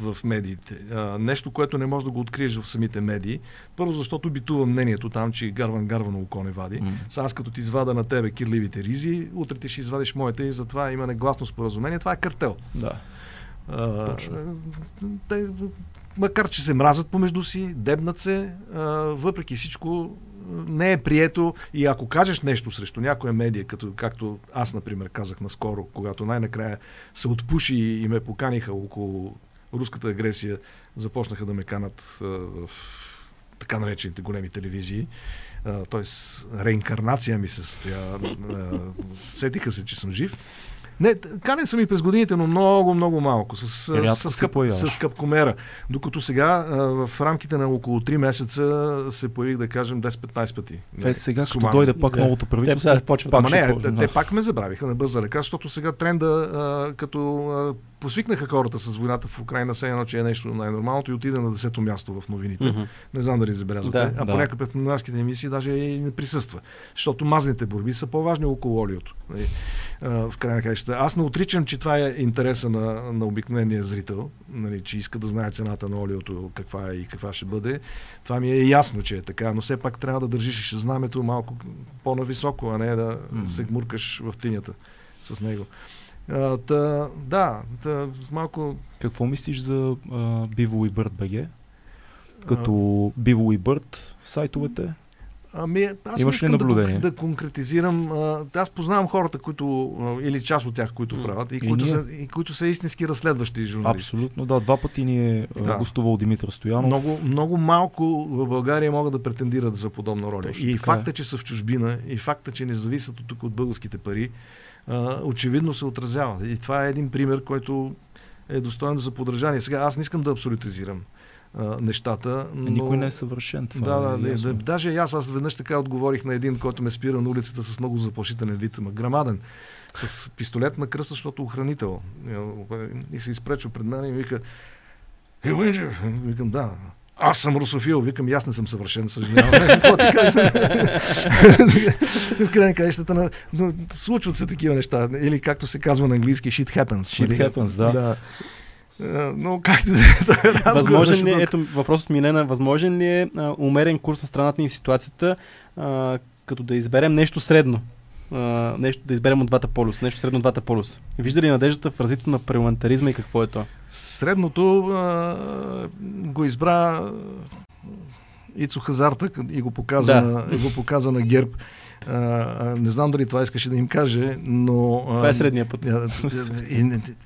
в медиите. А, нещо, което не можеш да го откриеш в самите медии. Първо, защото битува мнението там, че гарван гарвано око не вади. М. Сега аз като ти извада на тебе кирливите ризи, утре ти ще извадиш моите и затова има негласно споразумение. Това е картел. Да. А, Точно. Те, макар, че се мразят помежду си, дебнат се, а, въпреки всичко не е прието и ако кажеш нещо срещу някоя медия, като, както аз, например, казах наскоро, когато най-накрая се отпуши и ме поканиха около руската агресия, започнаха да ме канат в така наречените големи телевизии. Т.е. реинкарнация ми се състоя. Сетиха се, че съм жив. Не, канен съм и през годините, но много, много малко. С, Рядко с, се къп, с къпкомера. Докато сега в рамките на около 3 месеца се появих, да кажем, 10-15 пъти. Е, сега като дойде пак новото правителство, Те, пак не, по- те, те пак ме забравиха на бърза ръка, защото сега тренда, а, като а, посвикнаха хората с войната в Украина, все едно, че е нещо най-нормалното и отиде на 10-то място в новините. Мгм. Не знам дали забелязвате. Да, а да. по някакъв в новинарските емисии даже и не присъства. Защото мазните борби са по-важни около олиото. Нали, а, В крайна краища. Аз не отричам, че това е интереса на, на обикновения зрител, нали, че иска да знае цената на олиото, каква е и каква ще бъде. Това ми е ясно, че е така, но все пак трябва да държиш знамето малко по-нависоко, а не да М. се гмуркаш в тинята с него. А, та, да, та, малко Какво мислиш за а, Биво и Бърт БГ? Като Биво и Бърт сайтовете? Ами, аз Имаш не искам да, наблюдение? да конкретизирам. А, аз познавам хората, които, или част от тях, които правят, и, И които, ние. са, и които са истински разследващи журналисти. Абсолютно, да. Два пъти ни е Да. гостувал Димитър Стоянов. Много, много малко в България могат да претендират за подобна роля. Точно и така факта, е. че са в чужбина, и факта, че не зависят от тук от българските пари, а, очевидно се отразява. И това е един пример, който е достоен за подражание. Сега аз не искам да абсолютизирам а, нещата. Но... Никой не е съвършен. Това Да, е да, да, ясно. да. Даже аз, аз веднъж така отговорих на един, който ме спира на улицата с много заплашителен вид, ама грамаден, с пистолет на кръста, защото охранител. И се изпречва пред мен и вика, е, Уинджер, викам, да. Аз съм русофил, викам, аз не съм съвършен, съжалявам. <laughs> Какво ти? В край на краищата, на... но случват се такива неща. Или както се казва на английски, shit happens. Shit нали? happens, да. да. А, Но както да е, разговор Възможен ли, е, ето въпросът Милена, възможен ли е а, умерен курс на страната ни в ситуацията, а, като да изберем нещо средно? А, нещо да изберем от двата полюса, нещо средно от двата полюса. Вижда ли надеждата в развитието на парламентаризма и какво е то? Средното а, го избра Ицо Хазарта и го показа, Да. и го показа на ГЕРБ. А, не знам дали това искаше да им каже, но... Това е средния път. а,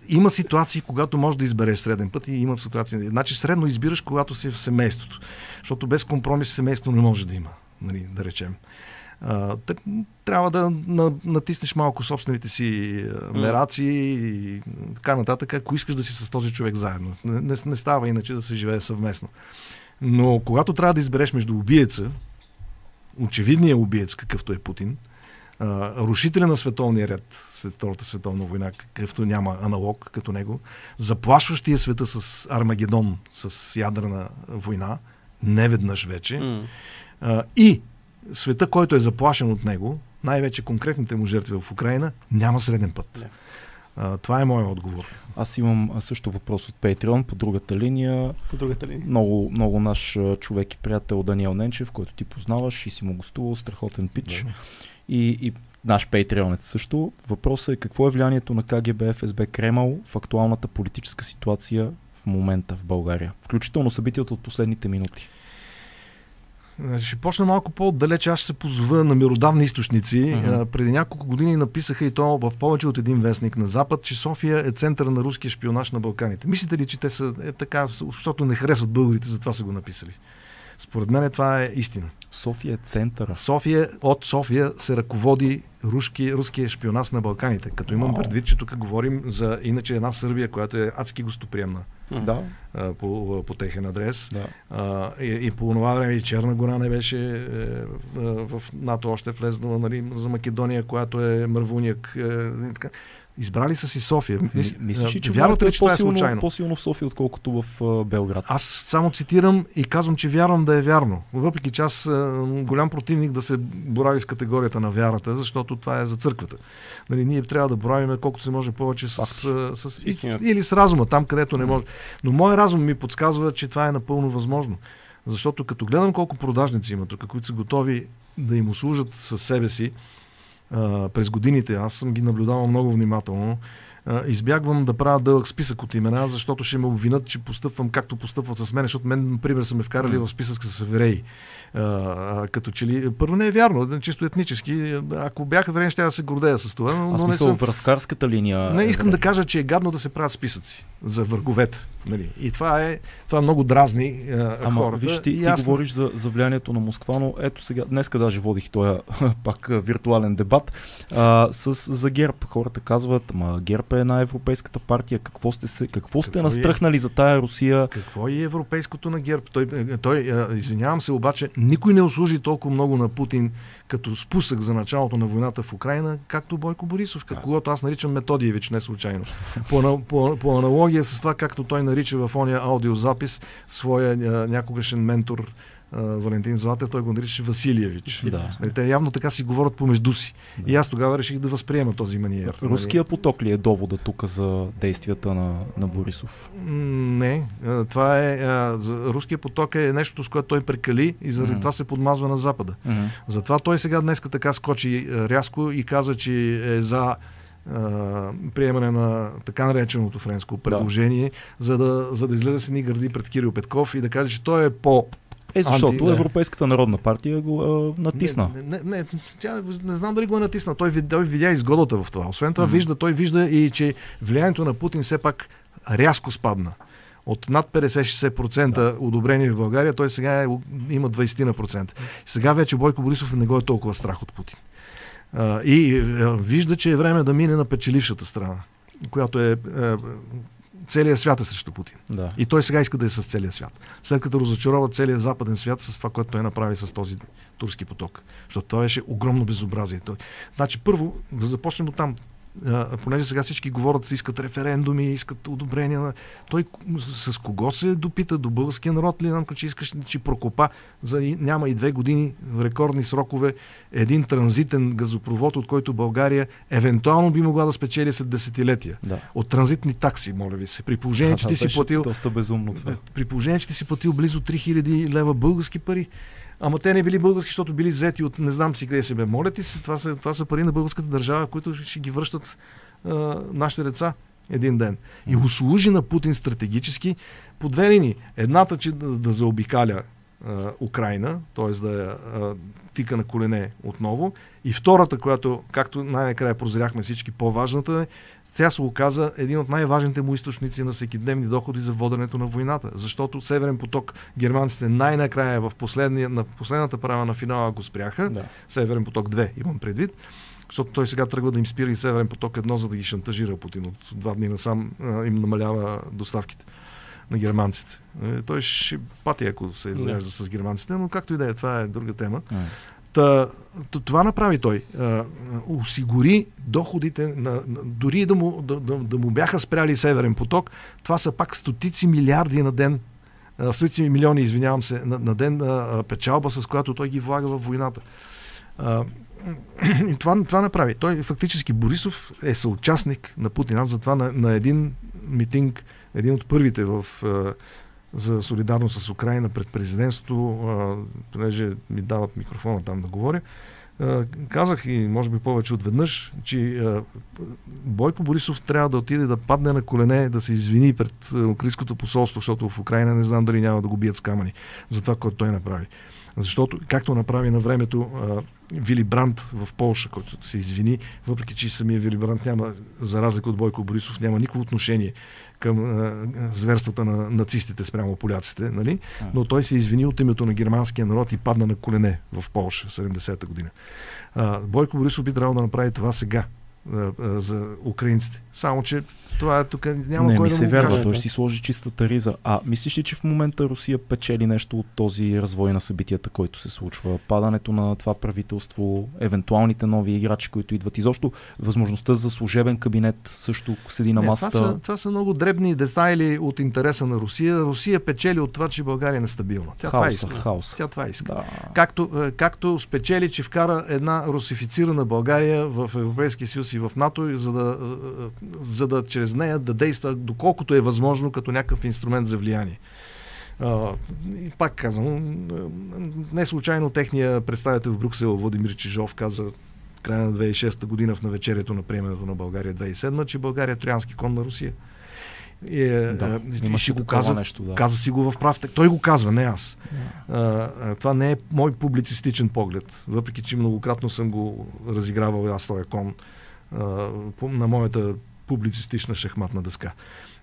Има ситуации, когато можеш да избереш среден път и има ситуации. Значи средно избираш, когато си в семейството. Защото без компромис семейство не може да има, нали, да речем. А, трябва да на, натиснеш малко собствените си мераци и така нататък, ако искаш да си с този човек заедно. Не, не, не става иначе да се живее съвместно. Но когато трябва да избереш между убиеца, очевидния убиец, какъвто е Путин, рушителя на световния ред след Втората световна война, какъвто няма аналог като него, заплашващия света с Армагедон, с ядрена война, не веднъж вече, а, и света, който е заплашен от него, най-вече конкретните му жертви в Украина, няма среден път. Да. А, това е моят отговор. Аз имам също въпрос от Patreon по другата линия. По другата линия. Много, много наш човек и приятел Даниел Ненчев, който ти познаваш и си му гостувал, страхотен пич. И, и наш патреонец също. Въпросът е какво е влиянието на КГБ, ФСБ, Кремъл в актуалната политическа ситуация в момента в България, включително събитията от последните минути. Значи, Ще почна малко по-далече. Аз ще се позова на миродавни източници. А, Преди няколко години написаха и то в повече от един вестник на Запад, че София е центъра на руския шпионаж на Балканите. Мислите ли, че те са е, така, защото не харесват българите, затова са го написали? Според мен това е истина. София е центъра. София, от София се ръководи руски, руския шпионаж на Балканите. Като имам предвид, че тук говорим за иначе една Сърбия, която е адски гостоприемна Да, по, по техен адрес. да. А, и, и по това време и Черна гора не беше е, е, в НАТО още влезнала нали, за Македония, която е мървуняк. Е, така. Избрали са си София. Мис, Мислиш ли, че вярвате ли, че това е по-силно, случайно? по-силно в София, отколкото в а, Белград? Аз само цитирам и казвам, че вярвам да е вярно. Въпреки че аз съм голям противник да се борави с категорията на вярата, защото това е за църквата. Нали, ние трябва да боравим колкото се може повече с, с, с Истината. или с разума, там където не може. Но мой разум ми подсказва, че това е напълно възможно. Защото като гледам колко продажници има тук, които са готови да им услужат със себе си а, през годините, аз съм ги наблюдавал много внимателно, а, избягвам да правя дълъг списък от имена, защото ще ме обвинят, че постъпвам както постъпват с мен, защото мен, например, са ме вкарали в списък с евреи. А, като че ли... Първо не е вярно, чисто етнически. Ако бяха евреи, ще да се гордея с това, но, Аз но не мисля, съм. връзкарската линия. Не е искам добре. да кажа, че е гадно да се правят списъци за върговете. Нали? И това е това много дразни а, Ама хората. виж, ти, ти говориш за, за влиянието на Москва, но ето сега, днеска даже водих този <laughs> пак виртуален дебат а, с, за ГЕРБ. Хората казват, ма ГЕРБ е една европейската партия, какво сте, се, какво сте Какво е? настръхнали за тая Русия? Какво е европейското на ГЕРБ? Той, той а, извинявам се, обаче, никой не услужи толкова много на Путин като спусък за началото на войната в Украина, както Бойко Борисов, да. когото аз наричам Методиевич, не случайно. По, по, по аналогия с това, както той нарича в ония аудиозапис своя някогашен ментор Валентин Златев, той го нарича Василиевич. Да. Нали, Те явно така си говорят помежду си. И аз тогава реших да възприема този маниер. нали. Руския поток ли е довода тук за действията на, на Борисов? Не, това е. Руския поток е нещо, с което той прекали и заради Мгм. това се подмазва на Запада. Мгм. Затова той сега днеска така скочи рязко и каза, че е за приемане на така нареченото френско предложение, за, да, за да излезе с едни гърди пред Кирил Петков и да каже, че той е по Е, защото Анти, да. Европейската народна партия го а, натисна. Не, не, не, тя не, знам дали го е натисна. Той, той видя изгодата в това. Освен това, вижда, той вижда и, че влиянието на Путин все пак рязко спадна. От над 50-60% одобрение в България, той сега е, има 20%. Сега вече Бойко Борисов не го е толкова страх от Путин. А, и а, вижда, че е време да мине на печелившата страна, която е. е целият свят е срещу Путин. Да. И той сега иска да е с целия свят. След като разочарова целия западен свят с това, което той направи с този турски поток. Защото това беше огромно безобразие. Той... Значи, първо, да започнем от там. Понеже сега всички говорят, искат референдуми, искат одобрения. Той с кого се допита? До българския народ ли? Знам, че искаш, че прокопа за няма и две години в рекордни срокове един транзитен газопровод, от който България евентуално би могла да спечели след десетилетия. да. От транзитни такси, моля ви се. При положение, <laughs> че ти си платил Доста безумно това. да, При положение, че ти си платил близо 3000 лева български пари. Ама те не били български, защото били взети от не знам си къде се бе. Моля ти се, това са, това са пари на българската държава, които ще, ги връщат а, нашите деца един ден. И услужи на Путин стратегически по две линии. Едната, че да, да заобикаля а, Украина, т.е. да я тика на колене отново. И втората, която, както най-накрая прозряхме всички, по-важната е, тя се оказа един от най-важните му източници на всекидневни доходи за воденето на войната. Защото Северен поток германците най-накрая в на последната права на финала го спряха. Да. Северен поток 2 имам предвид. Защото той сега тръгва да им спира и Северен поток 1, за да ги шантажира Путин. От два дни насам а, им намалява доставките на германците. Е, Той ще пати, ако се изрежда с германците, но както и да е, това е друга тема. М. Та, това направи той. Осигури доходите, на, дори да му, да, да, да му бяха спряли Северен поток, това са пак стотици милиарди на ден, стотици милиони, извинявам се, на, на ден печалба, с която той ги влага в войната. И това, това направи. Той фактически Борисов е съучастник на Путин. Аз затова на, на един митинг, един от първите в за солидарност с Украина пред президентството, понеже ми дават микрофона там да говоря, казах и може би повече от веднъж, че Бойко Борисов трябва да отиде да падне на колене, да се извини пред украинското посолство, защото в Украина не знам дали няма да го бият с камъни за това, което той направи. Защото, както направи на времето Вили Бранд в Полша, който се извини, въпреки че самия Вили Бранд няма, за разлика от Бойко Борисов, няма никакво отношение към а, зверствата на нацистите спрямо поляците, нали? но той се извини от името на германския народ и падна на колене в Полша 70-та година. А, Бойко Борисов би трябвало да направи това сега за украинците. Само, че това е тук няма не, кой ми да се вярва, каже. той ще си сложи чистата риза. А мислиш ли, че в момента Русия печели нещо от този развой на събитията, който се случва? Падането на това правителство, евентуалните нови играчи, които идват. Изобщо възможността за служебен кабинет също седи на Не, масата. това, са, това са много дребни детайли от интереса на Русия. Русия печели от това, че България е нестабилна. Тя това хаоса, иска. хаоса. Тя това иска. Да. Както, е, както спечели, че вкара една русифицирана България в Европейския съюз и в НАТО, за да, за да чрез нея да действа доколкото е възможно като някакъв инструмент за влияние. И пак казвам, не случайно техния представител в Брюксел Владимир Чижов каза края на 2006 година в навечерието на приемането на България 2007, че България е троянски кон на Русия. И, е, Да, и ще го каза, нещо, да. каза си го в прав. Той го казва, не аз. А, а, това не е мой публицистичен поглед, въпреки че многократно съм го разигравал аз този кон на моята публицистична шахматна дъска.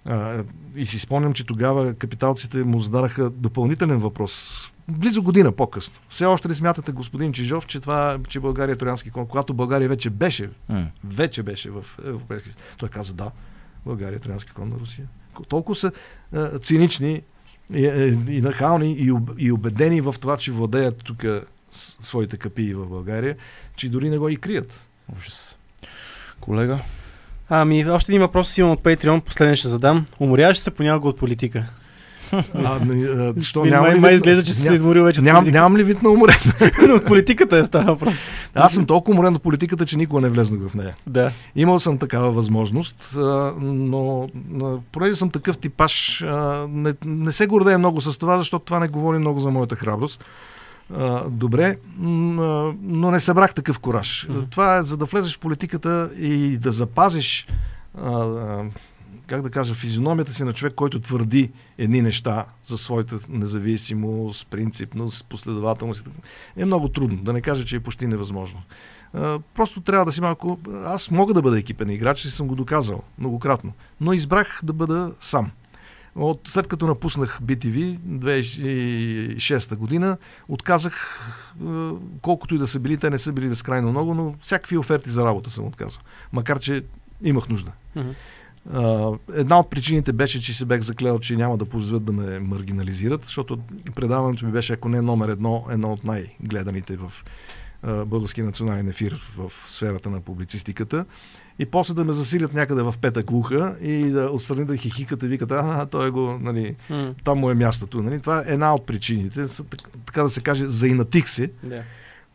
А, и си спомням, че тогава капиталците му зададаха допълнителен въпрос. Близо година по-късно. Все още ли смятате, господин Чижов, че, това, че България е троянски кон, когато България вече беше, вече беше в Европейския съюз. Той каза да, България е троянски кон на Русия. Толкова са а, цинични и, е, и нахални и, и убедени в това, че владеят тук своите капии в България, че дори не го и крият. Ужас. Колега? Ами, още един въпрос имам от Patreon, последен ще задам. Уморяваш се понякога от политика? А, не, а, що, Ми, няма май, ли май изглежда, че си се изморил вече Ням, политика. нямам ли вид на уморен? <laughs> от политиката е става въпрос. Аз съм толкова уморен от политиката, че никога не влезнах в нея. Да. Имал съм такава възможност, но понеже съм такъв типаж, не, не се гордея много с това, защото това не говори много за моята храброст. Добре, но не събрах такъв кораж. Мгм. Това е за да влезеш в политиката и да запазиш как да кажа, физиономията си на човек, който твърди едни неща за своята независимост, принципност, последователност, е много трудно. Да не кажа, че е почти невъзможно. Просто трябва да си малко... Аз мога да бъда екипен играч и съм го доказал многократно, но избрах да бъда сам. От, след като напуснах BTV 2006 година, отказах е, колкото и да са били, те не са били безкрайно много, но всякакви оферти за работа съм отказал. Макар, че имах нужда. А, една от причините беше, че се бях заклел, че няма да позволят да ме маргинализират, защото предаването ми беше, ако не номер едно, едно от най-гледаните в български национален ефир в сферата на публицистиката. И после да ме засилят някъде в пета глуха и да отстрани да хихикат и викат, а, той го, нали, М, там му е мястото. Нали? Това е една от причините. Така да се каже, заинатих се.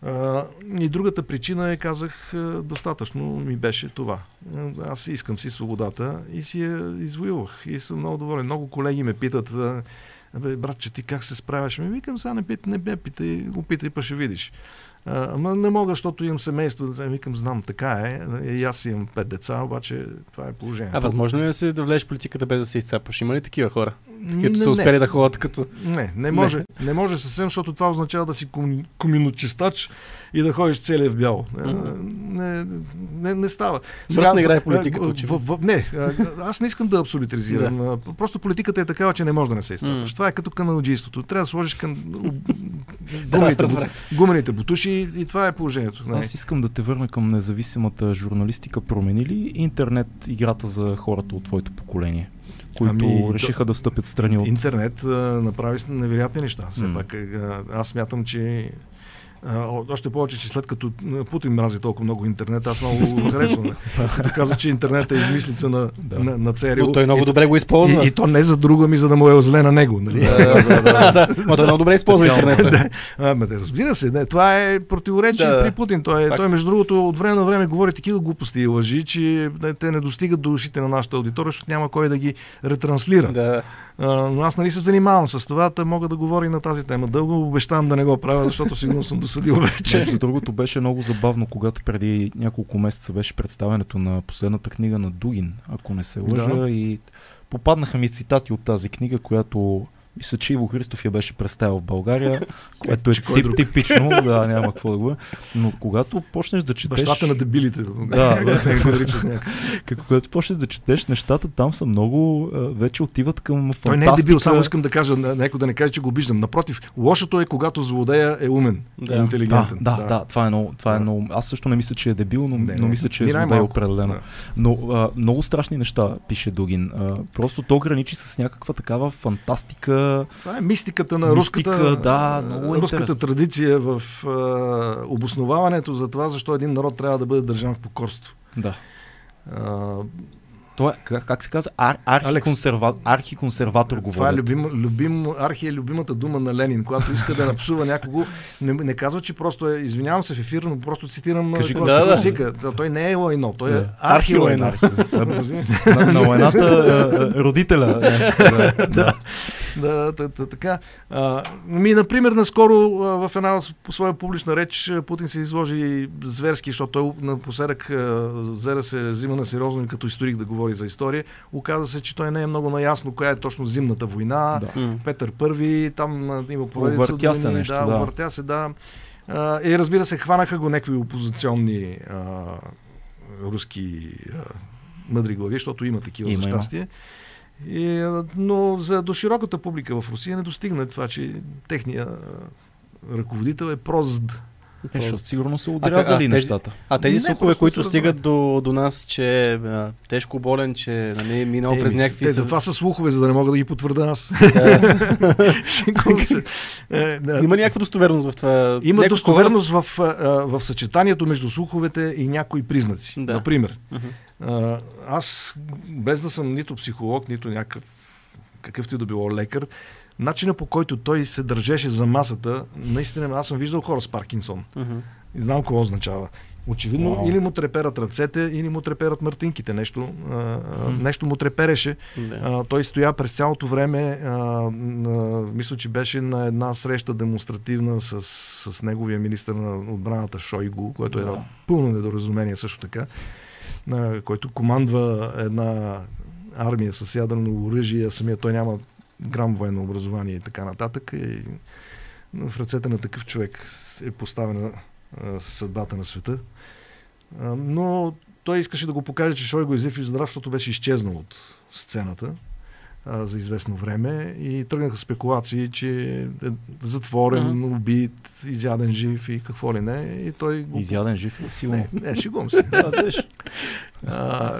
А, и другата причина е, казах, достатъчно ми беше това. Аз искам си свободата и си я извоювах. И съм много доволен. Много колеги ме питат, братче, ти как се справяш? Ми викам, сега не, пит, не ме питай, опитай, па ще видиш. Ама не мога, защото имам семейство. Да викам, знам, така е. И аз имам пет деца, обаче това е положението. А възможно ли е да се да влезеш в политиката без да се изцапаш? Има ли такива хора? Не, Които са успели да ходят като... Не, не може. Не. не може съвсем, защото това означава да си ком, коминочистач и да ходиш целия в бяло. Не, не, не, не става. Мръсна игра е в- политиката, в- очевидно. Не, аз не искам да абсолютизирам. А, Просто политиката е такава, че не може да не се изцапаш. М. Това е като каналджийството. Трябва да сложиш кан... <laughs> гумените, разбрах. гумените бутуши и това е положението. Не. Аз искам да те върна към независимата журналистика. Промени ли интернет играта за хората от твоето поколение, които Ами, решиха да стъпят страни от... Интернет а, направи невероятни неща. Все М. пак, а, аз смятам, че още повече, че след като Путин мрази толкова много интернет, аз много го харесвам. <laughs> Като каза, че интернет е измислица на, Да. на, на ЦРУ. Но той много и, добре го използва. и, и, то не за друго, ми за да му е зле на него. Нали? да, но <laughs> той много добре използва Специално. интернета. <laughs> А, ме, да, разбира се, не, това е противоречие Да, да. при Путин. Той, Факт. той, между другото, от време на време говори такива глупости и лъжи, че не, те не достигат до ушите на нашата аудитория, защото няма кой да ги ретранслира. Да. Но аз нали се занимавам с това, да мога да говоря и на тази тема. Дълго обещавам да не го правя, защото сигурно съм досъдил вече. Между другото беше много забавно, когато преди няколко месеца беше представенето на последната книга на Дугин, ако не се лъжа. Да. И попаднаха ми цитати от тази книга, която Мисля, че Иво Христов я беше представил в България, <laughs> което е тип, друг? типично, <laughs> да, няма какво да го Но когато почнеш да четеш... Бащата на дебилите. Да, да. <laughs> Когато почнеш да четеш, нещата там са много, вече отиват към фантастика. Той не е дебил, само искам да кажа, някой да не каже, че го обиждам. Напротив, лошото е, когато злодея е умен, Да. е Да, интелигентен. да, да, това е много, това е много. Аз също не мисля, че е дебил, но, Не, но мисля, че е злодей най-малко. определено. Но а, много страшни неща пише Дугин. А, просто то граничи с някаква такава фантастика. Това е мистиката на Мистика, руската, да, е руската традиция в а, обосноваването за това, защо един народ трябва да бъде държан в покорство. Да. А, То е, как, как се казва? Ар, архиконсерва, архиконсерватор го това е любим, любим, архи е любимата дума на Ленин, когато иска да напсува някого. Не, не казва, че просто е, извинявам се в ефир, но просто цитирам Кажи, да, да. класика. Той не е лайно, той е. Разбираш? на, на войната а, а, родителя. <laughs> Да, да. Да, та, та, така. А, ми, например, наскоро а, в една своя публична реч Путин се изложи зверски, защото той напоследък а, взе да се взима на сериозно и като историк да говори за история. Оказа се, че той не е много наясно коя е точно зимната война. Да. Петър Първи, там има поредица. от Увъртя се нещо, да. да. Увъртя се, да. А, и разбира се, хванаха го някакви опозиционни а, руски а, мъдри глави, защото има такива Има, за има. И, а, но за до широката публика в Русия не достигна това, че техния а, ръководител е прозд. Е, защото сигурно са а, отрязали тези- нещата. А тези Не, слухове, които стигат до, до нас, че е а, тежко болен, че нали, е минал през Еми, някакви... те, затова са слухове, за да не мога да ги потвърда аз. <laughs> <laughs> Е, да. Има някаква достоверност в това? Има достоверност в, а, а, в съчетанието между слуховете и някои признаци. Да. Например, а, аз, без да съм нито психолог, нито някакъв какъвто и да било лекар, начина по който той се държеше за масата, наистина аз съм виждал хора с Паркинсон. Мгм. И знам какво означава. Очевидно, Вау. или му треперат ръцете, или му треперат мъртинките. Нещо, а, а, нещо му трепереше. Да. А, той стоя през цялото време, а, на, мисля, че беше на една среща демонстративна с, с неговия министр на отбраната Шойгу, което е пълно недоразумение също така, а, който командва една армия с ядрено оръжие, а самия той няма грам военно образование и така нататък. И в ръцете на такъв човек е поставена а, съдбата на света. А, но той искаше да го покаже, че Шойгу е жив и здрав, защото беше изчезнал от сцената а, за известно време и тръгнаха спекулации, че е затворен, Мгм. убит, изяден жив и какво ли не. И той го... Изяден жив и силно. Не, не, шегувам се. <laughs> А,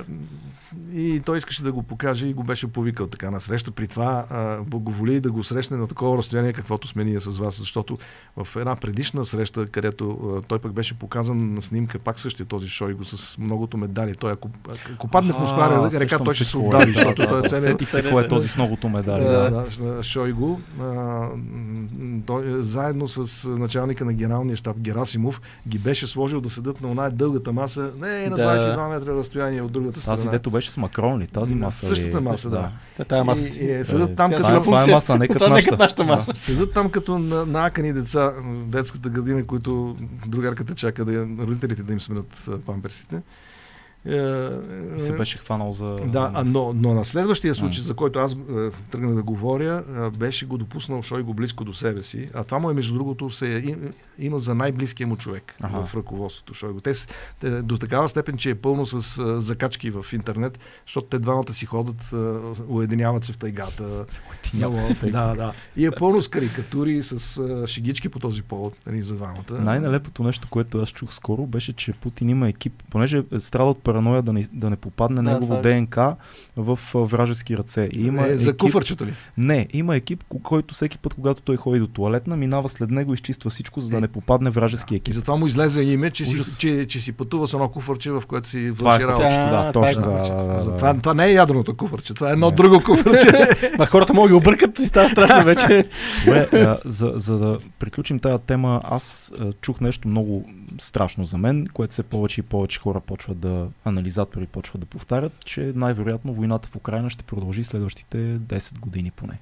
и той искаше да го покаже и го беше повикал така на среща. При това а, благоволи да го срещне на такова разстояние, каквото сме ние с вас, защото в една предишна среща, където а, той пък беше показан на снимка, пак същия този Шойго с многото медали. Той ако, ако падне в Москва, река, той ще се кой е. защото той е целият Сетих се кой е този с многото медали. да, Да. а, м, той, заедно с началника на генералния щаб Герасимов ги беше сложил да седат на оная дългата маса, не на Да. 22 метра разстояние от другата страна. Тази дето беше с Макрон ли? Тази маса същата ли? маса, да. Та, тая маса И, си. и, е, седат там като Това, е- това е маса, не <laughs> като е като нашата. нашата маса. Седат там като на, накани деца в детската градина, които другарката чака да, родителите да им сменят памперсите. Е, И се беше хванал за... Да, но, но на следващия случай, А. за който аз е, тръгна да говоря, е, беше го допуснал Шойго близко до себе си. А това му е, между другото, се им, има за най-близкия му човек Ага. в ръководството Шойго. Те, те, до такава степен, че е пълно с закачки в интернет, защото те двамата си ходят, уединяват се в тайгата. Да, да. И е пълно с карикатури, с а, шегички по този повод нали, за двамата. Най-нелепото нещо, което аз чух скоро, беше, че Путин има екип, понеже страда от параноя да не, да не попадне Да, негово това е. ДНК в вражески ръце. И има е, за екип, куфърчето ли? Не, има екип, ко- който всеки път, когато той ходи до туалетна, минава след него и изчиства всичко, за да Е, не попадне вражески И екип. затова му излезе име, че си, Ужас. че, че си пътува с едно куфърче, в което си Това е върши работа. да, това е точно. Да, куфърчето. да, да, За. Това, това не е ядреното куфърче, това е едно Не. друго куфърче. Ма <laughs> хората могат да объркат и става страшно вече. Добре, а, за, за да приключим тази тема, аз а, чух нещо много страшно за мен, което все повече и повече хора почват да, анализатори почват да повтарят, че най-вероятно войната в Украина ще продължи следващите 10 години поне.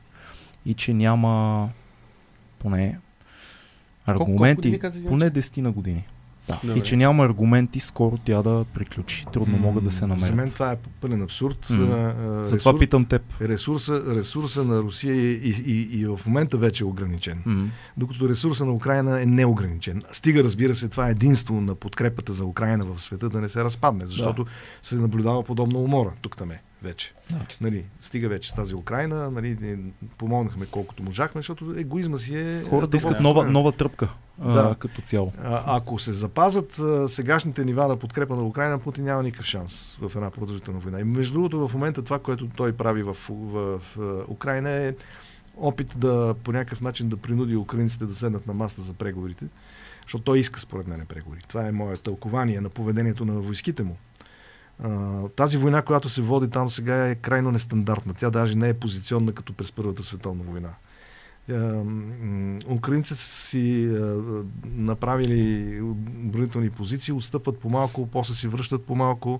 И че няма поне колко аргументи, каза, извинявай? поне 10 на години. Да. Добре. И че няма аргументи скоро тя да приключи. Трудно могат да се За мен намерят. това е пълен абсурд. М. А, Затова питам теб. Ресурса, ресурса на Русия и, и, и, и в момента вече е ограничен. М. Докато ресурса на Украина е неограничен. Стига, разбира се, това е единство на подкрепата за Украина в света да не се разпадне, защото се наблюдава подобна умора тук там е вече. Да. Нали, стига вече с тази Украина, нали, помогнахме колкото можахме, защото егоизма си е... Хората искат дълбоко нова, нова тръпка а, Да. като цяло. А, ако се запазат а, сегашните нива на подкрепа на Украина, Путин няма никакъв шанс в една продължителна война. И между другото, в момента това, което той прави в, в, в, в Украина е опит да по някакъв начин да принуди украинците да седнат на маста за преговорите, защото той иска според мен преговори. Това е мое тълкование на поведението на войските му. Тази война, която се води там сега е крайно нестандартна. Тя даже не е позиционна като през Първата световна война. М, Украинците си а, направили отбранителни позиции, отстъпват по-малко, после си връщат по-малко.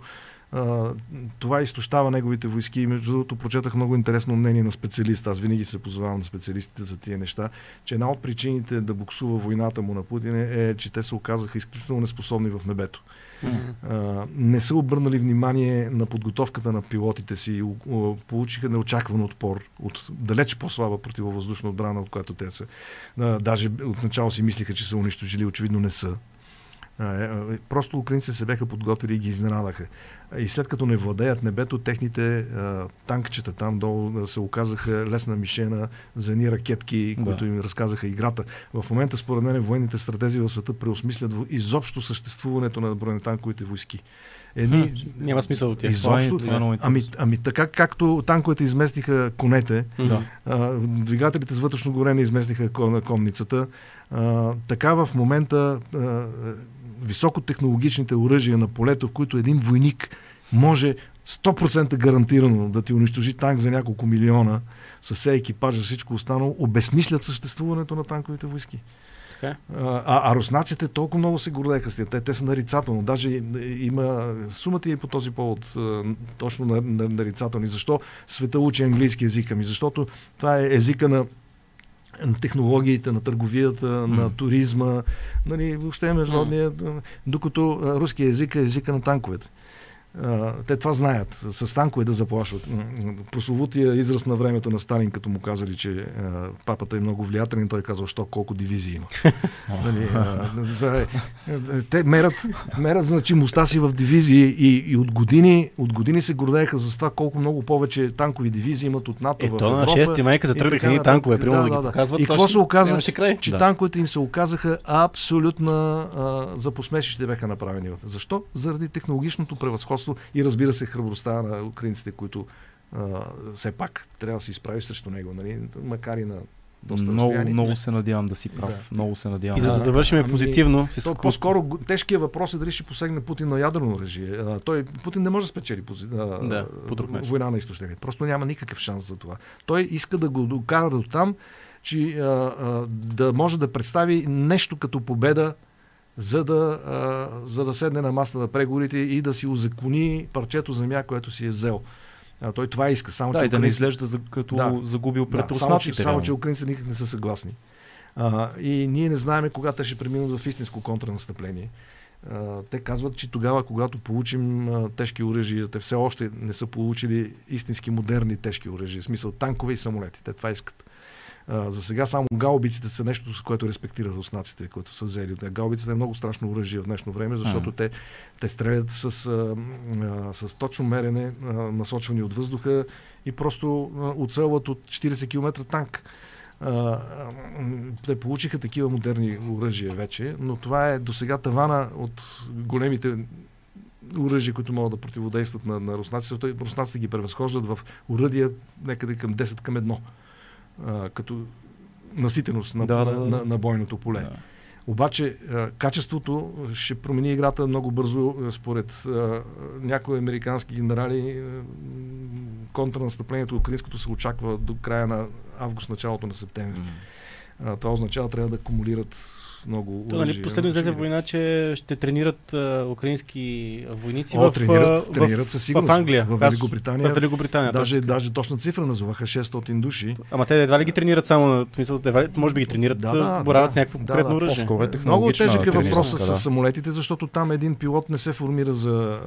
А, това изтощава неговите войски. Между другото, прочетах много интересно мнение на специалист. Аз винаги се позовавам на специалистите за тия неща, че една от причините да буксува войната му на Путин е, че те се оказаха изключително неспособни в небето. А, не са обърнали внимание на подготовката на пилотите си получиха неочакван отпор от далеч по-слаба противовъздушна отбрана, от която те са. Даже отначало си мислиха, че са унищожили, очевидно не са. А, е, а, Просто украинците се бяха подготвили и ги изненадаха. А, И след като не владеят небето, техните а, танкчета там долу а, се оказаха лесна мишена за едни ракетки, Да. които им разказаха играта. В момента, според мен, военните стратези в света преосмислят изобщо съществуването на бронетанковите войски. Едни, Няма смисъл от тях. Изобщо, Това е- е ами, интересно. ами така както танковете изместиха конете, Да. а, двигателите с вътрешно горене изместиха кон- конницата, а, така в момента а, високотехнологичните оръжия на полето, в които един войник може 100% гарантирано да ти унищожи танк за няколко милиона с все екипаж за всичко останало, обезмислят съществуването на танковите войски. Така е. А, а руснаците толкова много се гордеха с. Те, те са нарицателно. Даже има сумата и по този повод точно на, на, нарицателни. Защо света учи английски език? Ами защото това е езика на на технологиите, на търговията, на туризма, нали, въобще международния, докато а, руския език е езика на танковете. Те това знаят. С танкове да заплашват. Прословутия израз на времето на Сталин, като му казали, че папата е много влиятелен, той казал, що колко дивизии има. <laughs> Нали, е, е, те мерят, мерят значимостта си в дивизии и, и от, години, от години се гордееха за това колко много повече танкови дивизии имат от НАТО в Ето на Европа. 6 майка и затръгнаха така едни танкове, примерно да, Да, ги да, да. показват. И то какво се оказа? Че Да. танковете им се оказаха абсолютно а, за посмешище бяха направени. Защо? Заради технологичното превъзходство и разбира се храбростта на украинците, които а, все пак трябва да се изправи срещу него, нали? макар и на доста Много, разстояние. много се надявам да си прав. Да. Много се надявам. И за да завършим ами, позитивно, с То, по-скоро тежкият въпрос е дали ще посегне Путин на ядрено оръжие. А, той, Путин не може да спечели пози, а, Да, по друг начин. война на изтощение. Просто няма никакъв шанс за това. Той иска да го докара до там, че а, а, да може да представи нещо като победа, за да, а, за да седне на масата на преговорите и да си узакони парчето земя, което си е взел. А, той това иска. Само, да, че и да не изглежда за, като Да. загубил пред да, само, че, руснаците. само, че украинците никак не са съгласни. А, и ние не знаем кога те ще преминат в истинско контранастъпление. А, те казват, че тогава, когато получим а, тежки оръжия, те все още не са получили истински модерни тежки оръжия, в смисъл танкове и самолети. Те това искат. А, за сега само гаубиците са нещо, с което респектират руснаците, които са взели. Те, Гаубицата е много страшно оръжие в днешно време, защото те, те стрелят с, а, а, с точно мерене, а, насочвани от въздуха и просто а, оцелват от 40 км танк. А, те получиха такива модерни оръжия вече, но това е до сега тавана от големите оръжия, които могат да противодействат на, на руснаците. Руснаците ги превъзхождат в оръдия някъде към 10 към 1, а, като наситеност на, Да, да, на, да. на, на бойното поле. Да. Обаче а, качеството ще промени играта много бързо. Според а, някои американски генерали, контрнастъплението украинското се очаква до края на август, началото на септември. А, това означава, трябва да акумулират много То, нали, последно излезе война, че ще тренират а, украински войници О, в, тренират, а, тренират със сигурност. в Англия. В Великобритания. В Великобритания. Даже, точно даже точна цифра назоваха 600 души. Ама те едва ли ги тренират само на в смисъл, едва ли, може би ги тренират, Да, да, боравят да. с някакво Да, конкретно да, оръжие. Е Много тежък е въпросът да. с самолетите, защото там един пилот не се формира за,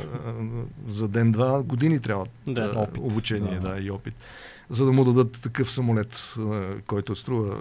за ден-два. Години трябва Да. да, Опит, обучение да. да. и опит. За да му дадат такъв самолет, а, който струва.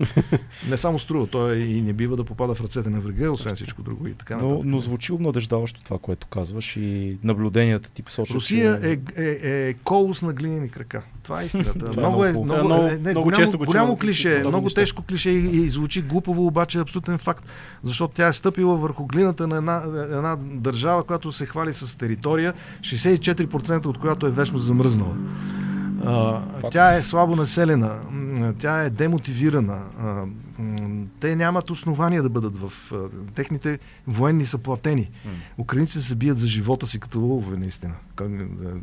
<laughs> не само струва, той и не бива да попада в ръцете на врага, освен всичко друго и така Но, нататък. но звучи обнадеждаващо това, което казваш и наблюденията ти посочват, Русия че... е, е, е колос на глинени крака. Това е истината. <laughs> Това е много е, много много, е, не, Много голямо, често го голямо чувам клише, много неща. тежко клише и, и звучи глупово, обаче е абсолютен факт. Защото тя е стъпила върху глината на една, една държава, която се хвали с територия, 64% от която е вечно замръзнала. А, тя е слабо населена, тя е демотивирана. а, Те нямат основания да бъдат в... а, Техните военни са платени. Украинците се бият за живота си като лъвове, наистина. Как-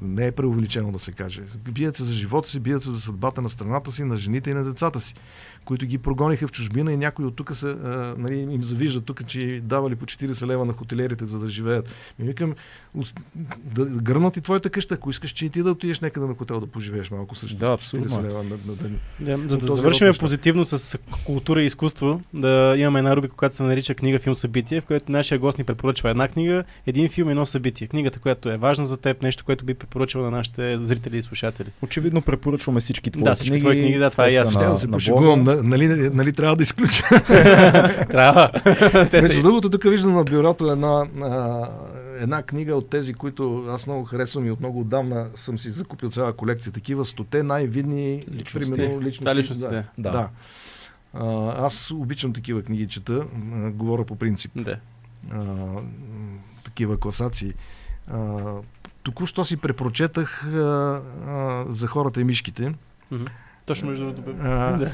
Не е преувеличено да се каже. Бият се за живота си, бият се за съдбата на страната си, на жените и на децата си, които ги прогониха в чужбина и някои от тук са, а, нали, им завиждат тук, че давали по 40 лева на хотелерите, за да живеят. Ми викам, да гръмнат и твоята къща, ако искаш, че и ти да отидеш някъде на хотел да поживееш малко също. Да, абсурдно 40 е. лева на, на ден. Да, за да завършим род позитивно с култура и изкуство, да имаме една рубрика, която се нарича книга, филм, събитие, в която нашия гост ни препоръчва една книга, един филм, едно събитие. Книгата, която е важна за теб, нещо, което би препоръчал на нашите зрители и слушатели. Очевидно препоръчваме всички твои Да, всички книги. твои книги, да, това е ясно. Ще да се пошегувам, нали, нали трябва да изключа. <laughs> Трябва. Между другото, тук виждам на бюрото една, а, една книга от тези, които аз много харесвам и от много отдавна съм си закупил цяла колекция. Такива стоте най-видни Личности. примерно, личности. Да, личности, да. Да. да. А, аз обичам такива книги, чета. А, говоря по принцип. Да. А, такива класации. А, току-що си препрочетах а, а, за хората и мишките. Мгм. Точно между другото. Да.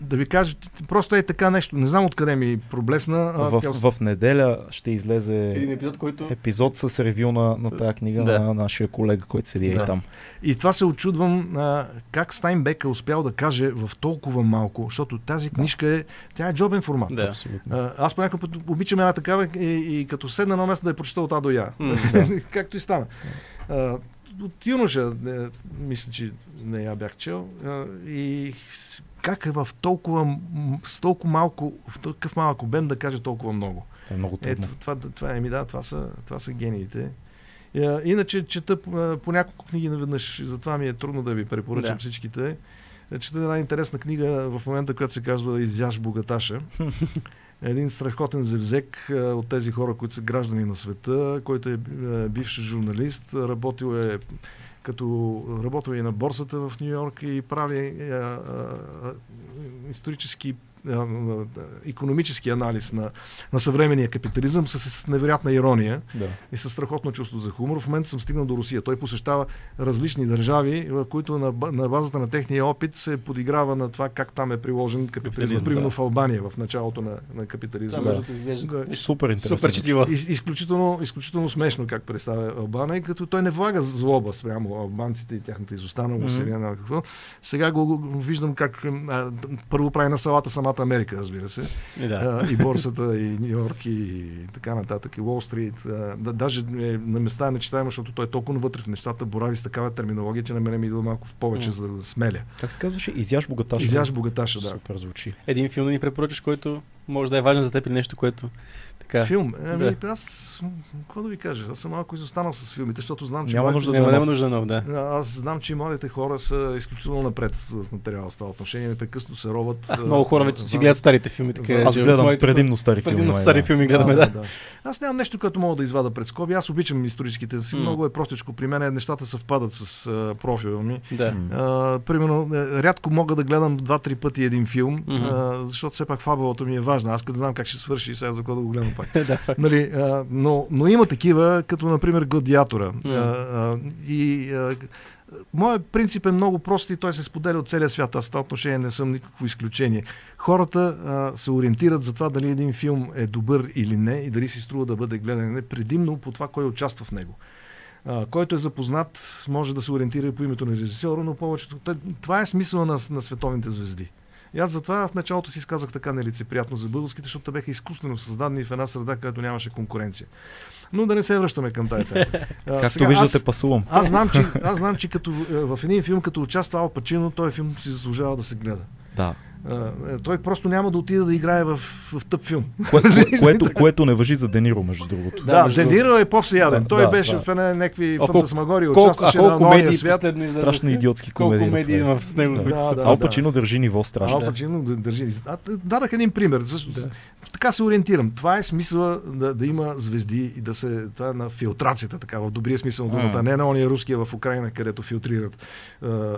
да ви кажа, просто е така нещо. Не знам откъде ми проблесна. А, В, тя- в неделя ще излезе Един епизод, който... епизод с ревю на, на тази книга Да. на нашия колега, който седи Да. и там. И това се очудвам а, как Стайнбек е успял да каже в толкова малко, защото тази книжка е, тя е джобен формат. Да. Абсолютно. А, аз по някакъв път обичам една такава и, и като седна на едно място да я прочета от А до Я. М, <laughs> Както и стана. А, от юноша, не, мисля, че не я бях чел. И как е в толкова, с толкова малко, в такъв малък обем да каже толкова много. Това е много трудно. Ето, това, това, е, ми да, това са, това са гениите. А, Иначе чета а, по няколко книги наведнъж, затова ми е трудно да ви препоръчам Да. всичките. Е, Чета една интересна книга в момента, която се казва Изяж богаташа. <laughs> Един страхотен зевзек а, от тези хора, които са граждани на света, който е а, бивш журналист, работил е като работил и на борсата в Нью Йорк и прави а, а, исторически економически анализ на, на съвременния капитализъм с, с невероятна ирония Да. и със страхотно чувство за хумор. В момента съм стигнал до Русия. Той посещава различни държави, в които на, на базата на техния опит се подиграва на това как там е приложен капитализъм. Капитализъм, Примерно да. в Албания, в началото на, на капитализма. Да. Да. Супер интересно. Супер четиво. Из, изключително, изключително смешно как представя Албания, като той не влага злоба спрямо албанците и тяхната изостаналост. Mm-hmm. какво. Сега го, го виждам как а, първо прави на салата самата Америка, разбира се. И да. И борсата, и Нью Йорк, и така нататък, и Уолл Стрит. Даже е, на места е нечитаемо, защото той е толкова навътре в нещата, борави с такава терминология, че на мен ми идва малко в повече, М. за да смеля. Как се казваше? Изяж богаташ. Изяж богаташа, да. Супер звучи. Един филм да ни препоръчаш, който може да е важен за теб или нещо, което така. Филм. Ами, Да. аз, какво да ви кажа, аз съм малко изостанал с филмите, защото знам, че Няма младите- нужда да Няма, е няма нужда нов, да. Аз знам, че младите хора са изключително напред в материала с това отношение. Непрекъснато се робят. А, много хора вече си гледат старите филми. Така, Аз Аз гледам моите- предимно стари филми. Предимно май, стари да. филми гледаме, да. да. Аз нямам нещо, което мога да извада пред скоби. Аз обичам историческите си. М. Много е простичко. При мен нещата съвпадат с а, профила ми. Да. А, примерно, е, рядко мога да гледам два-три пъти един филм, а, защото все пак фабулата ми е важна. Аз като знам как ще свърши, сега за какво да го гледам пак. <laughs> да, нали, а, но, но има такива, като например Гладиатора. М. А, а, и а, Моят принцип е много прост и той се споделя от целия свят. Аз в това отношение не съм никакво изключение. Хората а, се ориентират за това дали един филм е добър или не и дали си струва да бъде гледан не, предимно по това кой участва в него. А, който е запознат, може да се ориентира и по името на режисьора, но повечето. Това е смисъла на, на световните звезди. И аз затова в началото си сказах така нелицеприятно за българските, защото те бяха изкуствено създадени в една среда, където нямаше конкуренция. Но да не се връщаме към тази тема. <laughs> Както сега, виждате, аз, пасувам. аз знам, че, <laughs> аз знам, че като, е, в един филм, като участва Ал Пачино, този филм си заслужава да се гледа. Да. Е, той просто няма да отиде да играе в, в тъп филм. Кое, <laughs> кое, което, което не въжи за Дениро, между другото. Да, между Дениро е по-всеяден. Да, Той да, беше да. в една, някакви колко- Колко, а участваше на колко новия комедии свят. Страшно идиотски Колко комедии. комедии направи. има с него, Да. които Да, са да, Ал да. Държи ниво страшно. Ал Пачино да държи. А, Дадах един пример. Защо? Така се ориентирам. Това е смисъла да, да има звезди и да се. Това е на филтрацията, така, в добрия смисъл на думата. Не на ония руския в Украина, където филтрират а,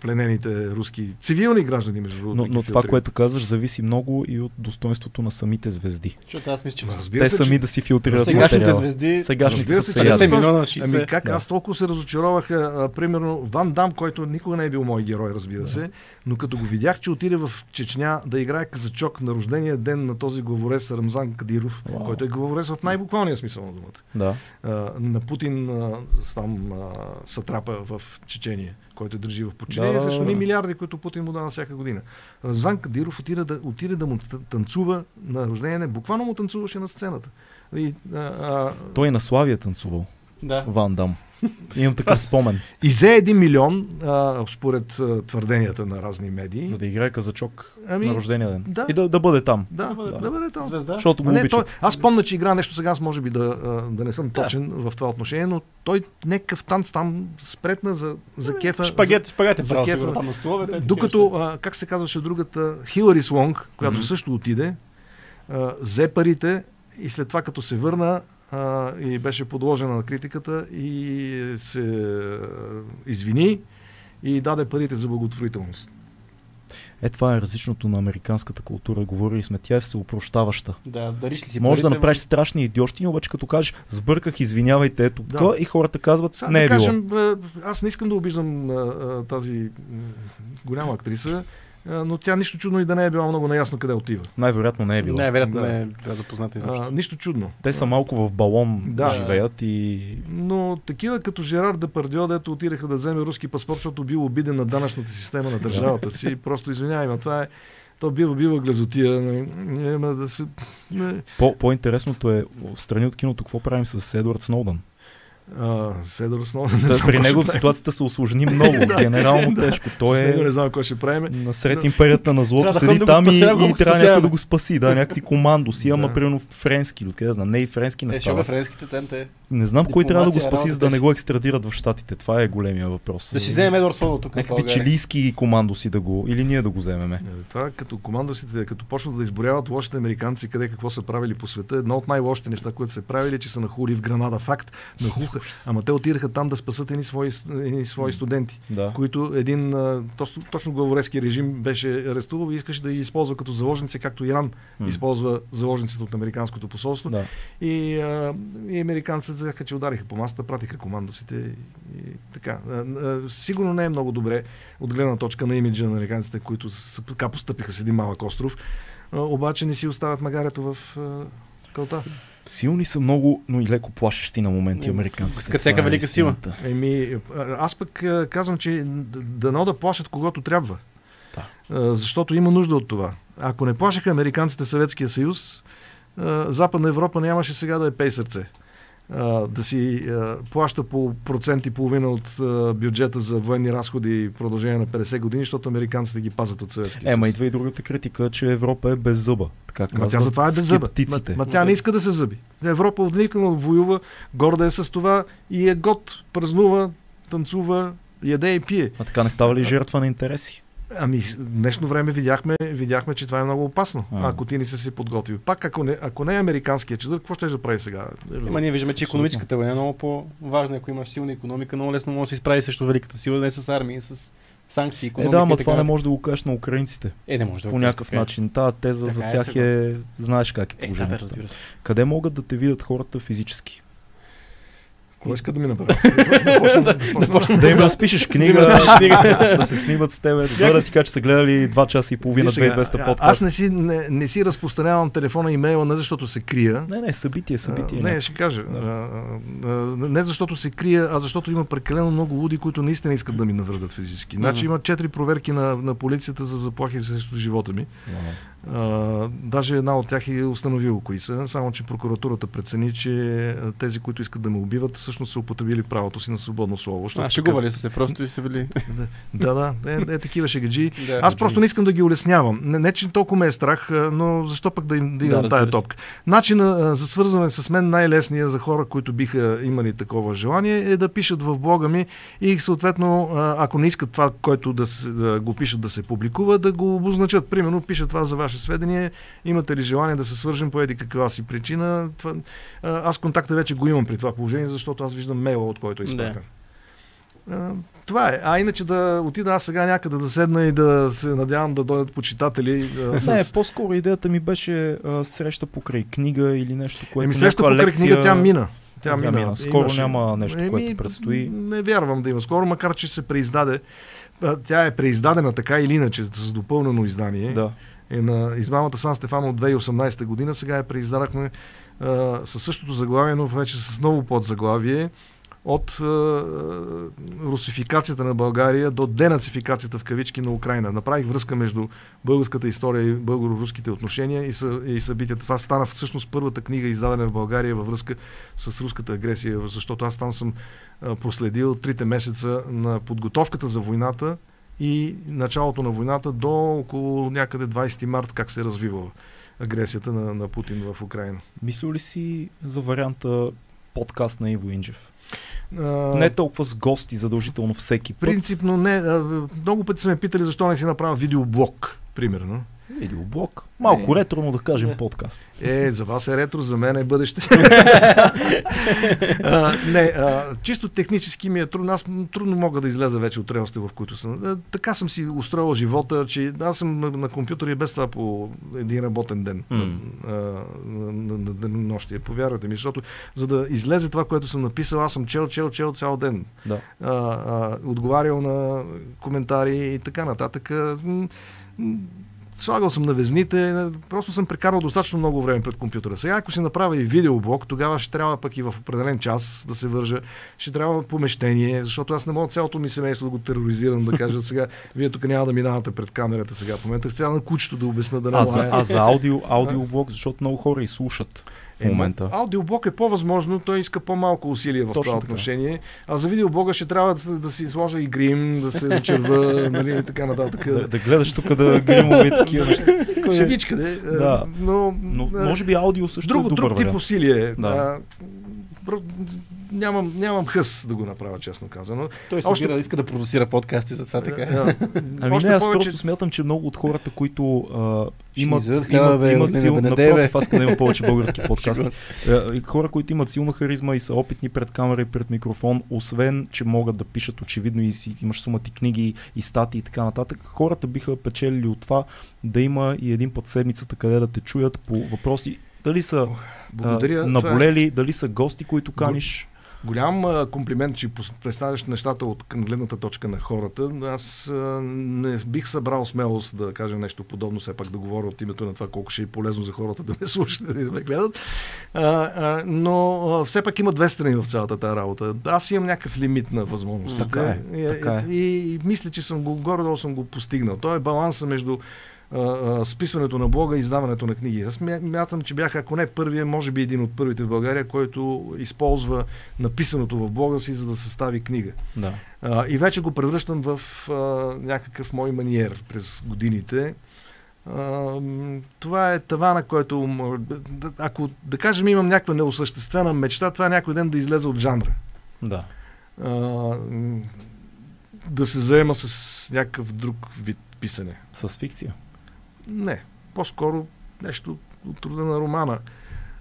пленените руски цивилни граждани, между другото. Но това, което казваш, зависи много и от достоинството на самите звезди. Защото аз мисля, че Разбира Те се, сами че- да си филтрират сегашните материала. звезди Сегашните се, че 50 всеядни. милиона, Ами 60. как Да. аз толкова се разочаровах, а, примерно Ван Дам, който никога не е бил мой герой, разбира се, но като го видях, че отиде в Чечня да играе казачок на рождения ден на този главорез Рамзан Кадиров, Вау. който е главорез в най-буквалния смисъл на думата. Да. А, на Путин а, там а, сатрапа в Чечения, който държи в подчинение Да, да, да, срещу да. ни милиарди, които Путин му дава всяка година. Рамзан Кадиров отиде да, отиде да му танцува на рождения ден. Буквално му танцуваше на сцената. И, а, а, Той е на Славия танцувал. Да. Ван Дам. Имам такъв спомен. И взе един милион, а, според а, твърденията на разни медии. За да играе казачок Ами, на рождения ден. да. И да, да бъде там. Да, Да да, бъде- да бъде там. Звезда. Защото го А не, той, аз помня, че игра нещо сега, аз може би да, да не съм точен в това отношение, но той някакъв танц там спретна за, за кефа. Шпагет, шпагет е за правил кефа. там на столовете. докато, а, как се казваше другата, Хилари Слонг, която Мгм. също отиде, а, взе парите и след това като се върна а, и беше подложена на критиката и се а, извини и даде парите за благотворителност. Е, това е различното на американската култура. Говорили сме, тя е всеопрощаваща. Да, дариш ли си Може да направиш страшни идиощини, обаче като кажеш, сбърках, извинявайте, ето Да. да. и хората казват, Сега не да е било. кажем, а, аз не искам да обиждам а, а, тази голяма актриса, но тя нищо чудно и да не е била много наясно къде отива. Най-вероятно не е било. Не, вероятно Да. не е била запозната изобщо. А, нищо чудно. Те са малко в балон Да. живеят и Но такива като Жерар Депардио, дето отидаха да вземе руски паспорт, защото бил обиден на данъчната система на държавата си. <laughs> Просто извинявай, но това е то бива, бива глезотия. Не, няма да се... Не. по- по-интересното е в страни от киното какво правим с Едвард Сноудън. А, Седър Сноуден. при него ситуацията се осложни много, <laughs> генерално тежко. Той него не е знам какво ще правим. насред империята на злото, седи там и, трябва някой да го спаси. Да, някакви командоси, ама примерно френски, откъде знам, не и френски не Е, френските там те. Не знам кой трябва да го спаси, за да не го екстрадират в Штатите. Това е големия въпрос. Да си вземем Едвард Соло тук. Някакви чилийски командоси да го, или ние да го вземеме. Е, Това като командосите, като почнат да изборяват лошите американци, къде какво са правили по света, едно от най-лошите неща, които са правили, е, че са нахули в Гранада. Факт, нахуха. Ама те отидаха там да спасат едни свои, едни свои студенти, Да. които един точно, точно главорезски режим беше арестувал и искаше да ги използва като заложници, както Иран М. използва заложниците от американското посолство. Да. И, а, и американците взеха, че удариха по масата, пратиха командосите и, така. Сигурно не е много добре от гледна точка на имиджа на американците, които са, така постъпиха с един малък остров, обаче не си оставят магарето в кълта. Силни са много, но и леко плашещи на моменти американците. искат всяка е велика сила. Еми, аз пък казвам, че дано да плашат когато трябва. Да. Защото има нужда от това. Ако не плашеха американците Съветския съюз, Западна Европа нямаше сега да е пей сърце. Да си плаща по процент и половина от бюджета за военни разходи в продължение на 50 години, защото американците ги пазят от Съветския Ема съюз. идва и другата критика, че Европа е без зъба. Така Ма казват тя затова е без зъба. Ма, ма тя не иска да се зъби. Европа отникнала воюва, горда е с това и е год, празнува, танцува, яде и пие. А така не става ли жертва на интереси? Ами, в днешно време видяхме, видяхме, че това е много опасно, А. ако ти не си се подготвил. Пак, ако не, ако не е американския чадър, какво ще да прави сега? Ама ние виждаме, че економическата война е много по-важна. Ако имаш силна економика, много лесно може да се изправи срещу великата сила, не с армии, с санкции, Е, да, ама така това не може да го кажеш на украинците. Е, не може да По някакъв кажеш, начин. Та теза за Така е, тях сега. е... Знаеш как е Е, да, бе, положението. Къде могат да те видят хората физически? Кой иска да ми направи? Да <laughs> им разпишеш книга, да <laughs> се снимат с тебе, да дойдат и кажа, че са гледали 2 часа и половина, Виж сега, 2200 а- подкаст. Аз не си, не, не си разпространявам телефона и имейла не защото се крия. Не, не, събитие, събитие. Не, ще кажа. Не защото се крия, а защото има прекалено много луди, които наистина искат да ми навредят физически. Значи има четири проверки на, на полицията за заплахи срещу живота ми. Даже една от тях е установила кои са, само че прокуратурата прецени, че тези, които искат да ме убиват, всъщност са употребили правото си на свободно слово. А, шегували са се, просто и са били. Да, да, е, е такива шегаджи. <laughs> Да, Аз просто не искам да ги улеснявам. Не, не че толкова ме е страх, но защо пък да им да имам разбира тая топка. Начина за свързване с мен най-лесният за хора, които биха имали такова желание, е да пишат в блога ми и съответно, ако не искат това, което да, се, да го пишат да се публикува, да го обозначат. Примерно, пишат това за ваше сведение, имате ли желание да се свържем по еди каква си причина. Това, аз контакта вече го имам при това положение, защото аз виждам мейла, от който е изпратен. А, Това е. А иначе да отида аз сега някъде да седна и да се надявам да дойдат почитатели. а, с... Не, по-скоро идеята ми беше а, среща покрай книга или нещо, което Еми среща покрай лекция... книга, тя мина. Тя, Тя мина. мина. Скоро няма нещо, което предстои. Не вярвам да има скоро, макар че се преиздаде. Тя е преиздадена така или иначе, с допълнено издание. Да. Е на измамата Сан Стефано от 2018 година. Сега я преиздадахме а, със същото заглавие, но вече с ново подзаглавие от а, русификацията на България до денацификацията в кавички на Украина. Направих връзка между българската история и българо-руските отношения и, са, и събитията. Това стана всъщност първата книга, издадена в България във връзка с руската агресия, защото аз там съм проследил трите месеца на подготовката за войната и началото на войната до около някъде 20 март как се развива агресията на, на Путин в Украина. Мислил ли си за варианта подкаст на Иво Инджев? А, Не толкова с гости задължително всеки път. Принципно не. Много пъти са ме питали защо не си направя видеоблог, примерно. Видеоблог. Малко Не. ретро, но да кажем подкаст. Е, за вас е ретро, за мен е бъдеще. <laughs> а, не, а, чисто технически ми е трудно. Аз трудно мога да изляза вече от релсите, в които съм. А, така съм си устроил живота, че аз съм на, на компютъра и без това по един работен ден. М. А, на, на, на денонощие. Повярвайте ми, защото за да излезе това, което съм написал, аз съм чел, чел, чел цял ден. Да. а, а, отговарял на коментари и така нататък. М, Слагал съм на везните, просто съм прекарал достатъчно много време пред компютъра. Сега, ако си направя и видеоблог, тогава ще трябва пък и в определен час да се вържа. Ще трябва помещение, защото аз не мога цялото ми семейство да го тероризирам, да кажа сега, вие тук няма да минавате пред камерата сега в момента. Трябва на кучето да обясна да не А за, а за аудио, аудиоблог, защото много хора и слушат в Е, момента. Аудиоблог е по-възможно, той иска по-малко усилия в Точно това така. отношение. А за видеоблога ще трябва да, да си сложа и грим, да се очерва, <laughs> нали, и така нататък. Да, да гледаш тук да гримове такива неща. Е? <laughs> Шегичка, де. Да. Но, Но а, може би аудио също друго, е добър друг тип вариант. усилие. Да. А, нямам, нямам хъс да го направя, честно казано. Той Още- събира, иска да продуцира подкасти, затова така. е. А, Ами още не, аз повече- просто смятам, че много от хората, които а, имат, зададат имат, бе, имат сил, напротив, аз искам да има повече български <laughs> подкасти. Се. Е, хора, които имат силна харизма и са опитни пред камера и пред микрофон, освен, че могат да пишат очевидно и си имаш сумати книги и статии и така нататък, хората биха печелили от това да има и един път седмицата, къде да те чуят по въпроси, дали са Благодаря. а, Това е наболели, дали са гости, които каниш. Голям а, комплимент, че представяш нещата от към гледната точка на хората. Аз а, не бих събрал смелост да кажа нещо подобно, все пак да говоря от името на това колко ще е полезно за хората да ме <laughs> слушат и да ме гледат. А, а, но а, все пак има две страни в цялата тази работа. Аз имам някакъв лимит на възможности. Така е, И, така е. И, и, мисля, че съм го, горе-долу съм го постигнал. То е баланса между списването на блога и издаването на книги. Аз мя- мятам, че бях, ако не първия, може би един от първите в България, който използва написаното в блога си, за да състави книга. Да. А, и вече го превръщам в а, някакъв мой маниер през годините. А, това е тавана, който, ако да кажем имам някаква неосъществена мечта, това е някой ден да излезе от жанра. Да. А, да се заема с някакъв друг вид писане. С фикция. Не, по-скоро нещо от рода на романа,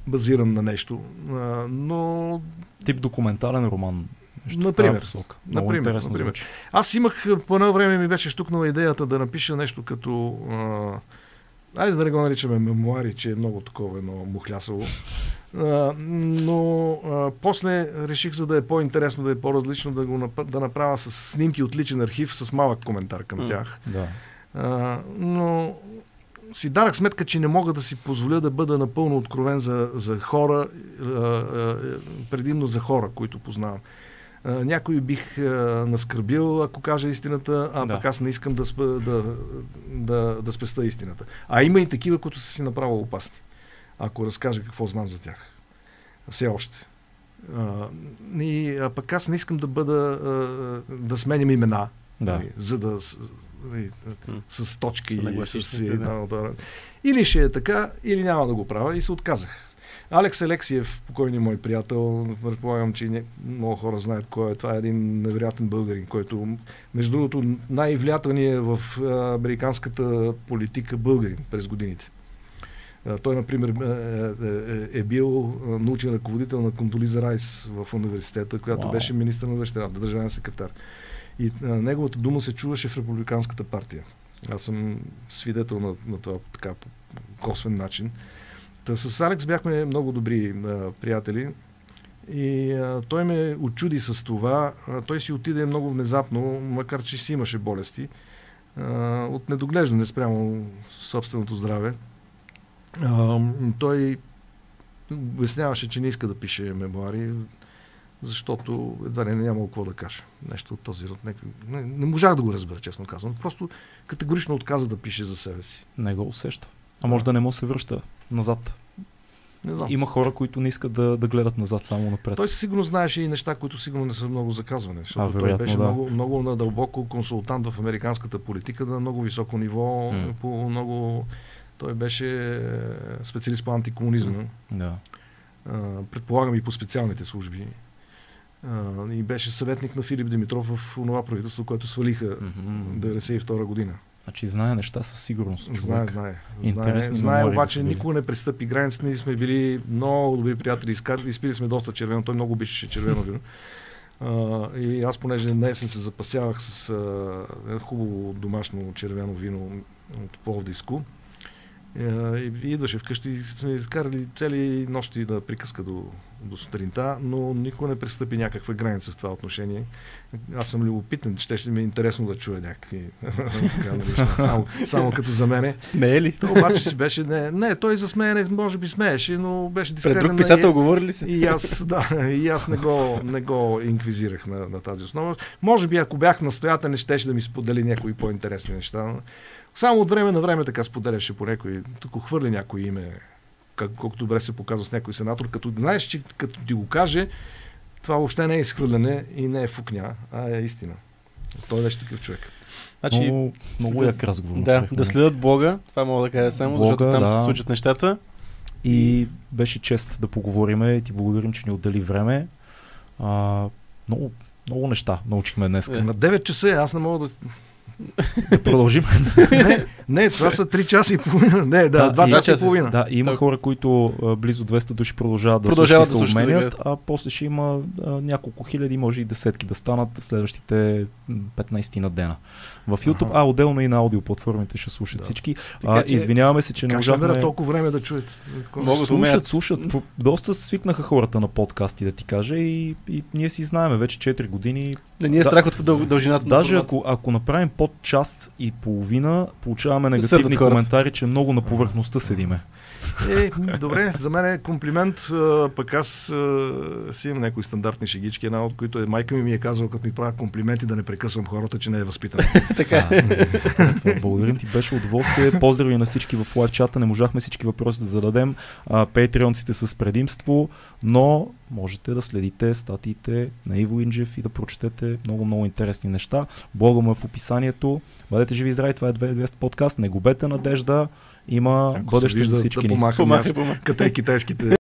базиран на нещо. А, но Тип документален роман. Нещо Например. посока. Много Например, например. звучи. аз имах, по едно време ми беше штукнала идеята да напиша нещо като... А, айде да не го наричаме мемуари, че е много такова едно мухлясово. А, но а, после реших, за да е по-интересно, да е по-различно, да го нап... да направя с снимки от личен архив, с малък коментар към тях. Да. А, но си дарах сметка, че не мога да си позволя да бъда напълно откровен за, за хора, предимно за хора, които познавам. Някой бих наскърбил, ако кажа истината, а Да. пък аз не искам да, спа, да, да, да спеста истината. А има и такива, които са си направо опасни, ако разкажа какво знам за тях. Все още. А, и, а пък аз не искам да бъда, да сменям имена, Да. Нали, за да с, нали, с точки Се и с да. една да. Или ще е така, или няма да го правя и се отказах. Алекс Алексиев, покойни мой приятел, предполагам, че не- много хора знаят кой е. Това е един невероятен българин, който, между другото, най-влиятелният е в а, американската политика българин през годините. А, Той, например, е, е, е бил а, научен ръководител на Кондолиза Райс в университета, която Вау. беше министър на работи, държавен секретар. И а, неговата дума се чуваше в Републиканската партия. Аз съм свидетел на, на това така по косвен начин. Та с Алекс бяхме много добри а, приятели и а, той ме очуди с това. А, той си отиде много внезапно, макар че си имаше болести, а, от недоглеждане спрямо собственото здраве. А, той обясняваше, че не иска да пише мемуари, защото едва ли не нямало какво да каже. Нещо от този род. Не, не, не можах да го разбера, честно казвам. Просто категорично отказа да пише за себе си. Не го усеща. А може да не му се връща назад. Не знам. Има хора, които не искат да, да гледат назад, само напред. Той сигурно знаеше и неща, които сигурно не са много заказване. Защото А, той вероятно, беше да. много, много надълбоко консултант в американската политика на много високо ниво, М. по много... Той беше е, специалист по антикомунизма. Да. А, предполагам и по специалните служби. А, и беше съветник на Филип Димитров в това правителство, което свалиха Мгм. 92 година. Значи знае неща със сигурност. Знае, Човек. знае. Интересни Знае, знае обаче били. никога не престъпи границата. Ние сме били много добри приятели. Изкар- Изпили сме доста червено. Той много обичаше червено вино. И аз, понеже днес се запасявах с едно хубаво домашно червено вино от Пловдивско, и, и идваше вкъщи и сме изкарали цели нощи да приказка до, до сутринта, но никой не престъпи някаква граница в това отношение. Аз съм любопитен, ще, ще ми е интересно да чуя някакви <laughs> неща, <laughs> само, само като за мене. Смее ли? Той обаче си беше, не, не той за смеене може би смееше, но беше Пред дискретен. друг писател говори ли се? И аз, <laughs> да, и аз не го, не го инквизирах на, на тази основа. Може би, ако бях настоятелен, щеше да ми сподели някои по-интересни неща. Само от време на време така споделяше по някой, тук хвърли някой име, как, колко добре се показва с някой сенатор, като знаеш, че като ти го каже, това въобще не е изхвърляне и не е фукня, а е истина. Той беше такъв човек. Значи, много, много да- як разговор. да, да следят блога, това мога да кажа само, Блога, защото там да. се случат нещата. И беше чест да поговориме и ти благодарим, че ни отдели време. А, много, много неща научихме днес. Е. На 9 часа е, аз не мога да... Да продължим. <laughs> Не, не, това са 3 часа и половина. Не, да, Да, 2 и- часа и половина. Да, и има Так. хора, които близо 200 души продължават да Продължават да се и да а после ще има а, няколко хиляди, може и десетки да станат в следващите м, 15 на дена. В YouTube, а отделно и на аудиоплатформите ще слушат Да. всички. Така А, извиняваме се, че не можахме... толкова време да чуят? Могат да слушат, слушат. Доста свикнаха хората на подкасти, да ти кажа, и, и ние си знаеме вече 4 години. Не ни е Да. страх от дъл, дължината Даже на ако, ако направим под час и половина, получаваме негативни коментари, че много на повърхността седиме. Е, добре, за мен е комплимент, пък аз си имам някои стандартни шегички, една от които е майка ми ми е казала, като ми правя комплименти, да не прекъсвам хората, че не е възпитана. <laughs> така. Благодарим ти, беше удоволствие. Поздрави на всички в лайв чата. Не можахме всички въпроси да зададем. Патреонците с предимство, но можете да следите статиите на Иво Инджев и да прочетете много, много интересни неща. Блога му е в описанието. Бъдете живи и здрави, това е 2200 подкаст. Не губете надежда. Има бъдеще за всички да ни. помахам Помахай, помахай. като е китайските